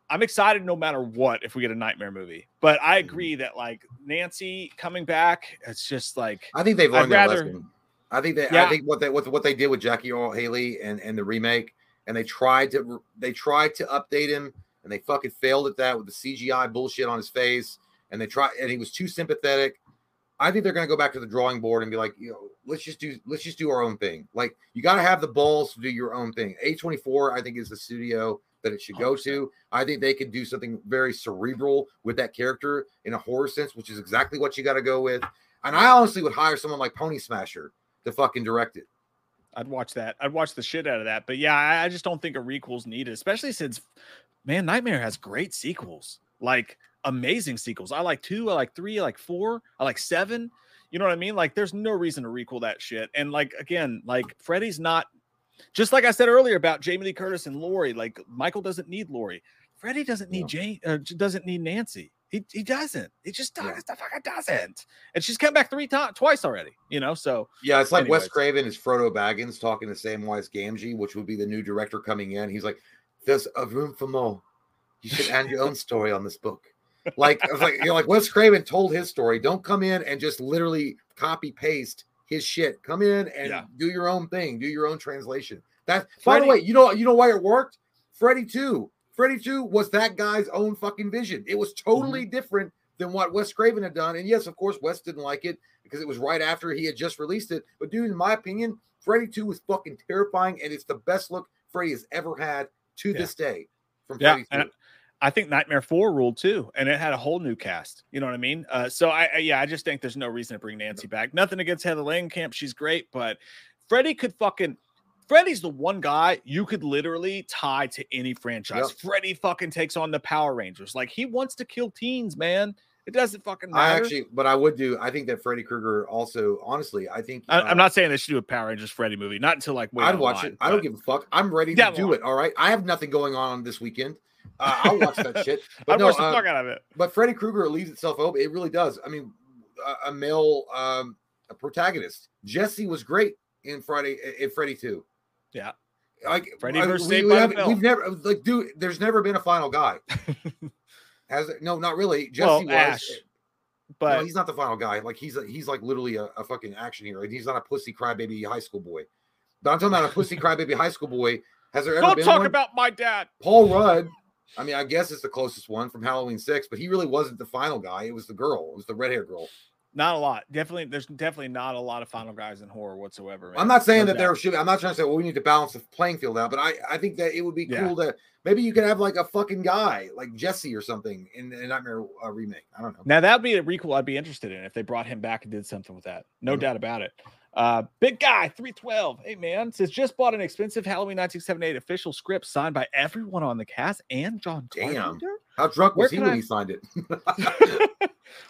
I'm excited no matter what if we get a nightmare movie. But I Mm-hmm. agree that like Nancy coming back, it's just like I think they've I'd their rather- lesson. I think that Yeah. I think what they what, what they did with Jackie Earle Haley and and the remake, and they tried to they tried to update him, and they fucking failed at that with the CGI bullshit on his face, and they tried and he was too sympathetic. I think they're going to go back to the drawing board and be like, you know, let's just do let's just do our own thing. Like you got to have the balls to do your own thing. A24, I think, is the studio that it should go to. I think they could do something very cerebral with that character in a horror sense, which is exactly what you got to go with. And I honestly would hire someone like Pony Smasher to fucking direct it. I'd watch that. I'd watch the shit out of that. But yeah, I, I just don't think a requel's needed, especially since man, Nightmare has great sequels, like amazing sequels. I like two, I like three, I like four, I like seven. You know what I mean? Like, there's no reason to requel that shit. And like again, like Freddy's not just like I said earlier about Jamie Lee Curtis and Laurie. Like Michael doesn't need Laurie. Freddy doesn't need No. Jane. Uh, doesn't need Nancy. He, he doesn't. He just does. Yeah. The fucking doesn't. And she's come back three times, twice already. You know. So Yeah, it's like Wes Craven is Frodo Baggins talking to Samwise Gamgee, which would be the new director coming in. He's like, "There's a room for more. You should add your own story on this book." Like, I was like, you know, like Wes Craven told his story. Don't come in and just literally copy paste his shit. Come in and Yeah. do your own thing. Do your own translation. That. By the way, you know, you know why it worked. Freddy Two. Freddy Two was that guy's own fucking vision. It was totally different than what Wes Craven had done. And yes, of course, Wes didn't like it because it was right after he had just released it. But dude, in my opinion, Freddy 2 was fucking terrifying, and it's the best look Freddy has ever had to Yeah. this day from Yeah, Freddy 2. and I think Nightmare Four ruled too, and it had a whole new cast. You know what I mean? Uh, so I, I yeah, I just think there's no reason to bring Nancy back. Nothing against Heather Langenkamp, she's great, but Freddy could fucking. Freddy's the one guy you could literally tie to any franchise. Yep. Freddy fucking takes on the Power Rangers. Like he wants to kill teens, man. It doesn't fucking matter. I actually, but I would do. I think that Freddy Krueger also, honestly, I think I, uh, I'm not saying they should do a Power Rangers Freddy movie, not until like I'd watch line, it. I don't give a fuck. I'm ready to do well- it. All right. I have nothing going on this weekend. Uh, I'll watch that shit. But I'd no, watch the uh, fuck out of it. but Freddy Krueger leaves itself open. It really does. I mean, a, a male um, a protagonist. Jesse was great in Friday in Freddy Two. Yeah. like Freddy I- versus Saved we haven't- we've never like, dude. There's never been a final guy. Has? No, not really. Jesse Well, was. Ash, But But he's not the final guy. Like he's a, he's like literally a, a fucking action hero. He's not a pussy crybaby high school boy. But I'm talking about a pussy crybaby high school boy. Has there ever don't been talk one? about my dad. Paul Rudd, I mean, I guess it's the closest one from Halloween Six, but he really wasn't the final guy. It was the girl. It was the red hair girl. Not a lot. Definitely, there's definitely not a lot of final guys in horror whatsoever. I'm not saying No that doubt. there should. I'm not trying to say well we need to balance the playing field out, but I I think that it would be Yeah. cool to maybe you could have like a fucking guy like Jesse or something in a Nightmare uh, remake. I don't know. Now that'd be a requel I'd be interested in if they brought him back and did something with that. No Mhm. doubt about it. Uh, big guy, 312. Hey man, says just bought an expensive Halloween 1978 official script signed by everyone on the cast and John Damn. Carpenter. How drunk Where was he when I- he signed it?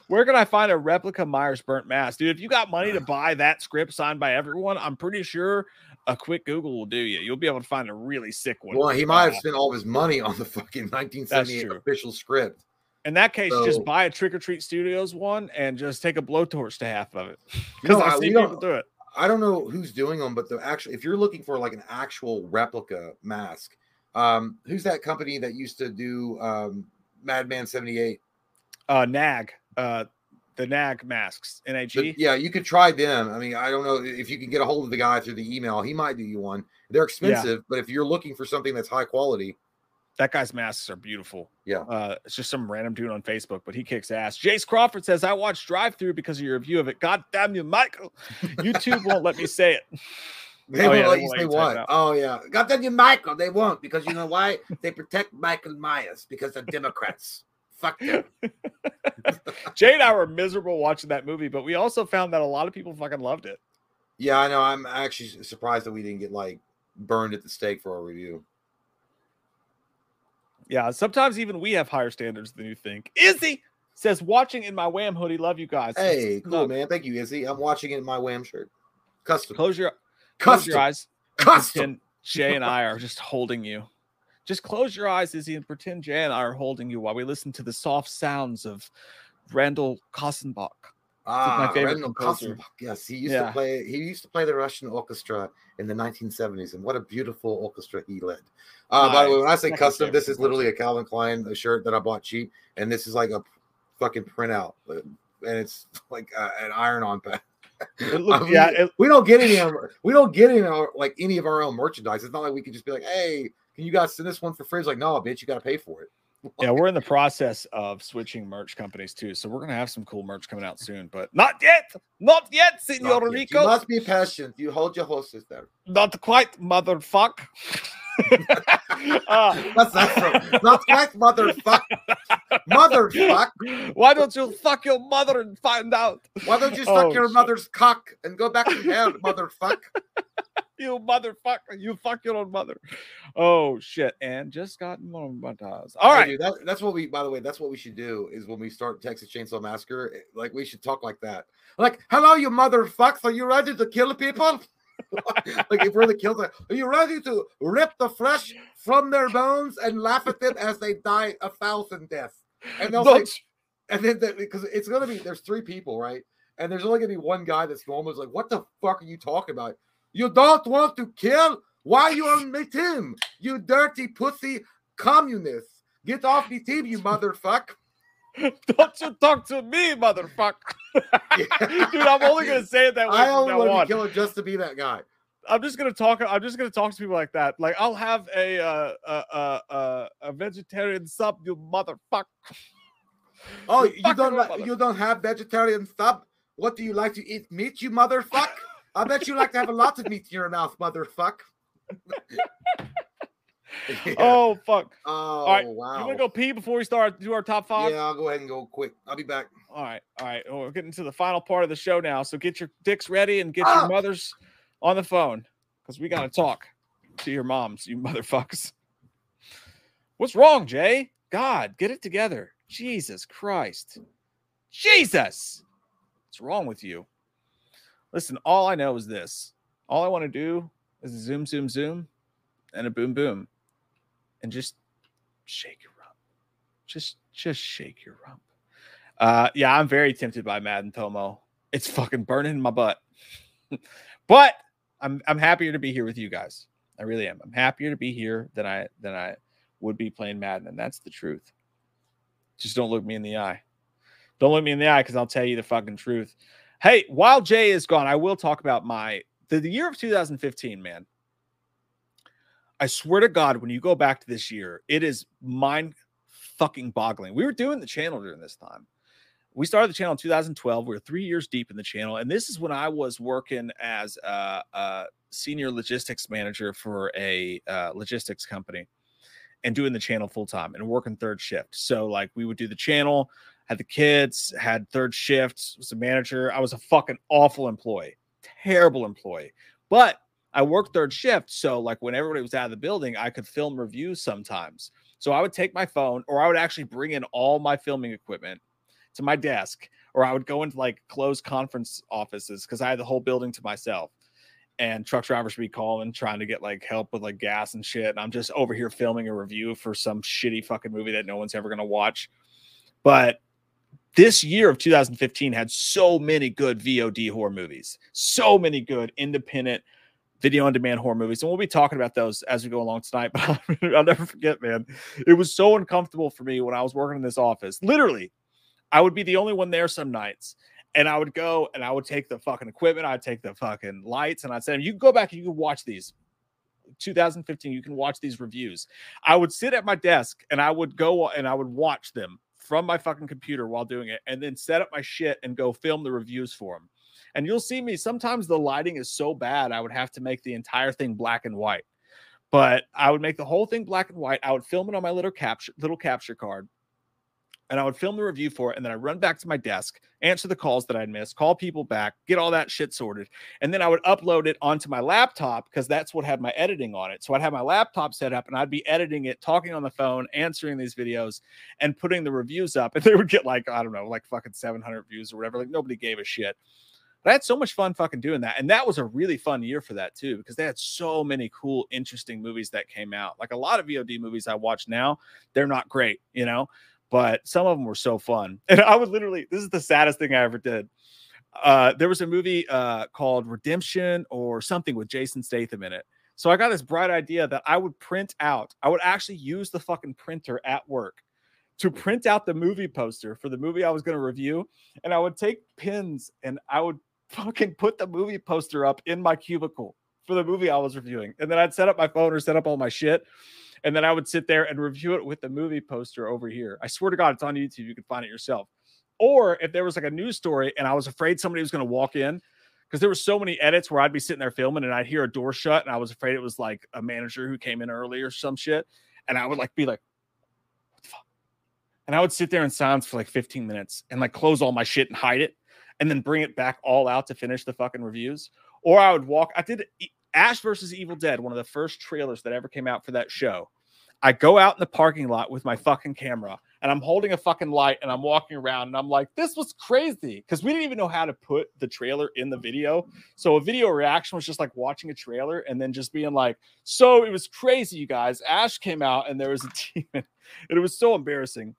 Where can I find a replica Myers burnt mask? Dude, if you got money to buy that script signed by everyone, I'm pretty sure a quick Google will do you. You'll be able to find a really sick one. well, he might have spent all of his money on the fucking 1978 official script. In that case, So- just buy a Trick or Treat Studios one and just take a blowtorch to half of it. Because I- I've we seen don't- people do it. I don't know who's doing them, but the actual if you're looking for like an actual replica mask, um, who's that company that used to do um Madman 78? Uh, Nag, uh, the Nag masks, NAG. The- yeah, you could try them. I mean, I don't know if you can get a hold of the guy through the email. He might do you one. They're expensive, but if you're looking for something that's high quality, That guy's masks are beautiful. Yeah. Uh, it's just some random dude on Facebook, but he kicks ass. Jace Crawford says, I watched Drive Through because of your review of it. God damn you, Michael. YouTube won't let me say it. they Oh, won't yeah, let you say let you type what. Oh yeah, God damn you, Michael. They won't because you know why? they protect Michael Myers because they're Democrats. Fuck them. Jay and I were miserable watching that movie, but we also found that a lot of people fucking loved it. Yeah, I know. I'm actually surprised that we didn't get like burned at the stake for our review. Yeah, sometimes even we have higher standards than you think. Izzy says, watching in my Wham hoodie. Love you guys. Hey, cool, man. Thank you, Izzy. I'm watching it in my Wham shirt. Custom. Close your close Custom. your eyes. and Custom. Pretend Jay and I are just holding you. Just close your eyes, Izzy, and pretend Jay and I are holding you while we listen to the soft sounds of Randall Kossenbach. Ah, favorite Randall composer. Kossenbach. Yes, he used Yeah. to play. He used to play the Russian orchestra in the 1970s, and what a beautiful orchestra he led. Uh, By the way, when I say custom, this is literally a Calvin Klein a shirt that I bought cheap, and this is like a fucking printout, and it's like uh, an iron-on pad. It look- I mean, yeah, it- we don't get any. of our- We don't get any of our, like any of our own merchandise. It's not like we can just be like, "Hey, can you guys send this one for free?" It's like, no, bitch, you got to pay for it. Yeah, we're in the process of switching merch companies too. So we're gonna have some cool merch coming out soon, but not yet. Not yet, Senor Not yet. Rico. You must be patient. You hold your horses there. Not quite, motherfuck. uh, What's that from? Not quite motherfuck. Motherfuck. Why don't you fuck your mother and find out? Why don't you suck Oh, your shit. mother's cock and go back to hell, motherfuck? You motherfucker. You fuck your own mother. Oh shit. And just got monetized. All Hey, dude, that, that's what we. By the way, that's what we should do. Is when we start Texas Chainsaw Massacre, eh, like we should talk like that. Like, hello, you motherfucks. Are you ready to kill people? like if we're the killers, like, are you ready to rip the flesh from their bones and laugh at them as they die a thousand deaths? And they'll say, and then the, because it's gonna be there's three people, right? And there's only gonna be one guy that's normal. Is like, what the fuck are you talking about? You don't want to kill? Why you on my team? You dirty pussy communist! Get off the team, you motherfuck! Don't you talk to me, motherfucker. Dude, I'm only gonna say it that way I only now want to on. be killer just to be that guy. I'm just gonna talk. I'm just gonna talk to people like that. Like I'll have a uh, uh, uh, a vegetarian sub, you motherfucker. Oh, You you don't like, you don't have vegetarian sub? What do you like to eat? Meat, you motherfucker. I bet you like to have a lot of meat in your mouth, motherfuck. Yeah. Oh fuck! Oh, right, wow. You want to go pee before we start do our top five? Yeah, I'll go ahead and go quick. I'll be back. All right, all right. Well, we're getting to the final part of the show now. So get your dicks ready and get Ah! your mothers on the phone because we got to talk to your moms, you motherfuckers. What's wrong, Jay? God, get it together. Jesus Christ. Jesus. What's wrong with you? Listen, all I know is this. All I want to do is a zoom, zoom, zoom, and a boom, boom, and just shake your rump. Just, just shake your rump. Uh, yeah, I'm very tempted by Madden Tomo. It's fucking burning in my butt. but I'm I'm happier to be here with you guys. I really am. I'm happier to be here than I than I would be playing Madden, and that's the truth. Just don't look me in the eye. Don't look me in the eye because I'll tell you the fucking truth. Hey, while Jay is gone, I will talk about my the, the year of 2015, man. I swear to God, when you go back to this year, it is mind fucking boggling. We were doing the channel during this time. We started the channel in 2012. We were three years deep in the channel, and this is when I was working as a, a senior logistics manager for a uh, logistics company and doing the channel full time and working third shift. So, like, we would do the channel, had the kids, had third shift, was a manager. I was a fucking awful employee, terrible employee, but I worked third shift. So, like, when everybody was out of the building, I could film reviews sometimes. So, I would take my phone or I would actually bring in all my filming equipment to my desk, or I would go into like closed conference offices because I had the whole building to myself. And truck drivers would be calling, trying to get like help with like gas and shit. And I'm just over here filming a review for some shitty fucking movie that no one's ever gonna watch. But this year of 2015 had so many good VOD horror movies, so many good independent video on demand horror movies. And we'll be talking about those as we go along tonight. But I'll never forget, man. It was so uncomfortable for me when I was working in this office. Literally, I would be the only one there some nights. And I would go and I would take the fucking equipment, I'd take the fucking lights, and I'd say, You can go back and you can watch these. 2015, you can watch these reviews. I would sit at my desk and I would go and I would watch them from my fucking computer while doing it, and then set up my shit and go film the reviews for them. And you'll see me sometimes the lighting is so bad, I would have to make the entire thing black and white. But I would make the whole thing black and white. I would film it on my little capture little capture card and I would film the review for it. And then I run back to my desk, answer the calls that I'd missed, call people back, get all that shit sorted. And then I would upload it onto my laptop because that's what had my editing on it. So I'd have my laptop set up and I'd be editing it, talking on the phone, answering these videos, and putting the reviews up. And they would get like, I don't know, like fucking 700 views or whatever. Like nobody gave a shit. But I had so much fun fucking doing that. And that was a really fun year for that too, because they had so many cool, interesting movies that came out. Like a lot of VOD movies I watch now, they're not great, you know, but some of them were so fun. And I would literally, this is the saddest thing I ever did. Uh, there was a movie uh, called Redemption or something with Jason Statham in it. So I got this bright idea that I would print out, I would actually use the fucking printer at work to print out the movie poster for the movie I was going to review. And I would take pins and I would fucking put the movie poster up in my cubicle for the movie I was reviewing. And then I'd set up my phone or set up all my shit. And then I would sit there and review it with the movie poster over here. I swear to God, it's on YouTube. You can find it yourself. Or if there was like a news story and I was afraid somebody was going to walk in, because there were so many edits where I'd be sitting there filming and I'd hear a door shut and I was afraid it was like a manager who came in early or some shit. And I would like be like, what the fuck? And I would sit there in silence for like 15 minutes and like close all my shit and hide it and then bring it back all out to finish the fucking reviews. Or I would walk. I did Ash versus Evil Dead, one of the first trailers that ever came out for that show. I go out in the parking lot with my fucking camera and I'm holding a fucking light and I'm walking around and I'm like, this was crazy because we didn't even know how to put the trailer in the video. So a video reaction was just like watching a trailer and then just being like, so it was crazy, you guys. Ash came out and there was a demon and it was so embarrassing.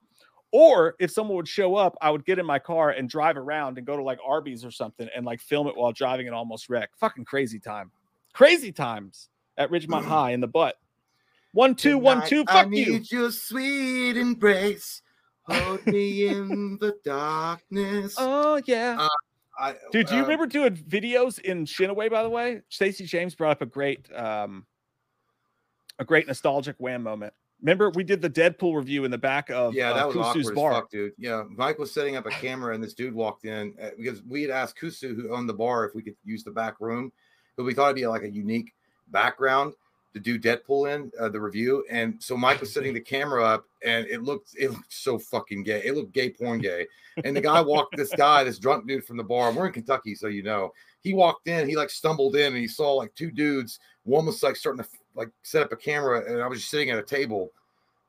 Or if someone would show up, I would get in my car and drive around and go to like Arby's or something and like film it while driving and almost wreck. Fucking crazy time. Crazy times at Ridgemont High in the butt. One, two, one, Tonight two. I Fuck you. need your sweet embrace. Hold me in the darkness. Oh, yeah. I, Dude, do you uh, remember doing videos in Shinaway, by the way? Stacey James brought up a great um a great nostalgic wham moment Remember we did the Deadpool review in the back of Yeah, uh, that was Kusu's awkward bar. fuck, dude. Yeah, Mike was setting up a camera, and this dude walked in uh, because we had asked Kusu, who owned the bar, if we could use the back room, but we thought it'd be like a unique background to do Deadpool in uh, the review. And so Mike was setting the camera up, and it looked it looked so fucking gay. It looked gay porn gay. And the guy walked this guy, this drunk dude from the bar. We're in Kentucky, so you know. He walked in, he like stumbled in, and he saw like two dudes. One was like starting to like set up a camera, and I was just sitting at a table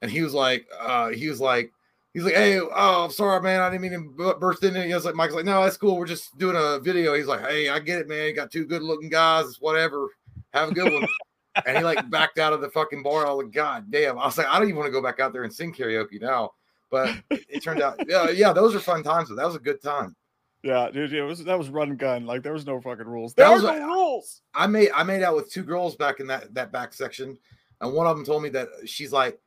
and he was like, uh, he was like, he's like, hey, oh, I'm sorry, man, I didn't mean to burst in. And he was like, Mike's like, no, that's cool. We're just doing a video. He's like, hey, I get it, man. You got two good looking guys. It's whatever. Have a good one. and he like backed out of the fucking bar. I was like, God damn. I was like, I don't even want to go back out there and sing karaoke now. But it turned out, yeah, yeah, those are fun times. Though. That was a good time. Yeah, dude, it was that was run and gun. Like there was no fucking rules. There That are was no rules. I made I made out with two girls back in that that back section, and one of them told me that she's like,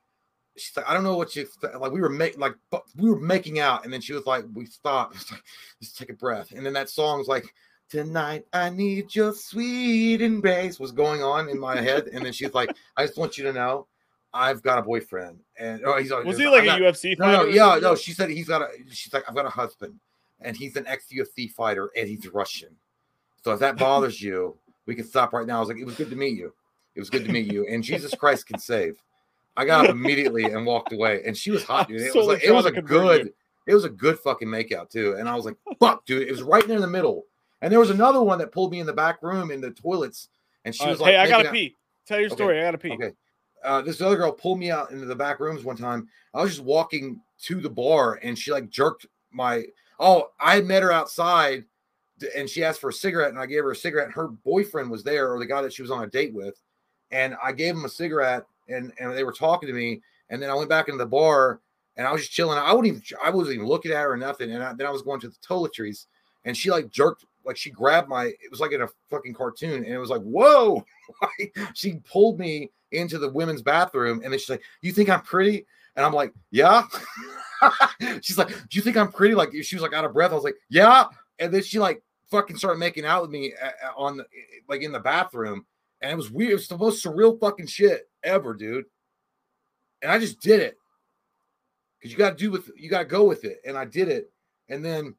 she's like, I don't know what you like. We were making like we were making out, and then she was like, we stopped. It's like, just take a breath, and then that song was like, tonight I need your sweet embrace was going on in my head, and then she's like, I just want you to know, I've got a boyfriend, and oh, he's like, Was he like, like a "I'm not- UFC no, no, yeah, no. She said he's got a. She's like, I've got a husband, and he's an ex UFC fighter, and he's Russian. So if that bothers you, we can stop right now. I was like, it was good to meet you. It was good to meet you, and Jesus Christ can save. I got up immediately and walked away, and she was hot, dude. It was like it was a trying to convert good. It was a good fucking makeout too, and I was like, "Fuck, dude!" It was right there in the middle, and there was another one that pulled me in the back room in the toilets, and she Uh, was like, hey, I gotta out- pee. Tell your Okay, story. I gotta pee. Okay. Uh, this other girl pulled me out into the back rooms one time. I was just walking to the bar and she like jerked my. Oh, I met her outside and she asked for a cigarette and I gave her a cigarette. Her boyfriend was there or the guy that she was on a date with. And I gave him a cigarette and, and they were talking to me. And then I went back into the bar and I was just chilling. I wouldn't even, I wasn't even looking at her or nothing. And I, then I was going to the toiletries and she like jerked, like she grabbed my, it was like in a fucking cartoon. And it was like, whoa. she pulled me into the women's bathroom and then she's like, You think I'm pretty? And I'm like, Yeah. she's like, Do you think I'm pretty? Like, she was like out of breath. I was like, Yeah. And then she like fucking started making out with me uh, uh, on the, like in the bathroom. And it was weird. It was the most surreal fucking shit ever, dude. And I just did it because you got to do with you got to go with it. And I did it. And then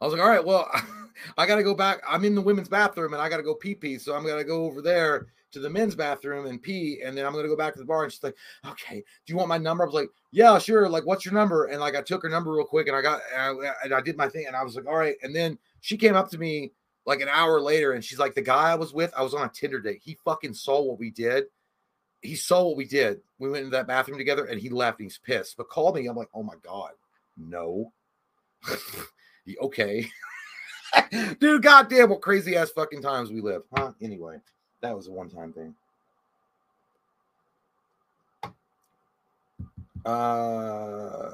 I was like, all right, well, I got to go back. I'm in the women's bathroom and I got to go pee pee. So I'm to go over there to the men's bathroom and pee. And then I'm to go back to the bar. And she's like, okay, do you want my number? I was like, yeah, sure. Like, what's your number? And like, I took her number real quick and I got, and I, and I did my thing. And I was like, all right. And then she came up to me like an hour later and she's like, the guy I was with, I was on a Tinder date. He fucking saw what we did. He saw what we did. We went into that bathroom together and he left and he's pissed, but called me. I'm like, oh my God, no. Okay. Dude, goddamn, what crazy ass fucking times we live, huh? Anyway, that was a one time thing. Uh,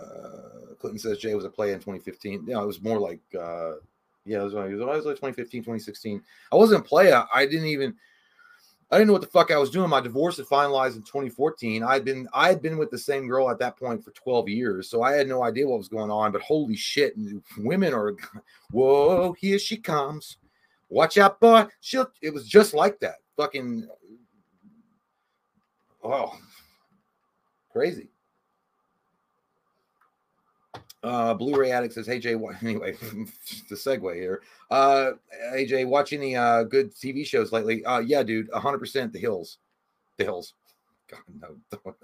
Clinton says Jay was a play in 2015. Yeah, it was more like, uh, yeah, it was, it was like 2015, 2016. I wasn't a player. I didn't even, I didn't know what the fuck I was doing. My divorce had finalized in 2014. I'd been, I had been with the same girl at that point for 12 years, so I had no idea what was going on. But holy shit, women are, whoa, here she comes. Watch out, boy. She'll. It was just like that. Fucking, oh, crazy. Uh, Blu-ray Addict says, "Hey Jay, wa- anyway, the segue here. Uh, Jay, watching any uh good TV shows lately? Uh, yeah, dude, hundred percent. The Hills, The Hills. God no,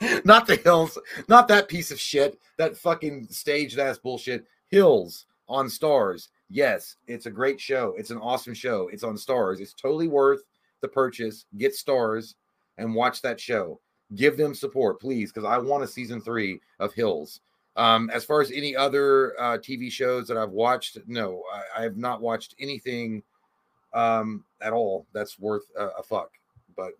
not The Hills, not that piece of shit. That fucking staged ass bullshit. Heels on Starz. Yes, it's a great show. It's an awesome show. It's on Starz. It's totally worth the purchase. Get Starz and watch that show. Give them support, please, because I want a season three of Heels. Um, as far as any other uh, TV shows that I've watched, no, I, I have not watched anything um, at all that's worth a, a fuck. But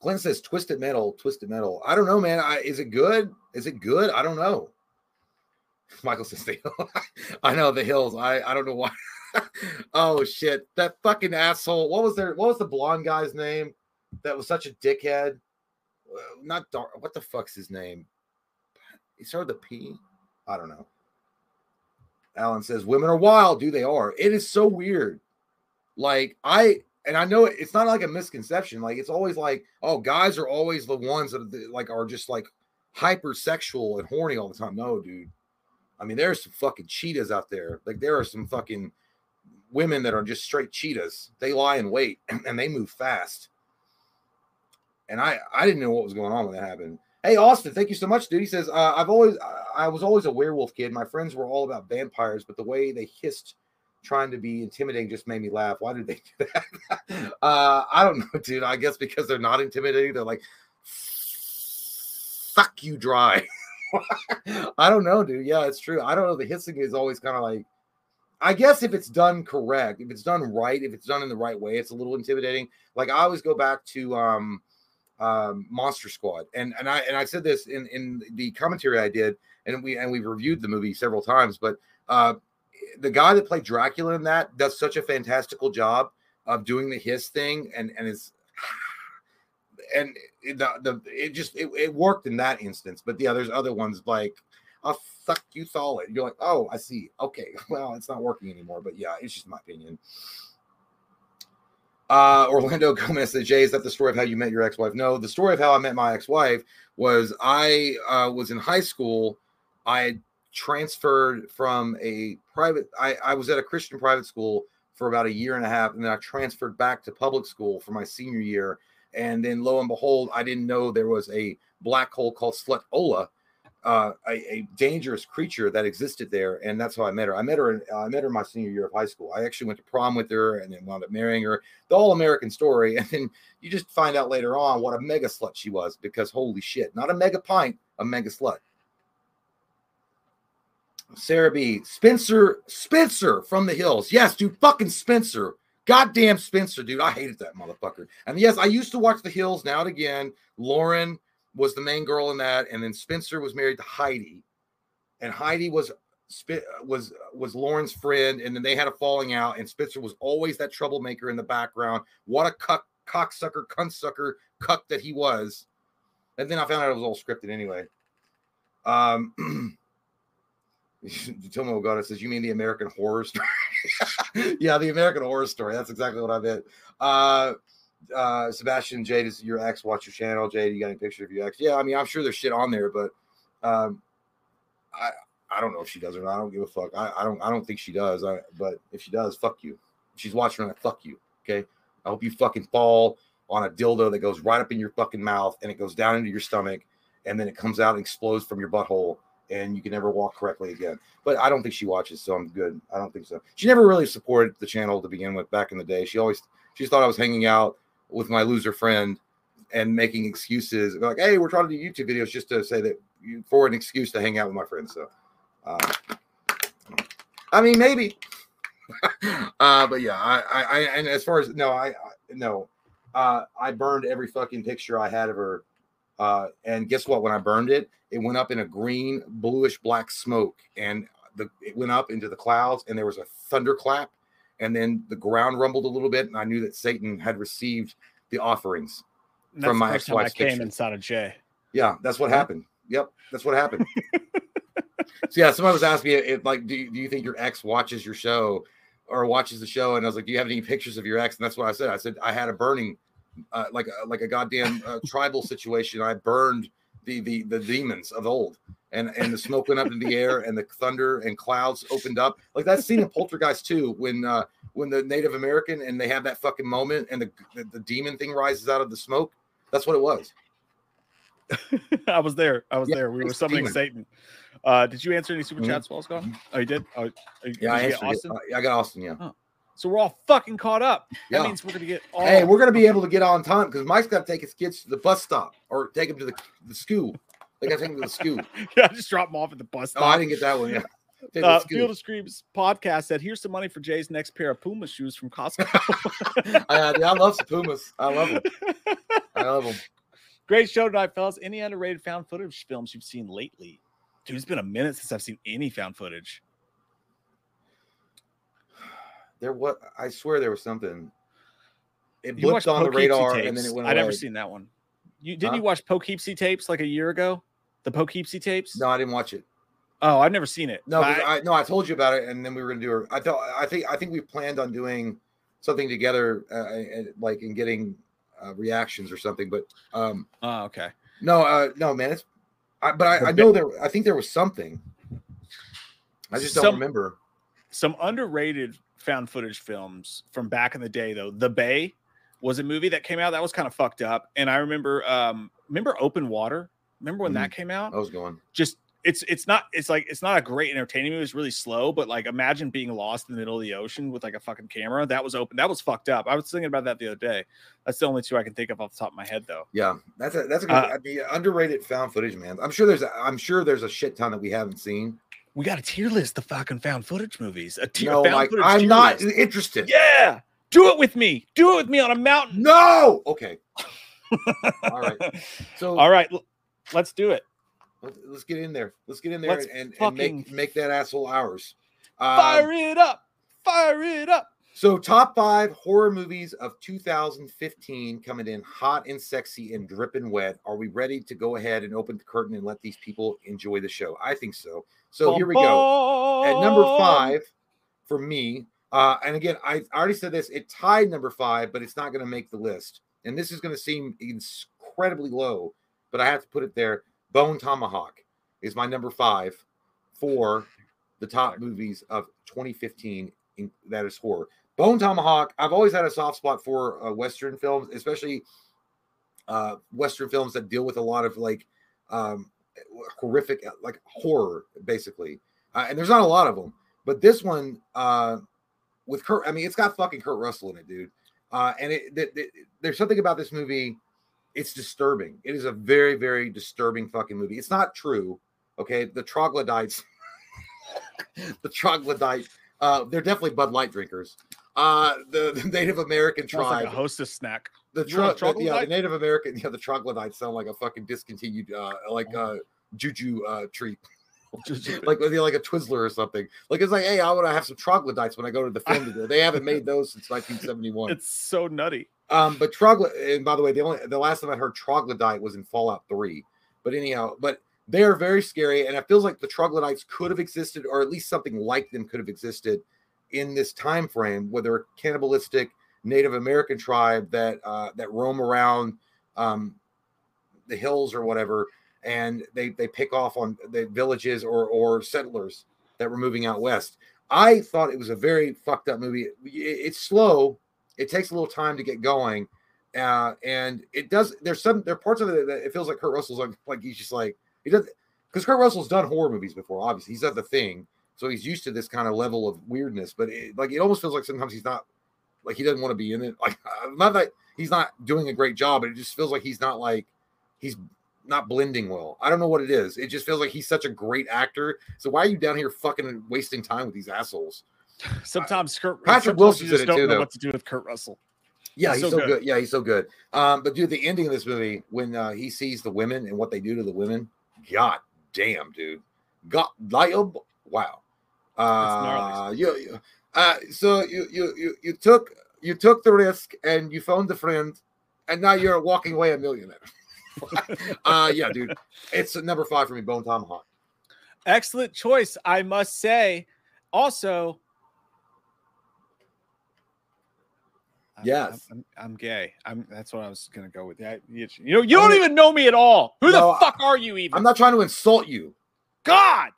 Glenn says Twisted Metal, Twisted Metal. I don't know, man. I, is it good? Is it good? I don't know. Michael the I know the hills. I I don't know why. oh shit, that fucking asshole. What was their? What was the blonde guy's name? That was such a dickhead. Uh, Not dark. What the fuck's his name? He started with a P. I don't know. Alan says women are wild. Do they are? It is so weird. Like I and I know it's not like a misconception. Like it's always like, oh, guys are always the ones that the- like are just like hypersexual and horny all the time. No, dude. I mean, there's some fucking cheetahs out there. Like there are some fucking women that are just straight cheetahs. They lie in wait and they move fast. And I I didn't know what was going on when that happened. Hey Austin, thank you so much, dude. He says uh, I've always I was always a werewolf kid. My friends were all about vampires, but the way they hissed trying to be intimidating just made me laugh. Why did they do that? uh, I don't know, dude. I guess because they're not intimidating. They're like, fuck you dry. I don't know, dude. Yeah, it's true. I don't know. The hissing is always kind of like, I guess if it's done correct, if it's done right, if it's done in the right way, it's a little intimidating. Like I always go back to um, um, Monster Squad, and and I and I said this in in the commentary I did, and we and we've reviewed the movie several times, but uh, the guy that played Dracula in that does such a fantastical job of doing the hiss thing, and and is and it, the, the it just it, it worked in that instance, but yeah, there's other ones like oh fuck you it. You're like, oh, I see. Okay, well, it's not working anymore, but yeah, it's just my opinion. Uh, Orlando Gomez says, Jay, is that the story of how you met your ex-wife? No, the story of how I met my ex-wife was I uh, was in high school. I transferred from a private, I, I was at a Christian private school for about a year and a half, and then I transferred back to public school for my senior year. And then lo and behold, I didn't know there was a black hole called Slut Ola, uh, a, a dangerous creature that existed there, and that's how I met her. I met her. In, I met her my senior year of high school. I actually went to prom with her, and then wound up marrying her. The all American story, and then you just find out later on what a mega slut she was. Because holy shit, not a mega pint, a mega slut. Sarah B. Spencer, Spencer from the hills. Yes, dude, fucking Spencer. Goddamn Spencer, dude. I hated that motherfucker. And yes, I used to watch the hills now and again. Lauren was the main girl in that, and then Spencer was married to Heidi, and Heidi was was was Lauren's friend, and then they had a falling out, and Spencer was always that troublemaker in the background. What a cuck, cocksucker, cuntsucker, cuck that he was. And then I found out it was all scripted anyway. Um, Tomo Ogata says, "You mean the American Horror Story?" yeah, the American Horror Story. That's exactly what I meant. Uh, uh, Sebastian Jade is your ex. Watch your channel, Jade. You got any picture of your ex? Yeah, I mean, I'm sure there's shit on there, but um, I I don't know if she does or not. I don't give a fuck. I, I don't I don't think she does. I, but if she does, fuck you. If she's watching that, fuck you. Okay. I hope you fucking fall on a dildo that goes right up in your fucking mouth and it goes down into your stomach and then it comes out and explodes from your butthole and you can never walk correctly again. But I don't think she watches, so I'm good. I don't think so. She never really supported the channel to begin with back in the day. She always she thought I was hanging out with my loser friend and making excuses like, hey, we're trying to do YouTube videos just to say that you for an excuse to hang out with my friends. So uh, I mean maybe. uh, but yeah, I, I, I and as far as no, I, I no, uh, I burned every fucking picture I had of her. Uh, and guess what? When I burned it, it went up in a green, bluish black smoke, and the it went up into the clouds, and there was a thunderclap, and then the ground rumbled a little bit, and I knew that Satan had received the offerings. From my time I came inside of Jay. Yeah, that's what Yeah. happened. Yep, that's what happened. so yeah, somebody was asking me if like, do you, do you think your ex watches your show or watches the show? And I was like, do you have any pictures of your ex? And that's what I said. I said I had a burning, uh, like a, like a goddamn uh, tribal situation. I burned the the the demons of old, and and the smoke went up in the air, and the thunder and clouds opened up. Like that scene in Poltergeist too, when uh, when the Native American and they have that fucking moment, and the the, the demon thing rises out of the smoke. That's what it was. I was there. I was Yeah, there. We were summoning demon. Satan. Uh, did you answer any super Mhm. chats while I was gone? Oh, you did. Oh, Yeah, I answered. Austin. Uh, I got Austin. Yeah. So we're all fucking caught up. That Yeah. means we're gonna get all. Hey, we're gonna be able to get on time because Mike's got to take his kids to the bus stop or take them to the, the school. They got to take them to the school. yeah, I just drop them off at the bus Oh. I didn't get that one. Yeah. Take them to uh. Field of Screams podcast said, "Here's some money for Jay's next pair of Puma shoes from Costco." I, I love some Pumas. I love them. I love them. Great show tonight, fellas. Any underrated found footage films you've seen lately? Dude, it's been a minute since I've seen any found footage. There what I swear there was something. It You blipped on the radar tapes. and then it went I never seen that one. You didn't Huh? you watch Poughkeepsie tapes like a year ago? The Poughkeepsie tapes? No, I didn't watch it. Oh, I've never seen it. No, I- I, no, I told you about it, and then we were gonna do. it. I thought I think I think we planned on doing something together, uh, and, like in getting uh, reactions or something. But um, Oh, okay. no, uh, no, man, it's. I, but I, I know there. I think there was something. I just don't Some- remember. Some underrated found footage films from back in the day, though. The Bay was a movie that came out that was kind of fucked up, and I remember, um, remember Open Water. Remember when that came out? I was going. just it's it's not it's like it's not a great entertaining movie. It's really slow, but like imagine being lost in the middle of the ocean with like a fucking camera. That was open. That was fucked up. I was thinking about that the other day. That's the only two I can think of off the top of my head, though. Yeah, that's a that's a good, Uh, I mean, underrated found footage, man. I'm sure there's a, I'm sure there's a shit ton that we haven't seen. We got a tier list of fucking found footage movies. A tier. No, found Mike, footage I'm not list. interested. Yeah, do it with me. Do it with me on a mountain. No. Okay. All right. So All right, let's do it. let's, let's get in there. Let's get in there Let's and, and make make that asshole ours. Um, Fire it up. Fire it up. So, top five horror movies of 2015 coming in hot and sexy and dripping wet. Are we ready to go ahead and open the curtain and let these people enjoy the show? I think so. So, here we go. At number five for me, uh, and again, I already said this, it tied number five, but it's not going to make the list. And this is going to seem incredibly low, but I have to put it there. Bone Tomahawk is my number five for the top movies of 2015 in, that is horror. Bone Tomahawk, I've always had a soft spot for uh, Western films, especially uh, Western films that deal with a lot of like um, horrific, like horror, basically. Uh, and there's not a lot of them, but this one uh, with Kurt, I mean, it's got fucking Kurt Russell in it, dude. Uh, and it, th- th- there's something about this movie. It's disturbing. It is a very, very disturbing fucking movie. It's not true. Okay, the troglodytes, the troglodyte, uh, they're definitely Bud Light drinkers. Uh, the, the Native American Sounds tribe, like a hostess snack. The, You want a the- yeah, the? Native American, yeah, the troglodytes sound like a fucking discontinued, uh, like Oh. uh, juju uh treat, like with like a Twizzler or something. Like it's like, hey, I want to have some troglodytes when I go to the film today. They haven't made those since 1971. it's so nutty. Um, but troglodyte, and by the way, the only the last time I heard troglodyte was in Fallout 3. But anyhow, but they are very scary, and it feels like the troglodytes could have existed, or at least something like them could have existed in this time frame, where they're cannibalistic Native American tribe that uh, that roam around um, the hills or whatever, and they they pick off on the villages or or settlers that were moving out west. I thought it was a very fucked up movie. It- It's slow. It takes a little time to get going, uh, and it does. There's some there are parts of it that it feels like Kurt Russell's like like he's just like he does because Kurt Russell's done horror movies before. Obviously, he's done the thing, so he's used to this kind of level of weirdness. But it, like it almost feels like sometimes he's not like he doesn't want to be in it. Like not that he's not doing a great job, but it just feels like he's not like he's not blending well. I don't know what it is. It just feels like he's such a great actor. So why are you down here fucking wasting time with these assholes? Sometimes Kurt Patrick sometimes Wilson's you just don't too, know though. what to do with Kurt Russell. Yeah, He's he's, so good. good. Yeah, he's so good. Um, but dude, the ending of this movie when uh, he sees the women and what they do to the women, god damn, dude, god, like, oh, wow. Uh, gnarly. Uh, so you, you you you took you took the risk and you found a friend, and now you're walking away a millionaire. uh, yeah, dude, it's number five for me, Bone Tomahawk. Excellent choice, I must say. Also, Yes. I'm, I'm, I'm gay. I'm. That's what I was gonna go with. Yeah, you, you know, you don't even know me at all. Who No, the fuck are you even? I'm not trying to insult you. God,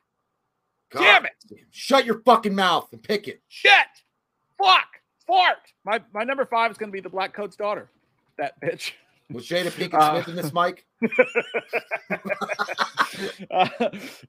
God, damn it! Shut your fucking mouth and pick it. Shit! Fuck! Fart! My my number five is gonna be the Black Coat's daughter. That bitch. Was Jada Pinkett Uh, Smith in this, Mike? uh,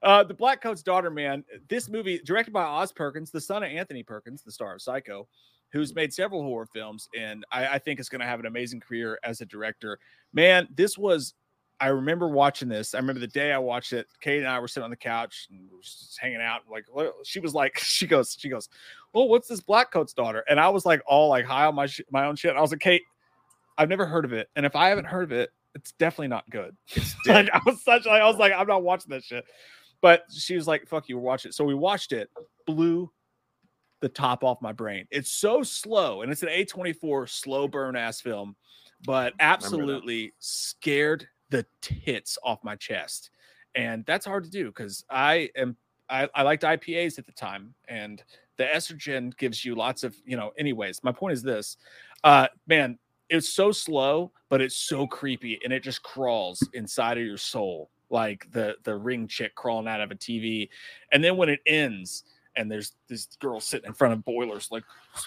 uh, the Black Coat's daughter, man. This movie, directed by Oz Perkins, the son of Anthony Perkins, the star of Psycho, who's made several horror films, and I, I think is going to have an amazing career as a director. Man, this was. I remember watching this. I remember the day I watched it. Kate and I were sitting on the couch and we were just hanging out. Like she was like, she goes, she goes, well, what's this Black Coat's daughter?" And I was like, all like high on my sh- my own shit. I was like, Kate, I've never heard of it, and if I haven't heard of it, it's definitely not good. like I was such like I was like I'm not watching that shit. But she was like, "Fuck you, we're watching it." So we watched it. Blew the top off my brain. It's so slow, and it's an A24 slow burn ass film, but absolutely scared the tits off my chest, and that's hard to do because I am I, I liked IPAs at the time, and the estrogen gives you lots of you know. Anyways, my point is this, uh, man, it's so slow, but it's so creepy, and it just crawls inside of your soul like the the ring chick crawling out of a TV, and then when it ends and there's this girl sitting in front of boilers like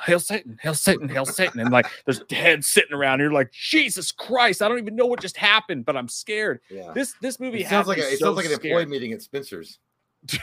hail satan hail satan hail satan and like there's heads sitting around you're like jesus christ i don't even know what just happened but i'm scared Yeah. this this movie It sounds has like a, it so sounds like an employee meeting at Spencer's. dude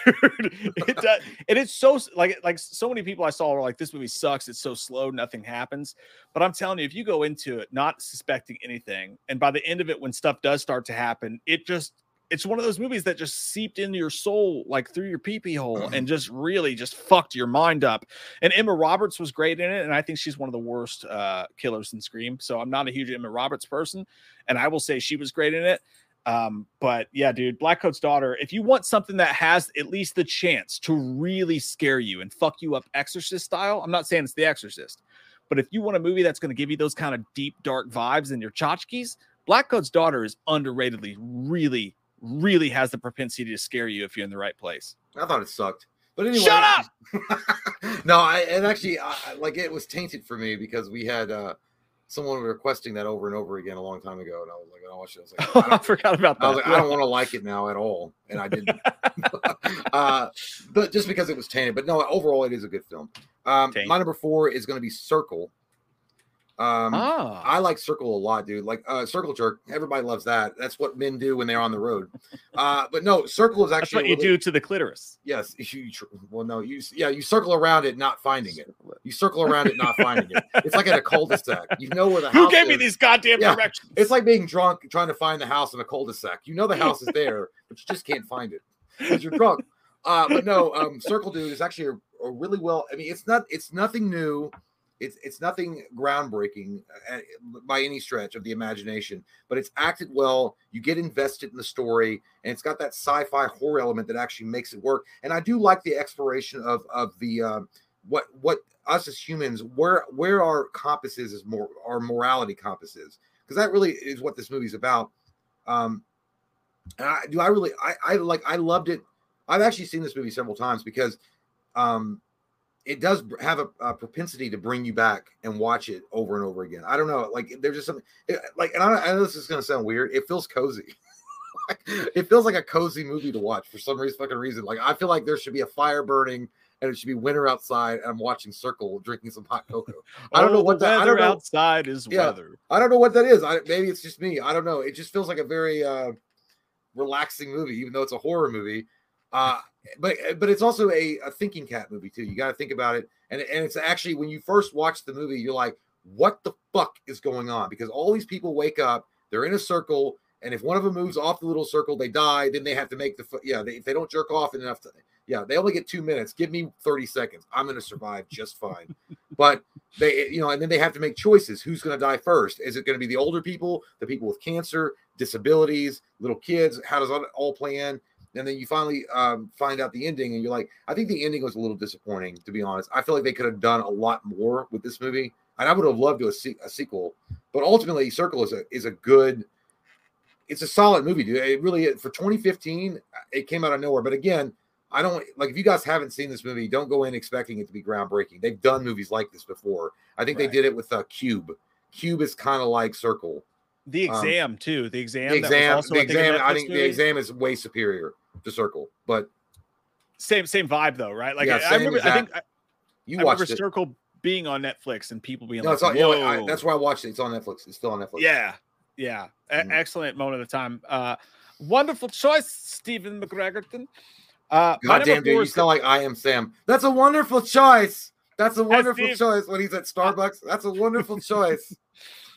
it does and it's so like like so many people i saw were like this movie sucks it's so slow nothing happens but i'm telling you if you go into it not suspecting anything and by the end of it when stuff does start to happen it just it's one of those movies that just seeped into your soul like through your pee-pee hole and just really just fucked your mind up. And emma roberts was great in it and i think she's one of the worst uh killers in scream so i'm not a huge emma roberts person and i will say she was great in it. Um, but yeah, dude, Black Coat's daughter, if you want something that has at least the chance to really scare you and fuck you up exorcist style, I'm not saying it's the exorcist, but if you want a movie that's going to give you those kind of deep, dark vibes in your tchotchkes, Black Coat's daughter is underratedly really, really has the propensity to scare you if you're in the right place. I thought it sucked. But anyway, Shut up! no, I and actually, I, I- like it was tainted for me because we had uh someone requesting that over and over again a long time ago, and I was like, I watched it. I was like, I I don't, forgot about that. I, was like, I don't want to like it now at all, and I didn't. uh, but just because it was tainted, but no, overall, it is a good film. Um, my number four is going to be Circle. Um, ah, I like Circle a lot, dude. Like uh, Circle Jerk, everybody loves that. That's what men do when they're on the road. Uh, but no, Circle is that's actually what you do to the clitoris. Yes, you, well, no, you yeah, you circle around it, not finding it. You circle around it, not finding it. It's like in a cul-de-sac. You know where the Who gave me these goddamn Yeah. directions? It's like being drunk trying to find the house in a cul-de-sac. You know the house is there, but you just can't find it because you're drunk. Uh, but no, um, Circle Dude is actually a, a really well. I mean, it's not. It's nothing new. It's it's nothing groundbreaking uh, by any stretch of the imagination, but it's acted well. You get invested in the story, and it's got that sci-fi horror element that actually makes it work. And I do like the exploration of of the uh, what what us as humans where where our compasses is more our morality compasses because that really is what this movie's about. Um, and I do I really I I like I loved it. I've actually seen this movie several times because um it does have a, a propensity to bring you back and watch it over and over again. I don't know, like there's just something it, like, and I, I know this is gonna sound weird. It feels cozy. it feels like a cozy movie to watch for some reason, fucking reason. Like I feel like there should be a fire burning and it should be winter outside, and I'm watching Circle, drinking some hot cocoa. I don't know Oh, what the that- I don't know- outside is Yeah. weather. I don't know what that is. I maybe it's just me. I don't know. It just feels like a very uh relaxing movie, even though it's a horror movie. Uh but but it's also a, a thinking cat movie too. You got to think about it. And and it's actually when you first watch the movie, you're like, what the fuck is going on? Because all these people wake up, they're in a circle, and if one of them moves off the little circle, they die. Then they have to make the yeah. They, if they don't jerk off enough, to, yeah, they only get two minutes. Give me thirty seconds. I'm going to survive just fine. but they you know and then they have to make choices who's going to die first is it going to be the older people the people with cancer disabilities little kids how does it all play in and then you finally um, find out the ending and you're like i think the ending was a little disappointing to be honest i feel like they could have done a lot more with this movie and i would have loved to a, se- a sequel but ultimately circle is a is a good it's a solid movie dude it really for 2015 it came out of nowhere but again I don't like if you guys haven't seen this movie, don't go in expecting it to be groundbreaking. They've done movies like this before. I think Right. they did it with uh, Cube. Cube is kind of like Circle. The Um, exam too. The exam. The that was exam, also, the I think, exam, I think the exam is way superior to Circle. But Same same vibe though, right? Like Yeah, I, I remember. I think I, you I watched. Circle being on Netflix and people being No, like, it's on, you know, I, that's why I watched it. It's on Netflix. It's still on Netflix. Yeah, yeah. E- Mhm. excellent moment of the time. Uh, wonderful choice, Stephen McGregorton. Uh, my God damn, dude, you sound like I am Sam. That's a wonderful choice. That's a wonderful choice when he's at Starbucks. That's a wonderful choice.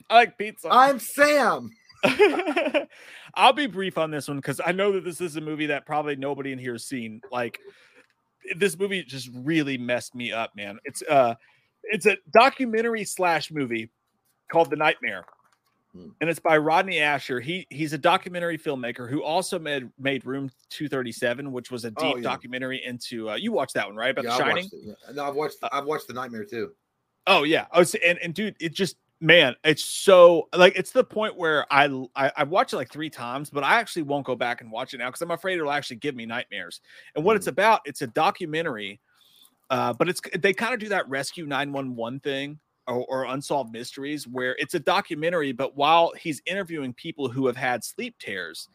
I like pizza. I'm Sam. I'll be brief on this one because I know that this is a movie that probably nobody in here has seen. Like this movie just really messed me up, man. It's uh it's a documentary slash movie called The Nightmare. Hmm. And it's by Rodney Ascher. He he's a documentary filmmaker who also made made Room 237, which was a Oh, deep yeah. documentary into uh, you watched that one, right? About Yeah, The Shining. watched it. Yeah. No, I've watched. I've watched the Nightmare too. Oh yeah. Oh, and and dude, it just man, it's so like it's the point where I, I have watched it like three times, but I actually won't go back and watch it now because I'm afraid it'll actually give me nightmares. And what it's about, it's a documentary Uh, but it's they kind of do that rescue 911 thing or, or unsolved mysteries where it's a documentary, but while he's interviewing people who have had sleep tears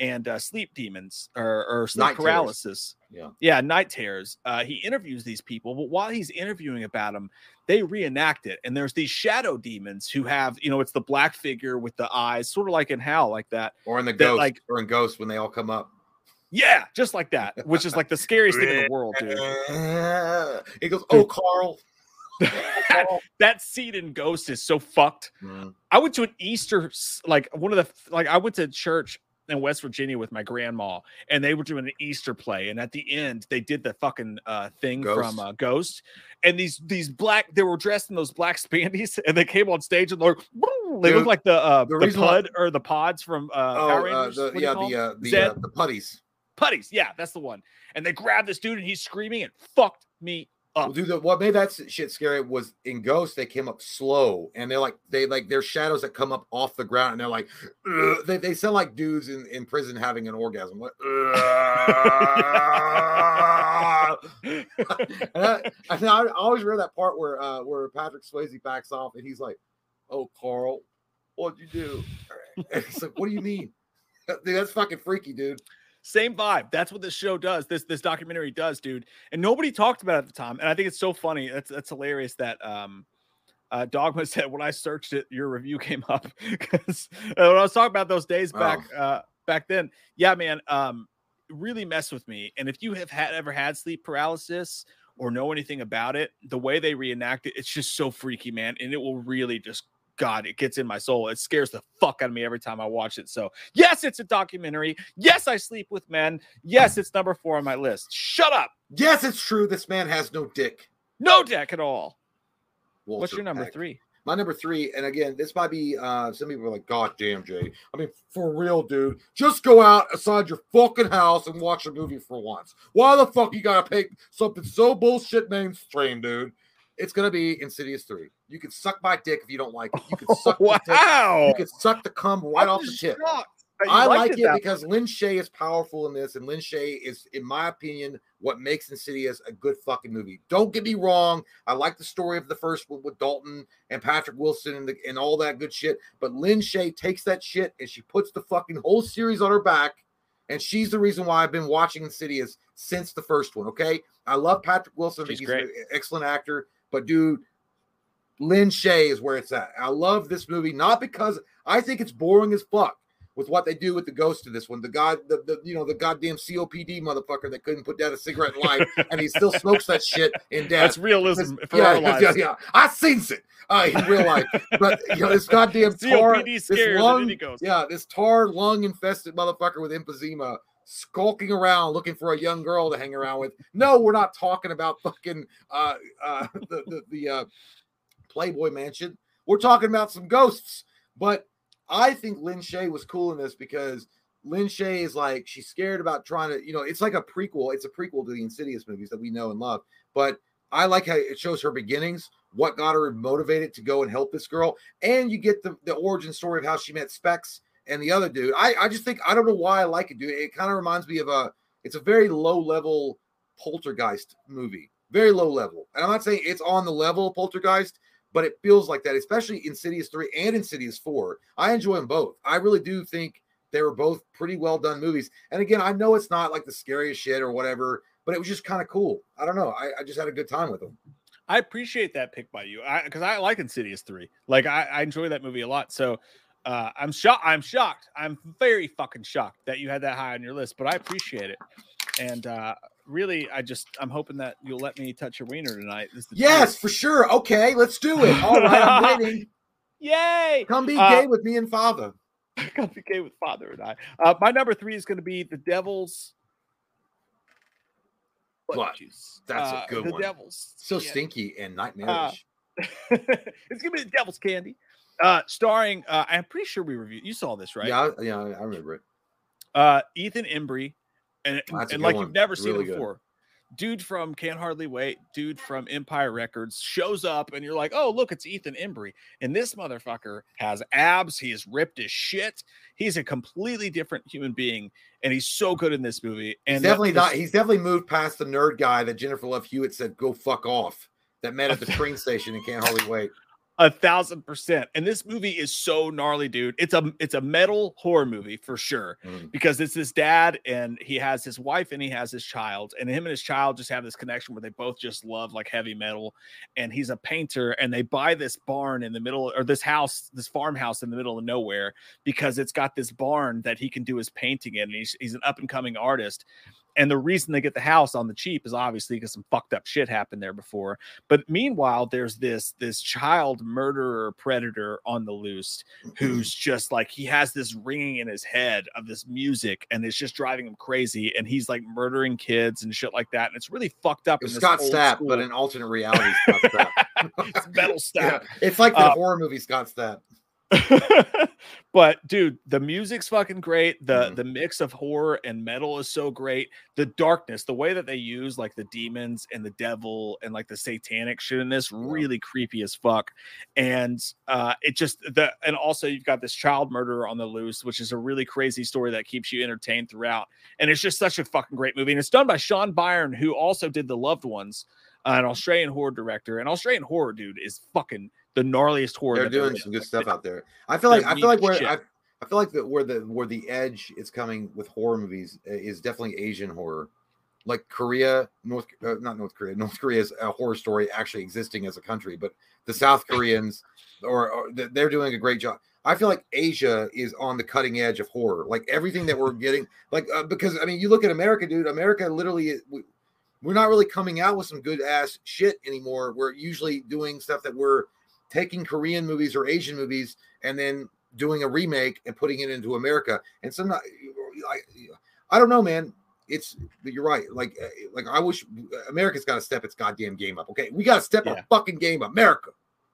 and uh, sleep demons or, or sleep Night terrors. paralysis. Yeah. Yeah, night terrors. Uh, he interviews these people, but while he's interviewing about them, they reenact it. And there's these shadow demons who have, you know, it's the black figure with the eyes, sort of like in hell, like that. Or in the That, ghost, like- or in Ghost when they all come up. Yeah, just like that, which is like the scariest thing in the world, dude. He goes, "Oh, Carl." that, that scene in Ghost is so fucked. Mm. I went to an Easter, like one of the, like I went to church in West Virginia with my grandma, and they were doing an Easter play, and at the end they did the fucking uh thing from Ghost. uh, Ghost, and these these black, they were dressed in those black spandies, and they came on stage and they're, they Dude, look like the uh the the, pud or the pods from uh, Oh, Power uh, the, What do you yeah, the uh, the Zedd? uh, the putties. putties. Yeah, that's the one. And they grabbed this dude, and he's screaming. and fucked me Well, dude, the, what made that shit scary was in Ghost they came up slow, and they're like they like they're shadows that come up off the ground, and they're like they they sound like dudes in, in prison having an orgasm. Like, and I, and I always remember that part where uh where Patrick Swayze backs off, and he's like, "Oh, Carl, what'd you do?" And he's like, "What do you mean?" Dude, that's fucking freaky, dude. Same vibe. That's what this show does. This this documentary does, dude. And nobody talked about it at the time. And I think it's so funny. That's that's hilarious that um uh Dogma said when I searched it, your review came up. Because when I was talking about those days back uh back then, yeah, man, um, really mess with me. And if you have had ever had sleep paralysis or know anything about it, the way they reenact it, it's just so freaky, man. And it will really just God, it gets in my soul. It scares the fuck out of me every time I watch it. So, yes, it's a documentary. Yes, I sleep with men. Yes, it's number four on my list. Shut up. Yes, it's true. This man has no dick. No dick at all. What's your number Peck. three? My number three, and again, this might be uh some people are like, God damn, Jay. I mean, for real, dude. Just go out outside your fucking house and watch a movie for once. Why the fuck you gotta pick something so bullshit mainstream, dude? It's gonna be Insidious 3. You can suck my dick if you don't like it. You can suck the dick. wow. You can suck the cum right off the tip. I like it because Lin Shaye is powerful in this, and Lin Shaye is, in my opinion, what makes Insidious a good fucking movie. Don't get me wrong. I like the story of the first one with Dalton and Patrick Wilson and, the, and all that good shit. But Lin Shaye takes that shit and she puts the fucking whole series on her back. And she's the reason why I've been watching Insidious since the first one. Okay. I love Patrick Wilson. She's he's an excellent actor. But dude, Lin Shaye is where it's at. I love this movie, not because I think it's boring as fuck with what they do with the ghost of this one. The god, the, the you know, the goddamn COPD motherfucker that couldn't put down a cigarette in life, and he still smokes that shit in death. That's realism for yeah, our yeah, lives. yeah, yeah. I seen it uh, in real life, but you know, this goddamn tar, COPD this lung, and then he goes. yeah, this tar lung infested motherfucker with emphysema skulking around looking for a young girl to hang around with. No, we're not talking about fucking uh uh the the, the uh Playboy mansion. We're talking about some ghosts. But I think Lin Shaye was cool in this because Lin Shaye is like she's scared about trying to, you know, it's like a prequel. It's a prequel to the Insidious movies that we know and love. But I like how it shows her beginnings, what got her motivated to go and help this girl, and you get the, the origin story of how she met Specs and the other dude. I, I just think I don't know why I like it, dude. It kind of reminds me of a it's a very low level poltergeist movie. Very low level. And I'm not saying it's on the level of poltergeist, but it feels like that, especially Insidious 3 and Insidious 4. I enjoy them both. I really do think they were both pretty well done movies. And again, I know it's not like the scariest shit or whatever, but it was just kind of cool. I don't know. I, I just had a good time with them. I appreciate that pick by you. I because I like Insidious three. Like I, I enjoy that movie a lot. So uh, I'm shocked. I'm shocked. I'm very fucking shocked that you had that high on your list. But I appreciate it. And uh, really, I just I'm hoping that you'll let me touch your wiener tonight. This is the Yes, truth. for sure. Okay, let's do it. All right, I'm waiting. Yay! Come be Uh, gay with me and father. Come be gay with father and I. Uh, my number three is going to be the Devil's. juice. That's a Uh, good the one. The Devil's. So yeah. stinky and nightmarish. it's gonna be the Devil's Candy, uh, starring. Uh, I'm pretty sure we reviewed. You saw this, right? Yeah, I- yeah, I remember it. Uh, Ethan Embry, and That's and like one. you've never seen Really good. before. dude from Can't Hardly Wait, dude from Empire Records shows up, and you're like, oh, look, it's Ethan Embry. And this motherfucker has abs. He is ripped as shit. He's a completely different human being, and he's so good in this movie. And He's definitely not. He's definitely moved past the nerd guy that Jennifer Love Hewitt said go fuck off. That met at the train station and can't hardly wait. A thousand percent. And this movie is so gnarly, dude. It's a it's a metal horror movie for sure. Mm. because it's his dad and he has his wife and he has his child and him and his child just have this connection where they both just love like heavy metal and he's a painter and they buy this barn in the middle or this house this farmhouse in the middle of nowhere because it's got this barn that he can do his painting in and he's, he's an up and coming artist and the reason they get the house on the cheap is obviously because some fucked up shit happened there before but meanwhile there's this this child murderer predator on the loose who's just like he has this ringing in his head of this music and it's just driving him crazy and he's like murdering kids and shit like that and it's really fucked up It in was this Scott Stapp, school- but in alternate reality, Scott Stapp. it's metal yeah, it's like the Uh, horror movie Scott Stapp. but dude the music's fucking great the Mhm. the mix of horror and metal is so great the darkness the way that they use like the demons and the devil and like the satanic shit in this really creepy as fuck. And uh it just the and also you've got this child murderer on the loose which is a really crazy story that keeps you entertained throughout. And it's just such a fucking great movie. And it's done by sean byron who also did the loved ones uh, an australian horror director. And australian horror dude is fucking the gnarliest horror They're doing some good stuff out there. I feel like I feel like where. I, I feel like that where the where the edge is coming with horror movies uh, is definitely Asian horror, like Korea, North uh, not North Korea. North Korea's a horror story actually existing as a country, but the South Koreans or, or they're doing a great job. I feel like Asia is on the cutting edge of horror. Like everything that we're getting, like uh, because I mean, you look at America, dude. America literally, we, we're not really coming out with some good ass shit anymore. We're usually doing stuff that we're taking Korean movies or Asian movies and then doing a remake and putting it into America. And some, I, I don't know, man. It's you're right. Like, uh, like I wish America's got to step its goddamn game up. Okay, we got to step Yeah. our fucking game, up. America.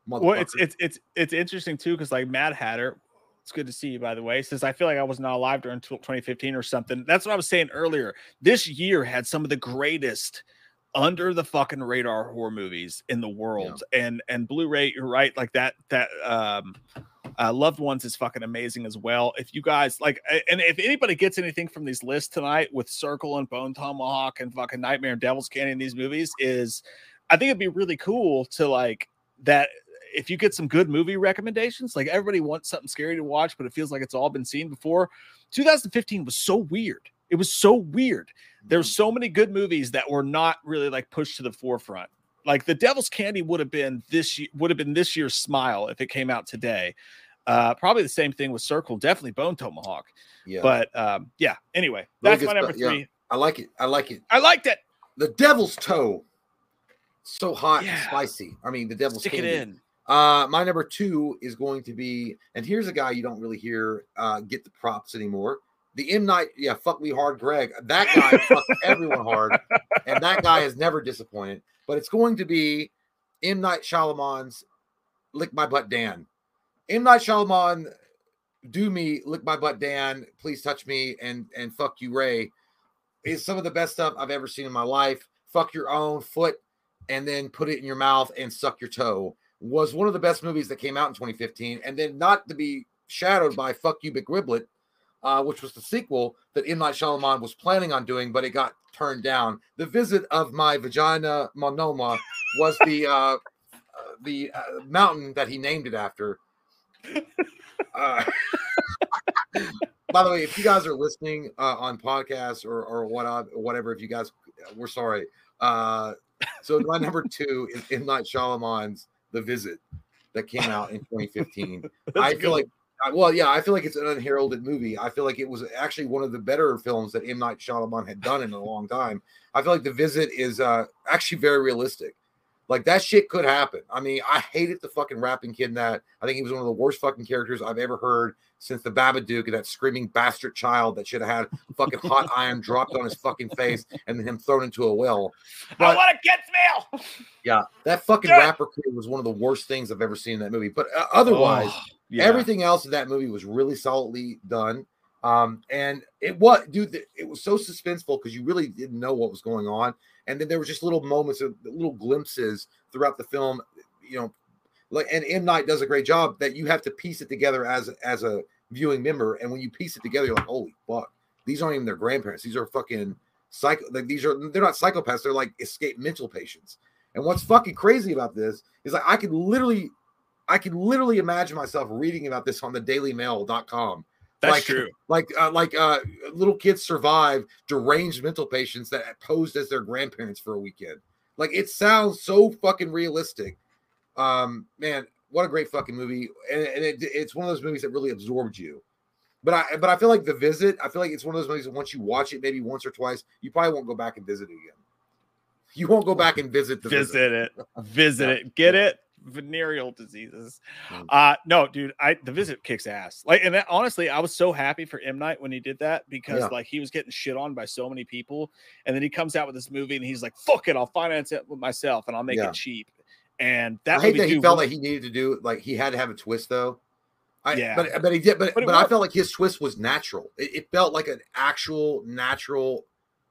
Well, it's it's it's it's interesting too because like Mad Hatter, it's good to see you by the way. Since I feel like I was not alive during 2015 or something. That's what I was saying earlier. This year had some of the greatest under the fucking radar horror movies in the world, and and Blu-ray. You're right, like that that um. Uh, Loved Ones is fucking amazing as well. If you guys like, and if anybody gets anything from these lists tonight with Circle and Bone Tomahawk and fucking Nightmare and Devil's Candy in these movies, is I think it'd be really cool to like that if you get some good movie recommendations, like everybody wants something scary to watch, but it feels like it's all been seen before. 2015 was so weird. It was so weird. There's so many good movies that were not really like pushed to the forefront. Like The Devil's Candy would have been this year, would have been this year's Smile if it came out today. Uh, probably the same thing with Circle, definitely Bone Tomahawk. yeah. But um, yeah. Anyway, that's my number stuff, yeah. three. I like it. I like it. I liked it. The Devil's Toe, so hot Yeah. and spicy. I mean, the Devil's Stick it in. Uh, my number two is going to be, and here's a guy you don't really hear uh, get the props anymore. The M Night, yeah, fuck me hard, Greg. That guy fucked everyone hard, and that guy is never disappointed. But it's going to be M Night Shyamalan's "Lick My Butt, Dan." M Night Shyamalan, do me, lick my butt, Dan. Please touch me, and and fuck you, Ray. Is some of the best stuff I've ever seen in my life. Fuck your own foot, and then put it in your mouth and suck your toe was one of the best movies that came out in 2015, and then not to be shadowed by "Fuck You, Big Riblet," uh, which was the sequel that M Night Shyamalan was planning on doing, but it got turned down. The visit of my vagina monoma was the uh, uh, the uh, mountain that he named it after. Uh, by the way, if you guys are listening uh, on podcasts or or what uh, whatever, if you guys, we're sorry. Uh, so my number two is M Night Shyamalan's The Visit that came out in 2015. I feel like, well, yeah, I feel like it's an unheralded movie. I feel like it was actually one of the better films that M Night Shyamalan had done in a long time. I feel like The Visit is uh, actually very realistic. Like that shit could happen. I mean, I hated the fucking rapping kid in that. I think he was one of the worst fucking characters I've ever heard since the Babadook and that screaming bastard child that should have had fucking hot iron dropped on his fucking face and then him thrown into a well. I But- want to get meal. Yeah, that fucking rapper kid was one of the worst things I've ever seen in that movie. But uh, otherwise, Oh, yeah. everything else in that movie was really solidly done. Um, and it was, dude, it was so suspenseful because you really didn't know what was going on. And then there were just little moments of little glimpses throughout the film, you know, like and M Night does a great job that you have to piece it together as as a viewing member. And when you piece it together, you're like, holy fuck, these aren't even their grandparents. These are fucking psycho. Like these are they're not psychopaths. They're like escape mental patients. And what's fucking crazy about this is like I could literally, I could literally imagine myself reading about this on the DailyMail.com. That's like, true. Like, uh, like uh, little kids survive deranged mental patients that posed as their grandparents for a weekend. Like, it sounds so fucking realistic. Um, man, what a great fucking movie, and, and it, it's one of those movies that really absorbed you. But I, but I feel like the visit. I feel like it's one of those movies that once you watch it, maybe once or twice, you probably won't go back and visit it again. You won't go back and visit the visit, visit. it, visit Yeah. it, get Yeah. it. Venereal diseases. Mm. Uh no, dude. I the visit kicks ass. Like, and that, honestly, I was so happy for M Night when he did that because Yeah. like he was getting shit on by so many people, and then he comes out with this movie and he's like, "Fuck it, I'll finance it with myself and I'll make Yeah. it cheap." And that I hate that he felt like he needed to do like he had to have a twist though. I, Yeah. but but he did, but But but I felt like his twist was natural. It, it felt like an actual, natural,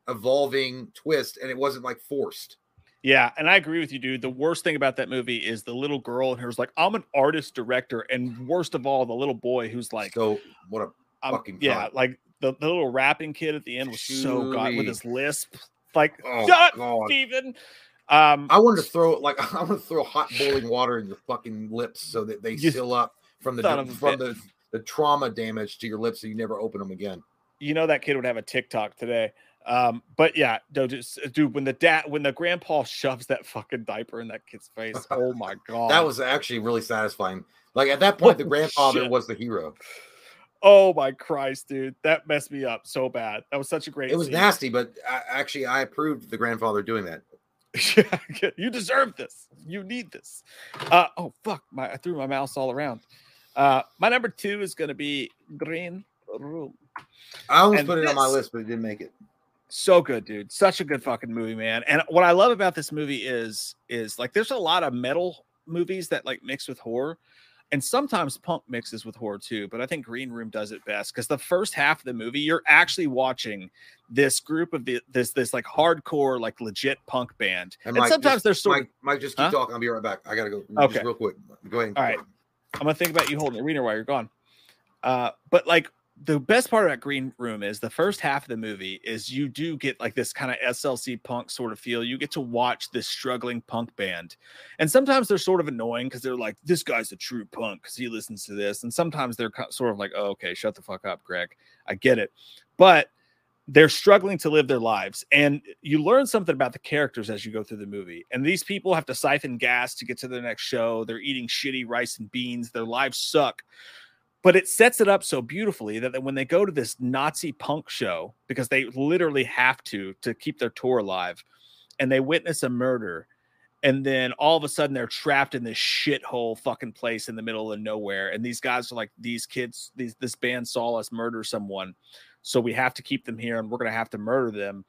evolving twist, and it wasn't like forced. Yeah, and I agree with you, dude. The worst thing about that movie is the little girl and her's like, I'm an artist director, and worst of all, the little boy who's like, so what a I'm- fucking yeah, cunt. like the, the little rapping kid at the end was so god with his lisp, like, oh god. Steven. Um, I wanted to throw like I want to throw hot boiling water in your fucking lips so that they seal up from the son of a from the the trauma damage to your lips so you never open them again. you know that kid would have a TikTok today. Um, but yeah, no, just, dude, when the dad, when the grandpa shoves that fucking diaper in that kid's face, oh my god, That was actually really satisfying. Like at that point, the grandfather was the hero. oh my Christ, dude, that messed me up so bad. That was such a great. It was scene. nasty, but I, actually, I approved the grandfather doing that. Yeah, you deserve this. You need this. Uh, oh fuck, my I threw my mouse all around. Uh, my number two is gonna be Green Room. I almost And put it on my list, but it didn't make it. so good dude such a good fucking movie man and what i love about this movie is is like there's a lot of metal movies that like mix with horror and sometimes punk mixes with horror too but i think green room does it best because the first half of the movie you're actually watching this group of the this this like hardcore like legit punk band and, Mike, sometimes just- they're sort of Mike, Mike, just keep Huh? talking. I'll be right back. I gotta go. Okay. Just real quick. Go ahead. All right. I'm gonna think about you holding the reader while you're gone. Uh, but like the best part about Green Room is the first half of the movie is you do get like this kind of SLC punk sort of feel. You get to watch this struggling punk band, and sometimes they're sort of annoying because they're like, "This guy's a true punk" because he listens to this, and sometimes they're sort of like, "Oh, okay, shut the fuck up, Greg. I get it," but they're struggling to live their lives. And you learn something about the characters as you go through the movie. And these people have to siphon gas to get to their next show. They're eating shitty rice and beans. Their lives suck but it sets it up so beautifully that when they go to this nazi punk show because they literally have to to keep their tour alive and they witness a murder and then all of a sudden they're trapped in this shithole fucking place in the middle of nowhere and these guys are like these kids these this band saw us murder someone so we have to keep them here and we're to have to murder them.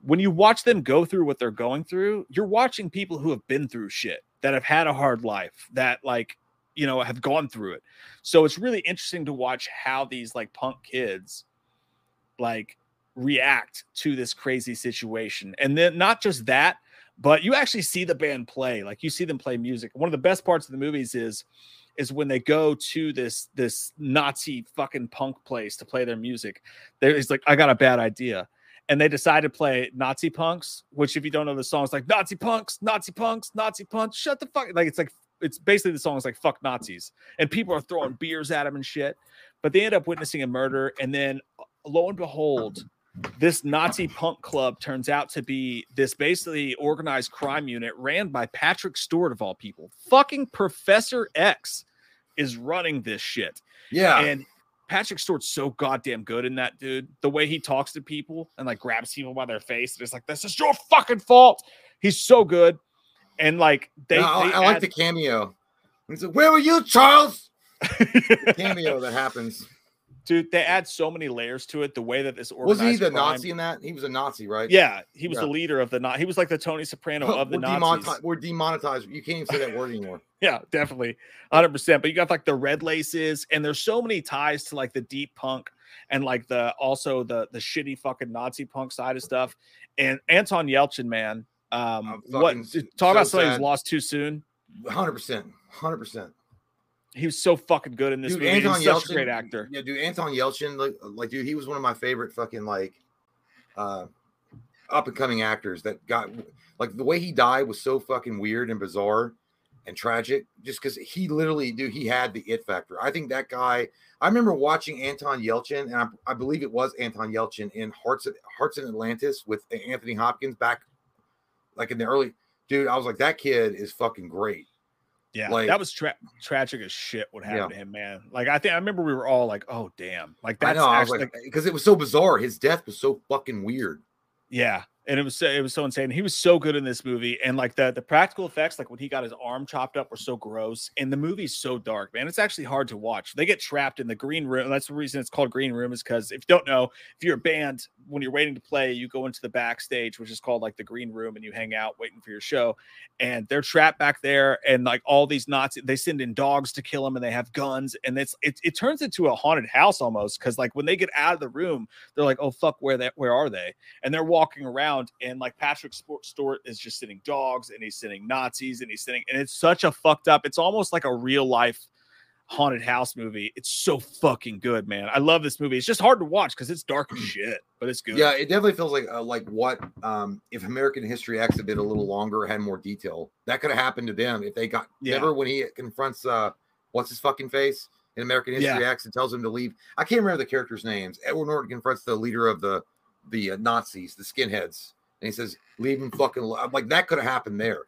When you watch them go through what they're going through you're watching people who have been through shit that have had a hard life that like you know have gone through it. So it's really interesting to watch how these like punk kids like react to this crazy situation. And then not just that but you actually see the band play like you see them play music. One of the best parts of the movies is is when they go to this this nazi fucking punk place to play their music there's like i got a bad idea. And they decide to play nazi punks which if you don't know the song it's like nazi punks nazi punks nazi punks shut the fuck like it's like it's basically the song is like fuck nazis and people are throwing beers at him and shit but they end up witnessing a murder and then uh, lo and behold this Nazi punk club turns out to be this basically organized crime unit ran by Patrick Stewart of all people. Fucking Professor X is running this shit. Yeah. And Patrick Stewart's so goddamn good in that dude. The way he talks to people and like grabs people by their face and it's like, this is your fucking fault. He's so good. And like they, No, I, they I like add- the cameo. He said, "Where were you, Charles?" Cameo that happens. dude. They add so many layers to it. The way that this Was he the crime- Nazi in that? He was a Nazi, right? Yeah, he was Yeah. the leader of the not. He was like the Tony Soprano of the we're, Nazis. demonetized, we're demonetized. You can't even say that word anymore. Yeah, definitely, hundred percent. But you got like the red laces, and there's so many ties to like the deep punk and like the also the the shitty fucking Nazi punk side of stuff. And Anton Yelchin, man, um, what talk so about somebody who's lost too soon. Hundred percent, hundred percent. He was so fucking good in this Dude, movie. Anton He's such a great actor. Yeah, dude, Anton Yelchin, like, like, dude, he was one of my favorite fucking like, uh, up and coming actors that got like the way he died was so fucking weird and bizarre and tragic. Just because he literally, dude, he had the it factor. I think that guy. I remember watching Anton Yelchin, and I, I believe it was Anton Yelchin in Hearts of Hearts in Atlantis with Anthony Hopkins back, like in the early. Dude, I was like, that kid is fucking great. Yeah, like- that was tra- tragic as shit. What happened Yeah. to him, man? Like I think I remember we were all like, "Oh damn!" Like that's know, I was actually like, because it was so bizarre. His death was so fucking weird. Yeah, and it was so, it was so insane. He was so good in this movie, and like the the practical effects, like when he got his arm chopped up, were so gross. And the movie's so dark, man. It's actually hard to watch. They get trapped in the green room. That's the reason it's called green room, is because if you don't know, if you're a band, when you're waiting to play, you go into the backstage, which is called like the green room, and you hang out waiting for your show. And they're trapped back there, and like all these Nazis, they send in dogs to kill them, and they have guns, and it's it, it turns into a haunted house almost. Because like when they get out of the room, they're like, "Oh fuck, where that where are they?" and they're walking around and like Patrick Sport Stewart is just sitting dogs and he's sitting Nazis and he's sitting and it's such a fucked up it's almost like a real life haunted house movie it's so fucking good man I love this movie it's just hard to watch because it's dark as shit but it's good Yeah, it definitely feels like uh, like what um if American History X had been a little longer, had more detail, that could have happened to them if they got. Yeah. Remember when he confronts uh what's his fucking face in American History X and tells him to leave? I can't remember the characters' names. Edward Norton confronts the leader of the the uh, Nazis, the skinheads, and he says, "Leave him fucking." al-" I'm like that could have happened there.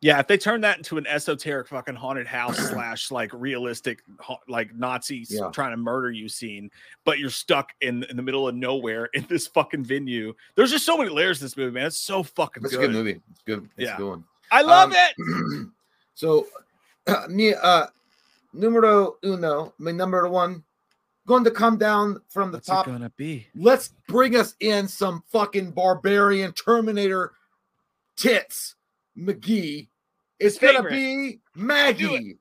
yeah if they turn that into an esoteric fucking haunted house slash like realistic ha- like Nazis Yeah. trying to murder you scene but you're stuck in in the middle of nowhere in this fucking venue there's just so many layers to this movie man it's so fucking That's good. a good movie. It's good. It's Yeah. good one. I love Um, it so, me, uh, numero uno, my number one, going to come down from the what's top. it gonna be Let's bring us in some fucking barbarian Terminator tits, McGee. It's gonna be Maggie.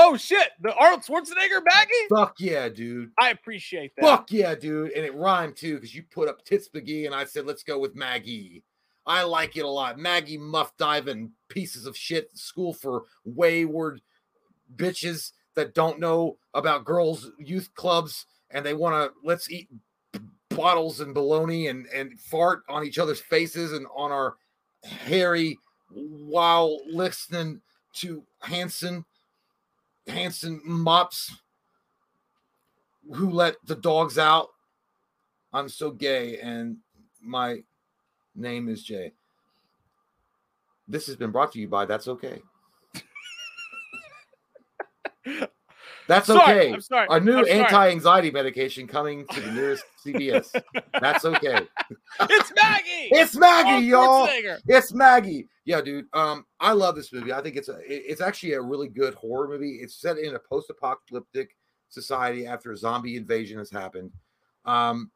Oh shit! The Arnold Schwarzenegger Maggie. Fuck yeah, dude. I appreciate that. Fuck yeah, dude. And it rhymed too because you put up tits McGee and I said, let's go with Maggie. I like it a lot. Maggie muff diving pieces of shit school for wayward bitches that don't know about girls' youth clubs and they want to let's eat bottles and bologna and, and fart on each other's faces and on our hairy while listening to Hanson Hanson mops who let the dogs out. I'm so gay, and my name is Jay. This has been brought to you by That's Okay. That's Sorry, okay. I'm sorry. Our new anti-anxiety medication coming to the nearest CVS. That's okay. It's Maggie. It's Maggie, y'all. It's Maggie. Yeah, dude. Um, I love this movie. I think it's a it's actually a really good horror movie. It's set in a post-apocalyptic society after a zombie invasion has happened. Um,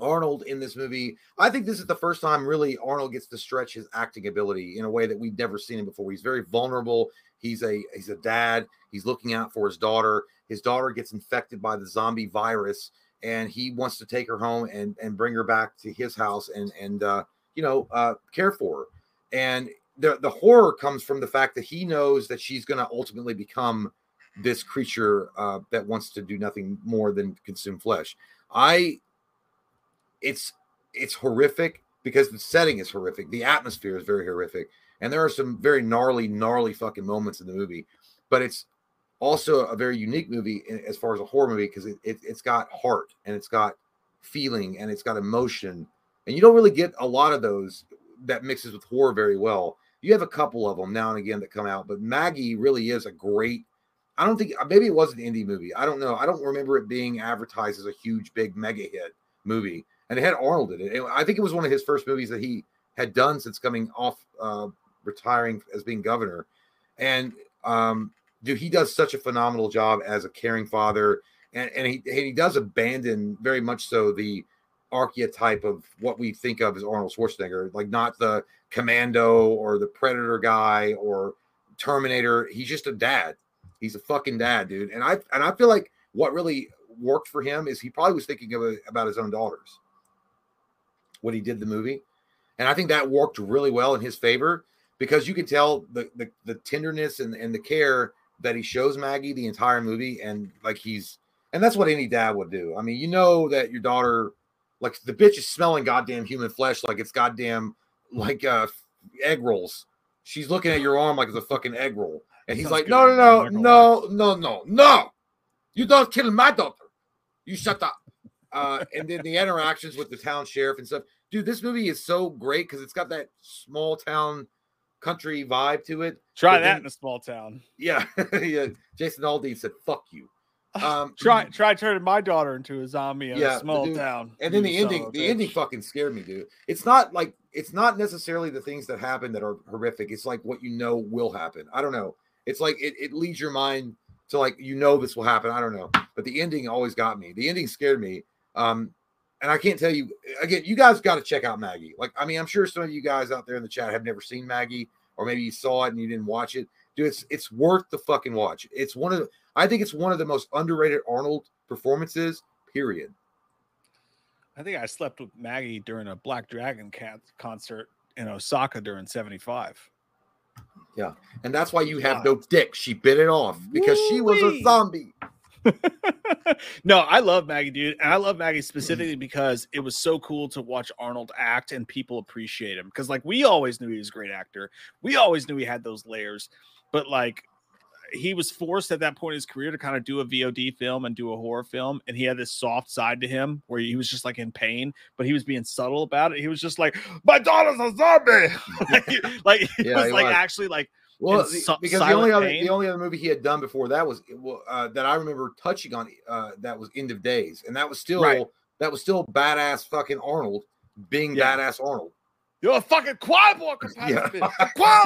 Arnold in this movie, I think this is the first time really Arnold gets to stretch his acting ability in a way that we've never seen him before. He's very vulnerable. He's a he's a dad. He's looking out for his daughter. His daughter gets infected by the zombie virus, and he wants to take her home and and bring her back to his house and and uh, you know uh, care for her. And the the horror comes from the fact that he knows that she's going to ultimately become this creature uh, that wants to do nothing more than consume flesh. I, it's it's horrific because the setting is horrific. The atmosphere is very horrific, and there are some very gnarly, gnarly fucking moments in the movie. But it's also a very unique movie as far as a horror movie because it, it it's got heart and it's got feeling and it's got emotion, and you don't really get a lot of those that mixes with horror very well. You have a couple of them now and again that come out, but Maggie really is a great. I don't think maybe it was an indie movie. I don't know. I don't remember it being advertised as a huge, big mega hit movie, and it had Arnold in it. I think it was one of his first movies that he had done since coming off uh, retiring as being governor. And um, dude, he does such a phenomenal job as a caring father. and and he and he does abandon very much so the archetype of what we think of as Arnold Schwarzenegger, like not the commando or the predator guy or Terminator. He's just a dad. He's a fucking dad, dude. And I and I feel like what really worked for him is he probably was thinking of about his own daughters when he did the movie, and I think that worked really well in his favor because you can tell the the, the tenderness and, and the care that he shows Maggie the entire movie, and like he's and that's what any dad would do. I mean, you know that your daughter, like the bitch is smelling goddamn human flesh, like it's goddamn like uh egg rolls. She's looking at your arm like it's a fucking egg roll. And he's like, no, no, no, no, no, no, no. You don't kill my daughter. You shut up. Uh, and then the interactions with the town sheriff and stuff. Dude, this movie is so great because it's got that small town country vibe to it. Try But that then- in a small town. Yeah. yeah. Jason Aldean said, fuck you. Um, Try try turning my daughter into a zombie in Yeah, a small dude, town. and then the ending the ending fucking scared me dude it's not like it's not necessarily the things that happen that are horrific it's like what you know will happen i don't know it's like it, it leads your mind to like you know this will happen i don't know but the ending always got me the ending scared me um and i can't tell you again you guys got to check out maggie like i mean i'm sure some of you guys out there in the chat have never seen maggie or maybe you saw it and you didn't watch it dude it's it's worth the fucking watch it's one of the i think it's one of the most underrated arnold performances period I think I slept with Maggie during a Black Dragon cat concert in Osaka during 75. Yeah. And that's why you have no dick. She bit it off because she was a zombie. no, I love Maggie, dude. And I love Maggie specifically because it was so cool to watch Arnold act and people appreciate him. Because, like, we always knew he was a great actor. We always knew he had those layers. But, like, he was forced at that point in his career to kind of do a VOD film and do a horror film. And he had this soft side to him where he was just like in pain, but he was being subtle about it. He was just like, My daughter's a zombie. like, like, he Yeah, was he like was. actually like, Well, si- because the only other pain? the only other movie he had done before that was uh, that I remember touching on uh, that was End of Days, and that was still Right. that was still badass fucking Arnold being Yeah. badass Arnold. You're a fucking choir boy, Yeah. yeah.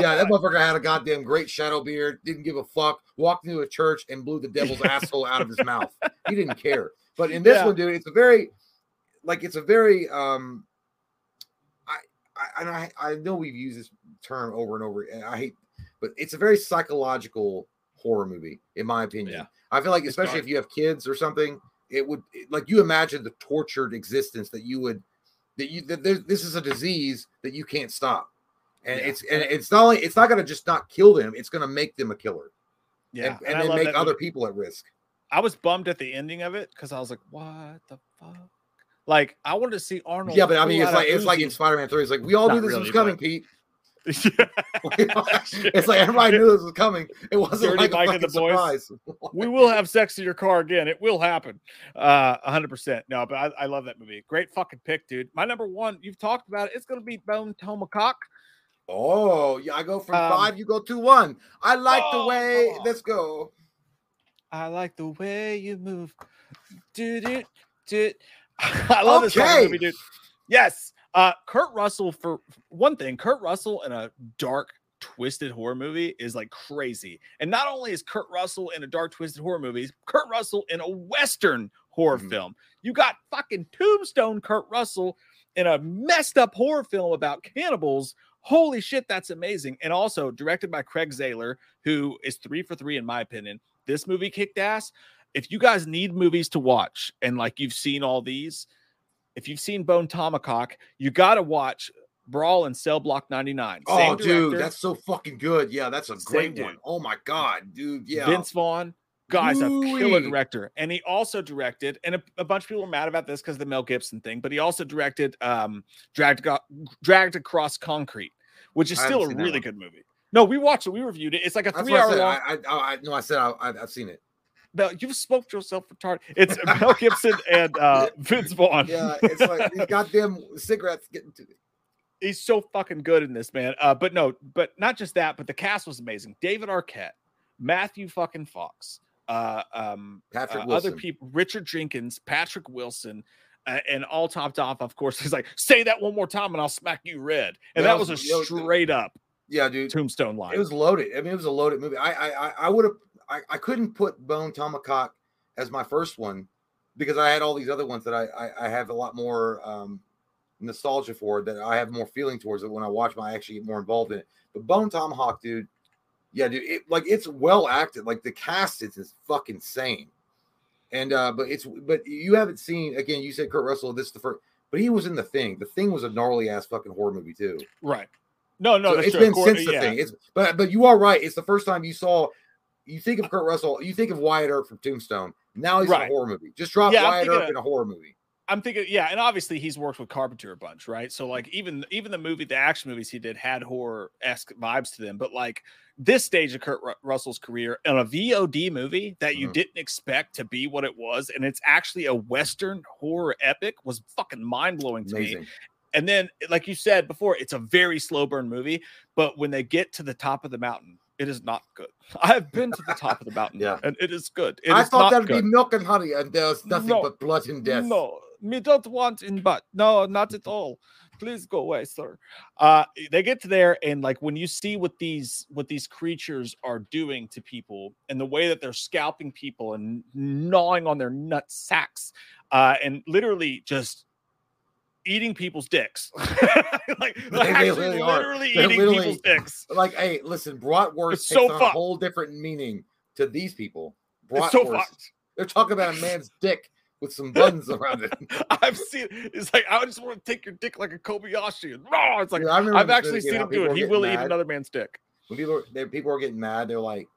Yeah, that motherfucker had a goddamn great shadow beard, didn't give a fuck, walked into a church and blew the devil's asshole out of his mouth. He didn't care. But in this Yeah. one, dude, it's a very like it's a very um I I and I, I know we've used this term over and over, and I hate but it's a very psychological horror movie, in my opinion. Yeah. I feel like, especially if you have kids or something, it would like you imagine the tortured existence that you would that you that this is a disease that you can't stop, and Yeah. it's and it's not only it's not going to just not kill them, it's going to make them a killer, Yeah, and, and I then make other movie. people at risk. I was bummed at the ending of it because I was like, "What the fuck?" Like, I wanted to see Arnold. Yeah, but I mean, it's like it's like in Spider Man Three. It's like we all Not knew this really, was coming, but- Pete. Yeah. it's like everybody knew this was coming. It wasn't Dirty like a Mike and the boys. surprise. we will have sex in your car again. It will happen. Uh, hundred percent. No, but I, I love that movie. Great fucking pick, dude. My number one, you've talked about it. It's gonna be Bone Tomahawk. Oh, yeah, I go from Um, five, you go two one. I like the oh, way. come on. Let's go. I like the way you move. Dude, dude, dude. I love this movie, dude. Yes. Uh Kurt Russell for one thing, Kurt Russell in a dark twisted horror movie is like crazy. And not only is Kurt Russell in a dark twisted horror movie, Kurt Russell in a western horror Mhm. film. You got fucking Tombstone Kurt Russell in a messed up horror film about cannibals. Holy shit, that's amazing. And also directed by Craig Zahler, who is three for three, in my opinion. This movie kicked ass. If you guys need movies to watch and like you've seen all these, if you've seen Bone Tomahawk, you got to watch Brawl in Cell Block 99. Oh, Same dude, director, that's so fucking good. Yeah, that's a great Same one. dude. Oh my god, dude. Yeah. Vince Vaughn. Guy's a killer director. And he also directed, and a, a bunch of people are mad about this because the Mel Gibson thing, but he also directed um Dragged, Dragged Across Concrete, which is still a haven't seen that really good movie. No, we watched it. We reviewed it. It's like a That's three what I hour long. I, I, I, no, I said I, I've seen it. Mel, you've smoked yourself retarded. It's Mel Gibson and uh, Vince Vaughn. Yeah, it's like these goddamn cigarettes getting to me. He's so fucking good in this, man. Uh, but no, but not just that, but the cast was amazing. David Arquette, Matthew fucking Fox, uh, um, Patrick uh, Wilson. other people, Richard Jenkins, Patrick Wilson, uh, and all topped off, of course, he's like, say that one more time and I'll smack you red. And That that was, was- a yo, straight up Yeah, dude. tombstone line. It was loaded. I mean, it was a loaded movie. I I I- I would have I, I couldn't put Bone Tomahawk as my first one because I had all these other ones that I I, I have a lot more um, nostalgia for that I have more feeling towards it when I watch them. I actually get more involved in it. But Bone Tomahawk, dude, yeah, dude, it, like it's well acted. Like the cast is, is fucking insane. And uh, but it's but you haven't seen again. You said Kurt Russell. This is the first, but he was in the thing. The thing was a gnarly ass fucking horror movie too. Right. No, no, So it's true. been course, since the yeah. thing. It's but but you are right. It's the first time you saw. You think of Kurt Russell. You think of Wyatt Earp from Tombstone. Now he's in a horror movie. Just drop Yeah, Wyatt Earp of- in a horror movie. I'm thinking, yeah, and obviously he's worked with Carpenter a bunch, right? So like even even the movie, the action movies he did had horror esque vibes to them, but like this stage of Kurt Ru- Russell's career in a VOD movie that you Mhm. didn't expect to be what it was, and it's actually a Western horror epic, was fucking mind blowing to me. And then, like you said before, it's a very slow burn movie, but when they get to the top of the mountain, it is not good. I have been to the top of the mountain, Yeah. and it is good. It I is thought that'd good. be milk and honey, and there's nothing No. but blood and death. No, me don't want in but no, not at all. Please go away, sir. Uh they get to there and like when you see what these what these creatures are doing to people and the way that they're scalping people and gnawing on their nut sacks uh and literally just eating people's dicks. like They actually are. literally eating literally- people's dicks. Like, hey, listen, bratwurst It's takes so a whole different meaning to these people. It's so Bratwurst. fucked. They're talking about a man's dick with some buttons around it. I've seen it's like I just want to take your dick like a Kobayashi and raw. It's like Dude, I I've actually seen him do it. He will eat another man's dick. when people are, they, people are getting mad, they're like,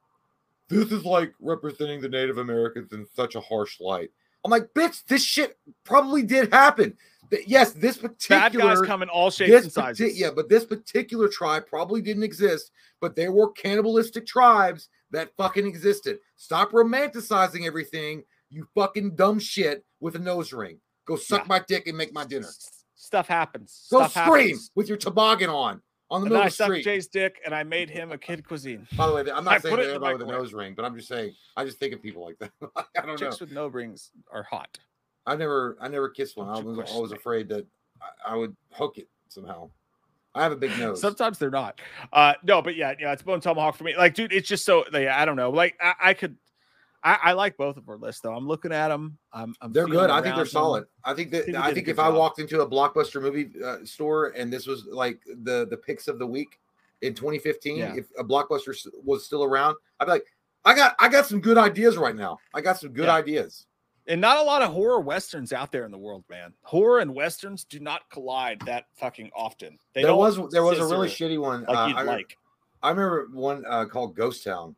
"This is like representing the Native Americans in such a harsh light." I'm like, "Bitch, this shit probably did happen." Yes, this Bad particular guys come in all shapes and parti- sizes. yeah, but this particular tribe probably didn't exist, but there were cannibalistic tribes that fucking existed. Stop romanticizing everything, you fucking dumb shit with a nose ring. Go suck Yeah. my dick and make my dinner. Stuff happens. Go Stuff scream happens. with your toboggan on on the And middle I of the sucked. Jay's dick and I made him a kid cuisine. By the way, I'm I not saying that it in the everybody with a nose ring, but I'm just saying I just think of people like that. I don't know. Chicks with no rings are hot. I never I never kissed one. I Don't you was always me. afraid that I, I would hook it somehow. I have a big nose. Sometimes they're not. Uh no, but yeah, yeah, it's bone tomahawk for me. Like, dude, it's just so like, I don't know. Like I, I could I, I like both of our lists though. I'm looking at them. I'm, I'm They're good. I think they're them. solid. I think that I think if I walked into a blockbuster movie uh, store and this was like the the picks of the week in 2015, Yeah. if a blockbuster was still around, I'd be like, I got I got some good ideas right now. I got some good Yeah. ideas. And not a lot of horror westerns out there in the world, man. Horror and westerns do not collide that fucking often. They there was there was a really shitty one. like uh, I, remember- like. I remember one uh, called Ghost Town,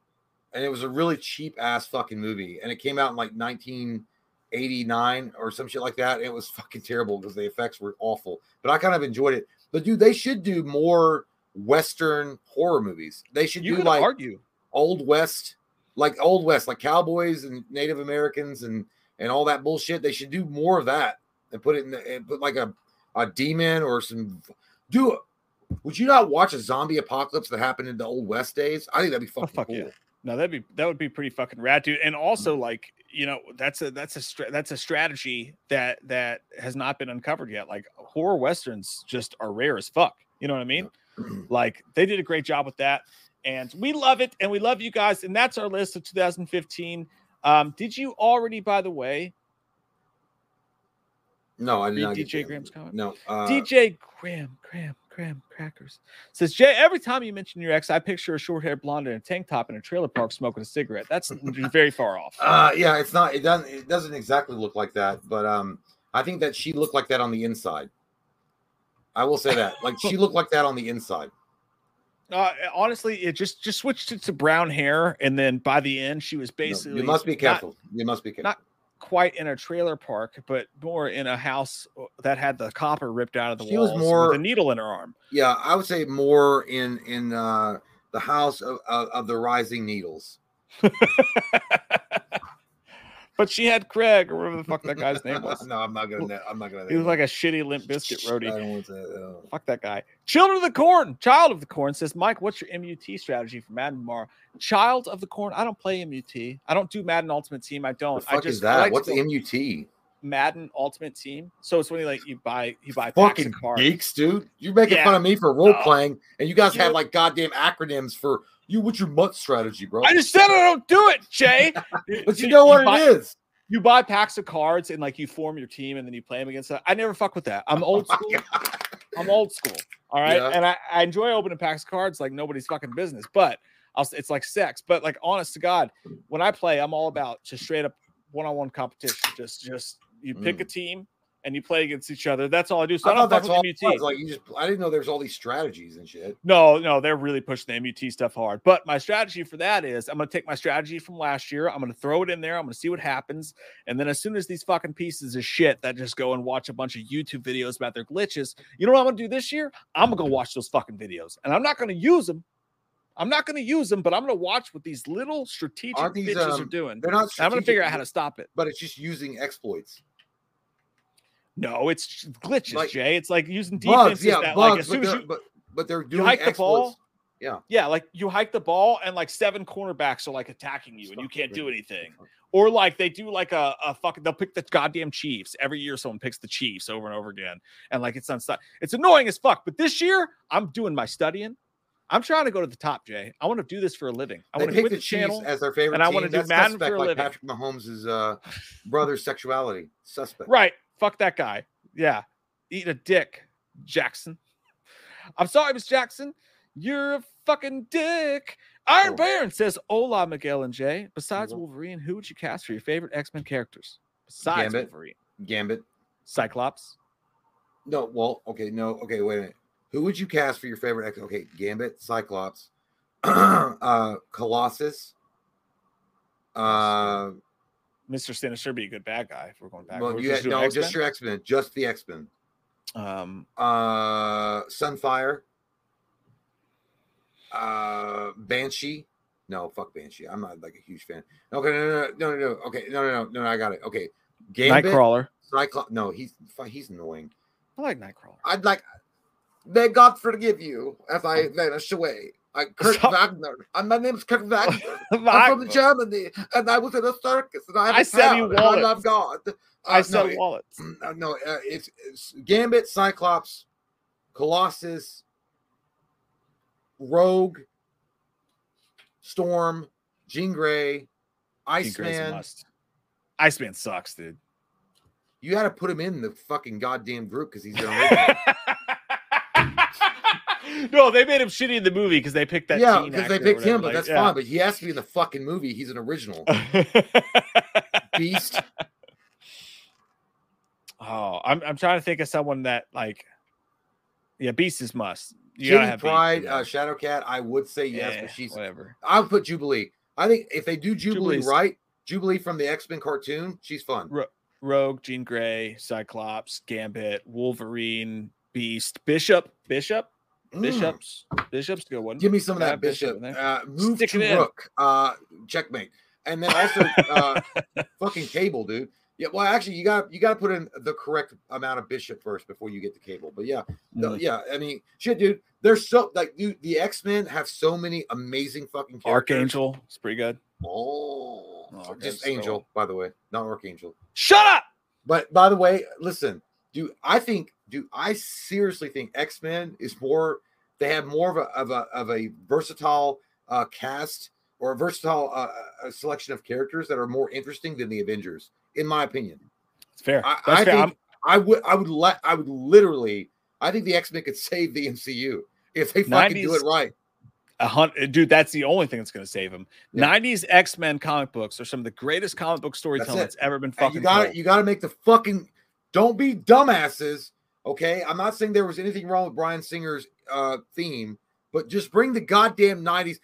and it was a really cheap ass fucking movie, and it came out in like 1989 or some shit like that. It was fucking terrible because the effects were awful, but I kind of enjoyed it. But dude, they should do more Western horror movies. They should You do like argue. Old West, like Old West, like cowboys and Native Americans and and all that bullshit. They should do more of that and put it in the, and put like a a demon or some do. it. Would you not watch a zombie apocalypse that happened in the Old West days? I think that'd be Oh, fucking fuck cool. yeah. No, that'd be that would be pretty fucking rad, dude. And also, Mm. like you know, that's a that's a stra- that's a strategy that that has not been uncovered yet. Like horror westerns just are rare as fuck. You know what I mean? Like they did a great job with that, and we love it, and we love you guys. And that's our list of 2015. Um, did you already, by the way, No, I did read not DJ. Graham's comment? No, uh, DJ Graham, Graham, Graham Crackers says Jay. Every time you mention your ex, I picture a short-haired blonde in a tank top in a trailer park smoking a cigarette. That's very far off. Uh, yeah, it's not. It doesn't. It doesn't exactly look like that, but um, I think that she looked like that on the inside. I will say that, like she looked like that on the inside. Uh, honestly, it just just switched it to brown hair, and then by the end, she was No, basically you must be not careful. you must be careful. not quite in a trailer park, but more in a house uh, that had the copper ripped out of the She was more- with a needle in her arm. yeah, I would say more in in uh, the house of, of, of the rising needles. but she had Craig, or whatever the fuck that guy's name was. no, I'm not gonna. I'm not gonna. He was like a shitty Limp Bizkit roadie. I don't want to. uh, Fuck that guy. Children of the Corn, Child of the Corn says, Mike, what's your MUT strategy for Madden tomorrow? Child of the Corn. I don't play MUT. I don't do Madden Ultimate Team. I don't. fuck I just is that? like What's MUT? Madden Ultimate Team. So it's when you like you buy you buy Fucking geeks, dude. You're making Yeah. fun of me for role playing, and you guys You have like goddamn acronyms for you. What's your MUT strategy, bro? I just said I don't do it, Jay. but you know what buy- it is. you buy packs of cards and like you form your team and then you play them against that. I never fuck with that. I'm Oh old school. God. I'm old school. All right. Yeah. And I, I enjoy opening packs of cards like nobody's fucking business. But I'll, it's like sex. But like honest to God, when I play, I'm all about just straight up one-on-one competition. Just just you pick mm. a team and you play against each other. That's all I do. So I. I don't fuck that's with all. the it MUT. Like you just, I didn't know there's all these strategies and shit. No, no, they're really pushing the MUT stuff hard. But my strategy for that is I'm going to take my strategy from last year. I'm going to throw it in there. I'm going to see what happens. And then as soon as these fucking pieces of shit that just go and watch a bunch of YouTube videos about their glitches, you know what I'm going to do this year? I'm going to go watch those fucking videos. And I'm not going to use them. I'm not going to use them, but I'm going to watch what these little strategic these, bitches are um, doing. They're not. I'm going to figure out how to stop it. But it's just using exploits. No, it's glitches, Like, Jay. It's like using Bugs, defenses yeah, that, like, as soon as you, but but they're doing hike the ball, Yeah, Yeah, like you hike the ball and like seven cornerbacks are like attacking you and you can't do anything. Or like they do like a, a fucking they'll pick the goddamn Chiefs. Every year someone picks the Chiefs over and over again. And like it's unstop. It's annoying as fuck. But this year I'm doing my studying. I'm trying to go to the top, Jay. I want to do this for a living. I They want to pick quit the the Chiefs channel. as their favorite and I wanna do That's Madden suspect, for a like living. Patrick Mahomes' uh, brother's sexuality. Suspect. Right. Fuck that guy. Yeah. Eat a dick, Jackson. I'm sorry, Miss Jackson. You're a fucking dick. Iron Oh. Baron says, Hola, Miguel and Jay. Besides Wolverine, who would you cast for your favorite X Men characters? Besides Gambit. Wolverine, Gambit. Cyclops. No, well, okay, no, okay, wait a minute. Who would you cast for your favorite? X- Okay, Gambit, Cyclops, uh, Colossus. Uh, Mr. Sinister be a good bad guy if we're going back. well, you had, no, X-Men? just your X Men, just the X Men. um Uh, Sunfire. Uh, Banshee. No, fuck Banshee. I'm not like a huge fan. Okay, no, no, no, no, no. Okay, no, no, no, no. I got it. Okay, Gambit, Nightcrawler. Cyclops. No, he's he's annoying. I like Nightcrawler. I'd like, may God forgive you as I vanish away. I Kurt Stop. Wagner. And my name's Kurt Wagner. I'm from Germany, and I was in a circus, and I have I said you I love God. Uh, I said no, wallets. uh, no, uh, it's, it's Gambit, Cyclops, Colossus, Rogue, Storm, Jean Grey, Jean Grey's a Iceman. Iceman sucks, dude. You got to put him in the fucking goddamn group because he's the original. no, they made him shitty in the movie because they picked that. yeah, because they picked him, but like, that's yeah. fine. But he has to be in the fucking movie. He's an original beast. oh, I'm I'm trying to think of someone that like, yeah, Beast is must. You Kitty have Pride, uh, Shadowcat. I would say yes, Yeah, but she's. whatever. I would put Jubilee. I think if they do Jubilee Jubilee's- right, Jubilee from the X Men cartoon, she's fun. Rogue, Jean Grey, Cyclops, Gambit, Wolverine, Beast, Bishop, Bishop, Mm. Bishops, Bishop's good one. Give me some of that Bishop bishop. Uh, move Stick to rook. Uh, checkmate. And then also uh, fucking cable, dude. Yeah, well, actually, you got you got to put in the correct amount of bishop first before you get the cable. But yeah, the- Mm. yeah. I mean, shit, dude. There's so like, dude, the X Men have so many amazing fucking characters. Archangel, it's pretty good. Oh, Oh, just so- Angel, by the way, not Archangel. Shut up. But by the way, listen, dude, I think, do I seriously think X Men is more? They have more of a of a of a versatile uh, cast or a versatile uh, a selection of characters that are more interesting than the Avengers, in my opinion. It's fair. I, That's I fair. think I'm- I would I would let I would literally I think the X Men could save the MCU if they fucking do it right. a hundred, dude. That's the only thing that's going to save him. Yeah. '90s X Men comic books are some of the greatest comic book storytelling it. that's ever been fucking. you got you got to make the fucking don't be dumbasses. Okay, I'm not saying there was anything wrong with Bryan Singer's uh, theme, but just bring the goddamn '90s.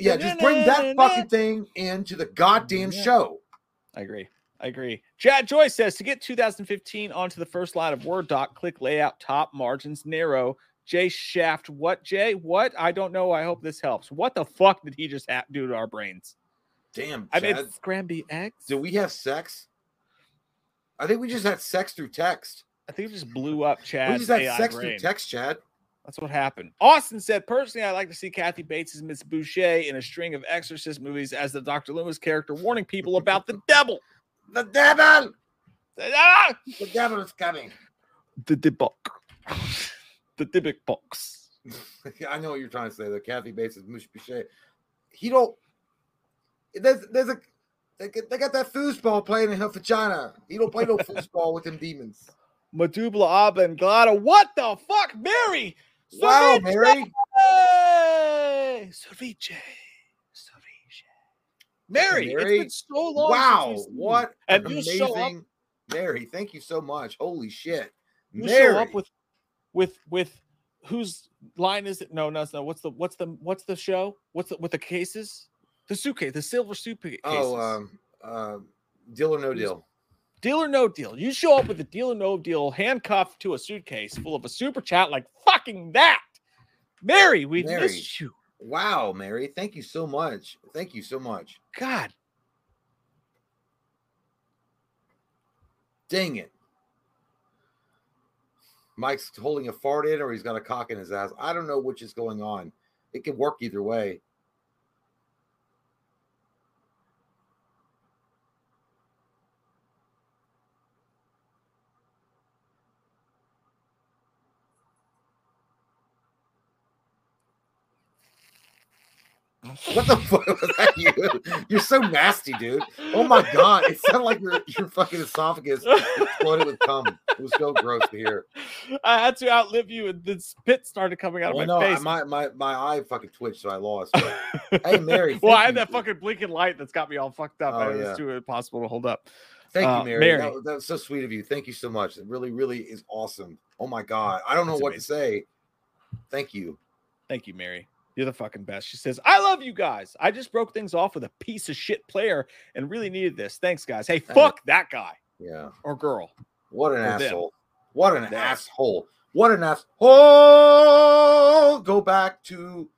Yeah, just bring that fucking thing into the goddamn show. I agree. I agree. Chad Joyce says to get 2015 onto the first line of Word doc, click layout, top margins, narrow. J Shaft, what Jay? What? I don't know. I hope this helps. What the fuck did he just ha- do to our brains? Damn, I Chad. mean, Scramby eggs. do we have sex? I think we just had sex through text. I think it just blew up Chad. we just had AI sex brain. through text, Chad. That's what happened. Austin said, personally, I'd like to see Kathy Bates as Miss Boucher in a string of Exorcist movies as the Dr. Loomis character, warning people about the devil. The devil, Ah! the devil is coming. The Dybbuk. the Dybbuk box. I know what you're trying to say. The Kathy Bates is Miss Boucher. he don't. There's there's a they, get- they got that foosball playing in her vagina. He don't play no foosball with them demons. Madubla Oblongata. What the fuck, Mary? Wow, Ceviche! Mary. Ceviche. Ceviche. Mary, Mary. it's been so long. Wow, since we've seen you. what And an you show up- amazing Mary. Thank you so much. Holy shit, You Mary. show up with, with, with whose line is it? No, no, no. What's the, what's the, what's the show? What's the, with the cases? The suitcase, the silver suitcase. oh, um, uh, deal or no deal. deal or no deal. You show up with a deal or no deal handcuffed to a suitcase full of a super chat like fucking that. Mary, we Mary. missed you. Wow, Mary. Thank you so much. Thank you so much. God. Dang it. Mike's holding a fart in or he's got a cock in his ass. I don't know which is going on. It could work either way. What the fuck was that you? You're so nasty, dude. Oh my god. It sounded like your your fucking esophagus exploded with cum. It was so gross to hear. I had to outlive you, and the spit started coming out Well, of my I- face. my, my my eye fucking twitched, so I lost. but- hey, Mary. well, I had that fucking blinking light that's got me all fucked up. Oh, I- yeah. It's too impossible to hold up. Thank uh, you, Mary. Mary. That, that was so sweet of you. Thank you so much. It really, really is awesome. Oh my god, I don't know That's what to say. Thank you. Thank you, Mary. You're the fucking best. She says, I love you guys. I just broke things off with a piece of shit player and really needed this. Thanks, guys. Hey, fuck that guy Yeah. or girl. What an Or them. asshole. What an Them. asshole. What an asshole. Go back to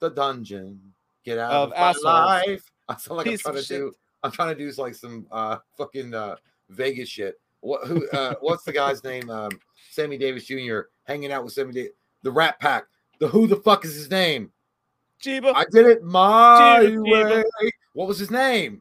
the dungeon. Get out Of of, my life. I sound like Piece I'm trying to shit. do. I'm trying to do like some uh fucking uh Vegas shit. What who uh what's the guy's name? Um Sammy Davis Jr. hanging out with Sammy Davis. The Rat Pack. The who the fuck is his name? Chiba. I did it my Jeebus, Jeebus. way. What was his name?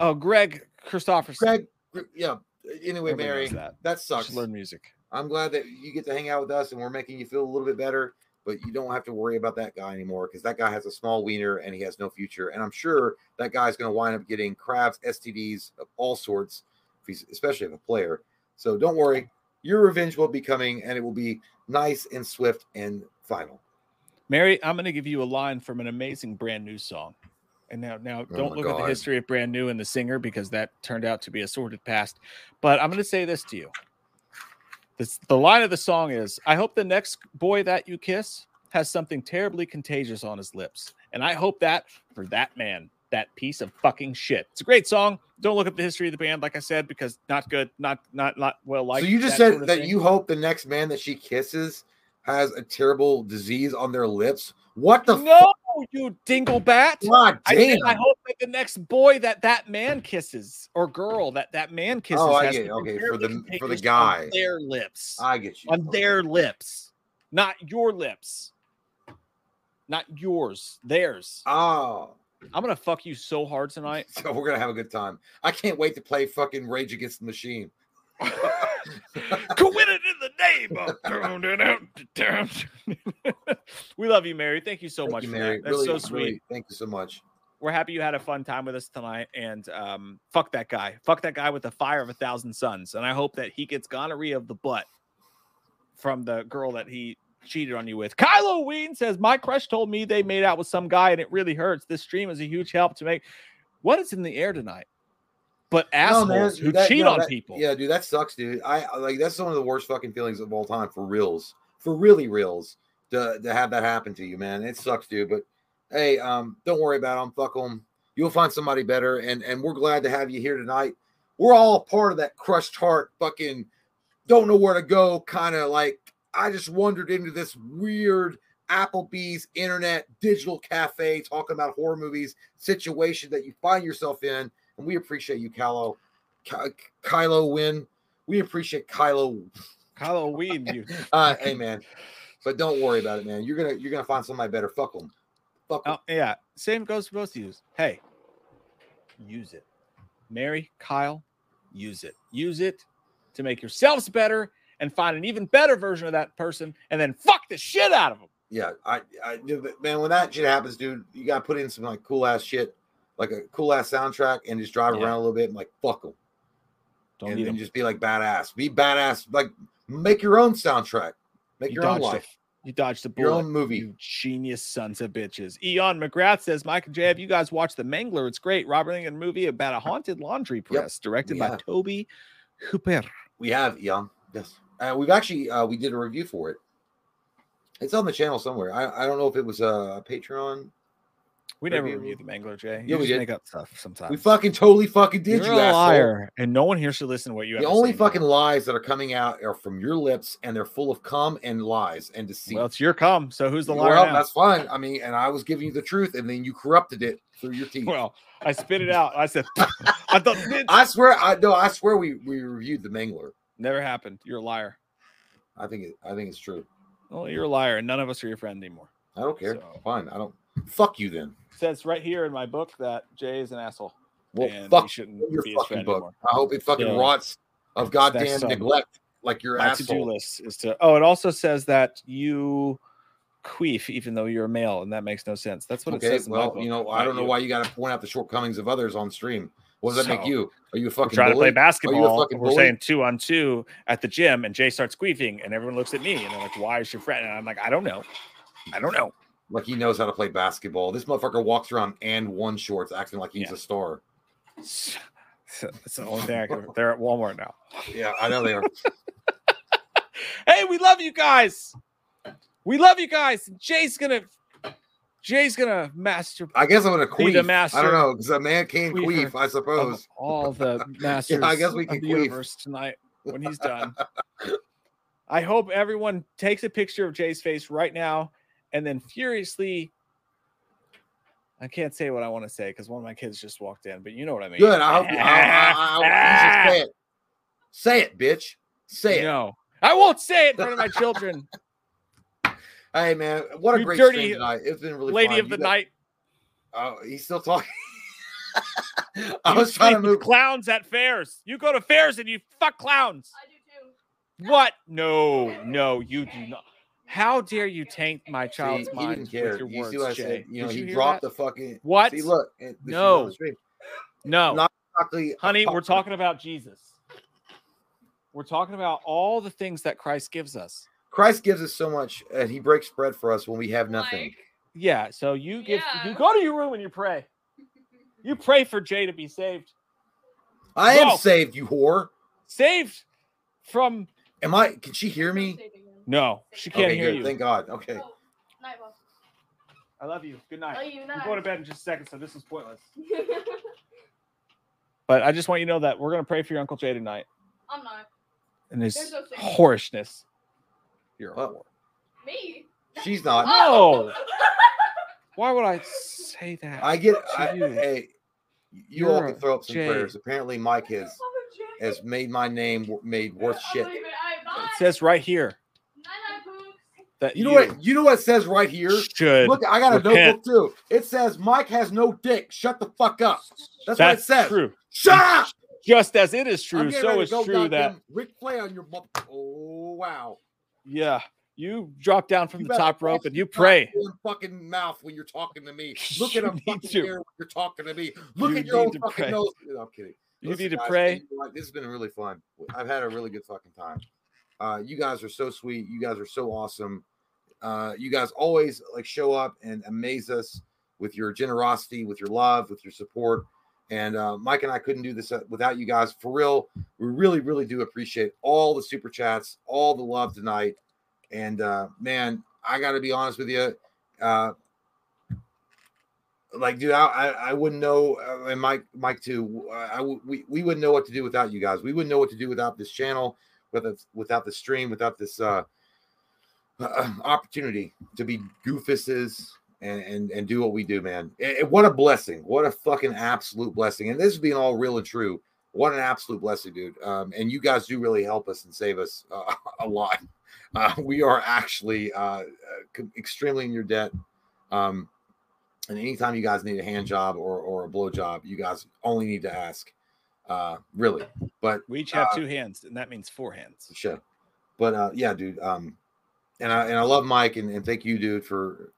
oh, Greg Christopherson. Greg. Yeah. Anyway, Everybody Mary, that. that sucks. should learn music. I'm glad that you get to hang out with us and we're making you feel a little bit better, but you don't have to worry about that guy anymore because that guy has a small wiener and he has no future. And I'm sure that guy's going to wind up getting crabs, STDs of all sorts, if he's, especially if a player. So don't worry. Your revenge will be coming and it will be nice and swift and final. Mary, I'm going to give you a line from an amazing brand new song. And now, now Oh don't my look at the history of brand new and the singer because that turned out to be a sordid past. But I'm going to say this to you. This, the line of the song is I hope the next boy that you kiss has something terribly contagious on his lips. And I hope that for that man, that piece of fucking shit. It's a great song. Don't look up the history of the band, like I said, because not good, not not not well liked. so you just said sort of that thing. you hope the next man that she kisses has a terrible disease on their lips. What the no, you dinglebat. God I, damn. said, I hope that the next boy that that man kisses or girl that that man oh, kisses Oh, I get. Okay, for the- for the guy. on their lips, I get you. on their lips, not your lips, not yours, theirs. Oh. I'm gonna fuck you so hard tonight. So we're gonna have a good time. I can't wait to play fucking Rage Against the Machine. Quit we love you, Mary. Thank you so Thank much, you, Mary. that. That's Really, so sweet. really, thank you so much. we're happy you had a fun time with us tonight and um fuck that guy fuck that guy with the fire of a thousand suns and i hope that he gets gonorrhea of the butt from the girl that he cheated on you with kylo ween says my crush told me they made out with some guy and it really hurts this stream is a huge help to make what is in the air tonight but No, assholes man, who that- cheat no, on that- people Yeah, dude, that sucks, dude. I I- like that's one of the worst fucking feelings of all time for reals. For really reals to, to have that happen to you, man. It sucks, dude. But hey, um, don't worry about them. Fuck them. You'll find somebody better. And and we're glad to have you here tonight. We're all part of that crushed heart, fucking don't know where to go, kind of like I just wandered into this weird Applebee's internet digital cafe talking about horror movies situation that you find yourself in. And we appreciate you, Kylo. Ky- Kylo win. We appreciate Kylo. kylo ween you Uh, hey man, but don't worry about it, man. You're gonna you're gonna find somebody better. Fuck them. Fuck 'em. Oh, yeah. Same goes for both of you. Hey, use it. Mary, Kyle, use it. Use it to make yourselves better and find an even better version of that person and then fuck the shit out of them. yeah, I, I, man, when that shit happens, dude, you gotta put in some like cool ass shit, like a cool ass soundtrack, and just drive Yeah. around a little bit and like fuck them, Don't and, need and just be like badass, be badass, like make your own soundtrack, make You your own life, a, you dodged a your own movie. You genius sons of bitches. Eon McGrath says, Mike and Jay, have you guys watched The Mangler? It's great. Robert Englund movie about a haunted laundry press directed we by. Tobe Hooper. We have, Eon. yes, uh, we've actually uh, we did a review for it. It's on the channel somewhere. I, I don't know if it was uh, a Patreon. We never Review. reviewed The Mangler, Jay. Yeah, You we just did. make up stuff sometimes. We fucking totally fucking did. You're you a asshole. liar, and no one here should listen to what you have The to only say. fucking lies that are coming out are from your lips, and they're full of cum and lies and deceit. Well, it's your cum. So who's the liar well, now? that's fine. I mean, and I was giving you the truth, and then you corrupted it through your teeth. Well, I spit it out. I said, I thought I swear, I no, I swear we we reviewed the Mangler. never happened. You're a liar. I think it, I think it's true. Well, you're a liar, and none of us are your friend anymore. I don't care. So- Fine. I don't. Fuck you then. says right here in my book that Jay is an asshole. Well, and fuck shouldn't your be fucking book. anymore. I hope it fucking So, rots of goddamn neglect like your My to-do list is to. Oh, it also says that you queef even though you're a male, and that makes no sense. That's what it Okay, says. In my well, you know, I don't know you. why you got to point out the shortcomings of others on stream. What does that make you? Are you fucking trying to play basketball. fucking We're bully? saying two on two at the gym, and Jay starts queefing, and everyone looks at me, and they're like, "Why is your friend?" And I'm like, "I don't know. I don't know." Like he knows how to play basketball. This motherfucker walks around and one shorts, acting like he's Yeah. a star. It's the only thing I can. They're at Walmart now. Yeah, I know they are. Hey, we love you guys. We love you guys. Jay's gonna Jay's gonna master I guess I'm gonna queef. I don't know because a man can queef. I suppose. all the masters I guess we can the queef. universe tonight when he's done. I hope everyone takes a picture of Jay's face right now and then furiously. I can't say what I want to say because one of my kids just walked in, but you know what I mean. Good. I hope. You, I, I, I, I, you should say it. Say it, bitch. Say it. No, I won't say it in front of my children. Hey, man, what a You great dirty stream tonight. It's been really Lady fun. of You the got- night. Oh, he's still talking. I You was trying to move. clowns at fairs. You go to fairs and you fuck clowns. I do too. What? No, no, you do not. How dare you taint my See, child's he mind didn't care. with your You words, see what I Jay? said? You know, Did he dropped that? the fucking. What? See, look. it- No. on the stream. No, Not Exactly. honey, we're talking about Jesus. We're talking about all the things that Christ gives us. Christ gives us so much, and He breaks bread for us when we have nothing. Like, Yeah, so you give you go to your room and you pray. You pray for Jay to be saved. I am saved, you whore. Saved from Am I? Can she hear me? No, she can't okay, hear good. you. Thank God. Okay. oh, night, boss. I love you. Good night. Love you, I'm going to bed in just a second, so this is pointless. But I just want you to know that we're gonna pray for your Uncle Jay tonight I'm not. and his There's no whorishness. You're a Well, whore. Me? She's not. Oh. No. Why would I say that? I get. I, you. hey, you all You're can throw up some Jay. prayers. Apparently, Mike has has made my name made worth shit. it says right here that You know what? You know what it says right here. should Look, I got a repent. notebook too. It says Mike has no dick. Shut the fuck up. That's, what it says. true. Shut up. Just as it is true, so is true that goddamn Ric Flair on your. Oh wow. yeah, you drop down from You the top rope and you pray. fucking mouth when you're talking to me. Look You at need fucking to. when you're talking to me. Look You at your own fucking pray. nose. No, I'm kidding. You Listen, need to guys, pray. you? This has been really fun. I've had a really good fucking time. Uh, you guys are so sweet. You guys are so awesome. Uh, you guys always like show up and amaze us with your generosity, with your love, with your support. And uh, Mike and I couldn't do this uh, without you guys. For real, we really, really do appreciate all the super chats, all the love tonight. And uh, man, I got to be honest with you. Uh, like, dude, I, I, I wouldn't know, uh, and Mike, Mike too. I, w- we, we wouldn't know what to do without you guys. We wouldn't know what to do without this channel, without without the stream, without this uh, uh, opportunity to be goofuses and, and and do what we do, man. Eh, eh, what a blessing! What a fucking absolute blessing! And this is being all real and true. What an absolute blessing, dude. Um, and you guys do really help us and save us uh, a lot. Uh, we are actually uh, uh, extremely in your debt. Um, and anytime you guys need a hand job or, or a blow job, you guys only need to ask. Uh, really. But We each have Uh, two hands, and that means four hands. Sure. But uh yeah, dude. Um and I and I love Mike and, and thank you, dude, for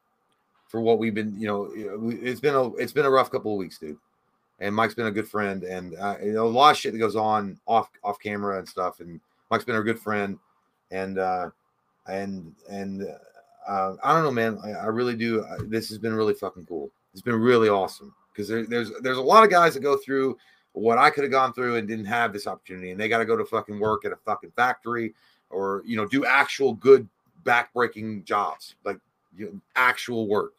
for what we've been. You know, you know, we- it's been a it's been a rough couple of weeks, dude. And Mike's been a good friend, and uh, you know, a lot of shit that goes on off off camera and stuff. And Mike's been a good friend, and uh, and and uh, I don't know, man. I, I really do. I, this has been really fucking cool. It's been really awesome because there, there's there's a lot of guys that go through what I could have gone through and didn't have this opportunity, and they got to go to fucking work at a fucking factory or you know do actual good backbreaking jobs like you know, actual work,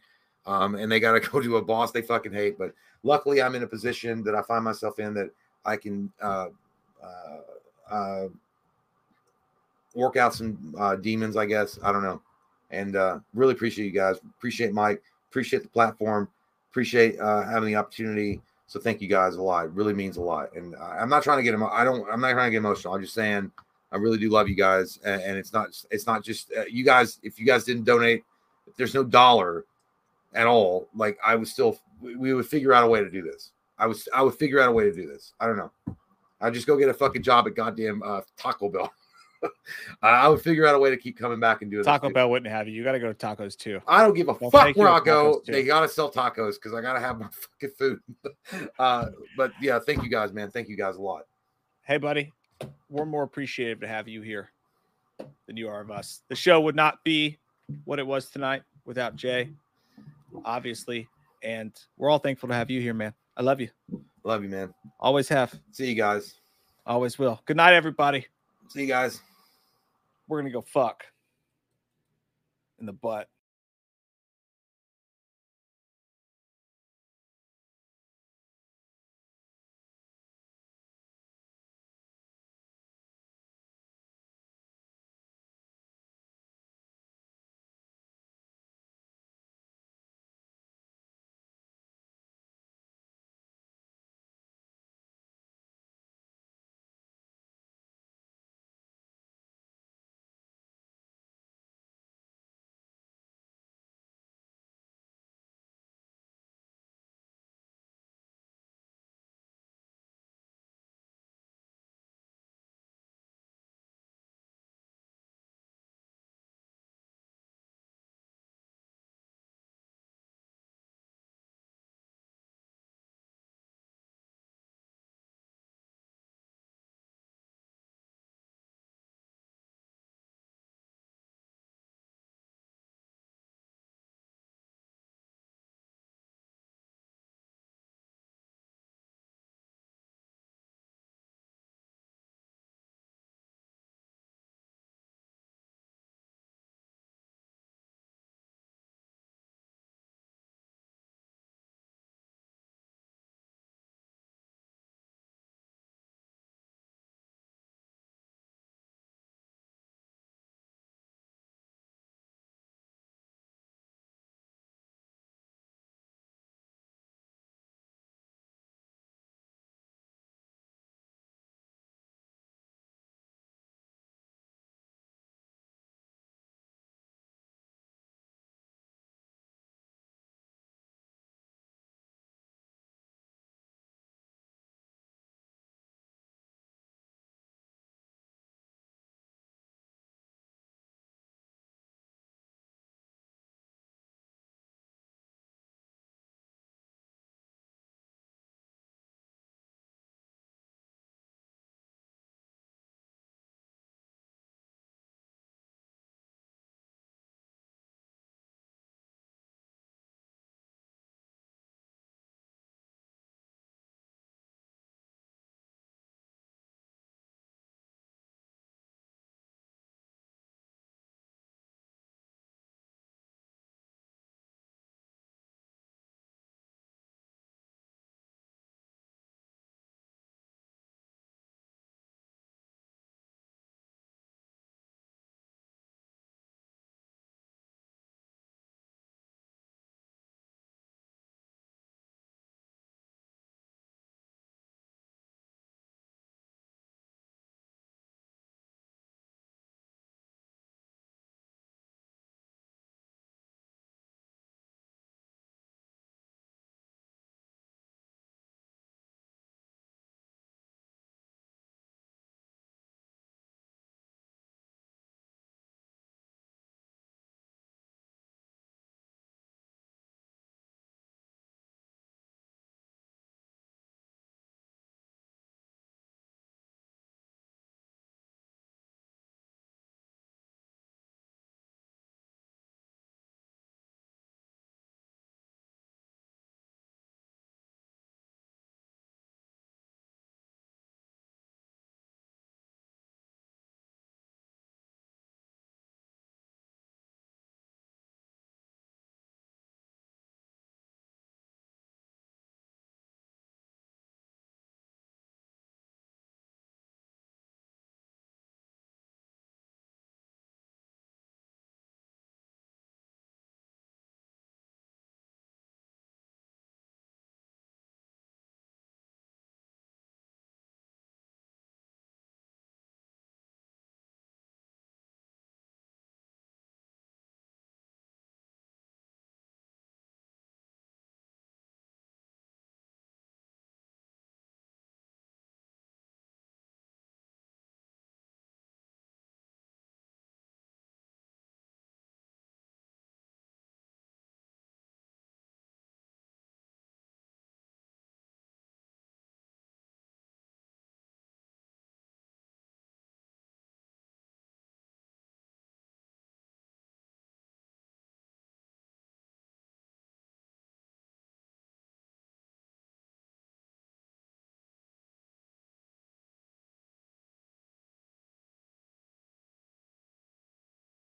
um, and they got to go to a boss they fucking hate. But luckily, I'm in a position that I find myself in that I can uh, uh, uh, work out some uh, demons, I guess. I don't know. And uh, really appreciate you guys. Appreciate Mike. Appreciate the platform. Appreciate uh, having the opportunity. So thank you guys a lot. It really means a lot. And I'm not trying to get emo- I don't. I'm not trying to get emotional. I'm just saying I really do love you guys. And, and it's not. It's not just uh, you guys. If you guys didn't donate, if there's no dollar at all, like I would still. We, would figure out a way to do this. I was. I would figure out a way to do this. I don't know. I'd just go get a fucking job at goddamn uh, Taco Bell. I would figure out a way to keep coming back and doing Taco. Bell wouldn't have you. You got to go to tacos too. I don't give a They'll fuck where I go. They gotta sell tacos because I gotta have my fucking food. uh, but yeah, thank you guys, man. Thank you guys a lot. Hey, buddy, we're more appreciative to have you here than you are of us. The show would not be what it was tonight without Jay, obviously. And we're all thankful to have you here, man. I love you. Love you, man. Always have. See you guys. Always will. Good night, everybody. See you guys. We're to go fuck in the butt.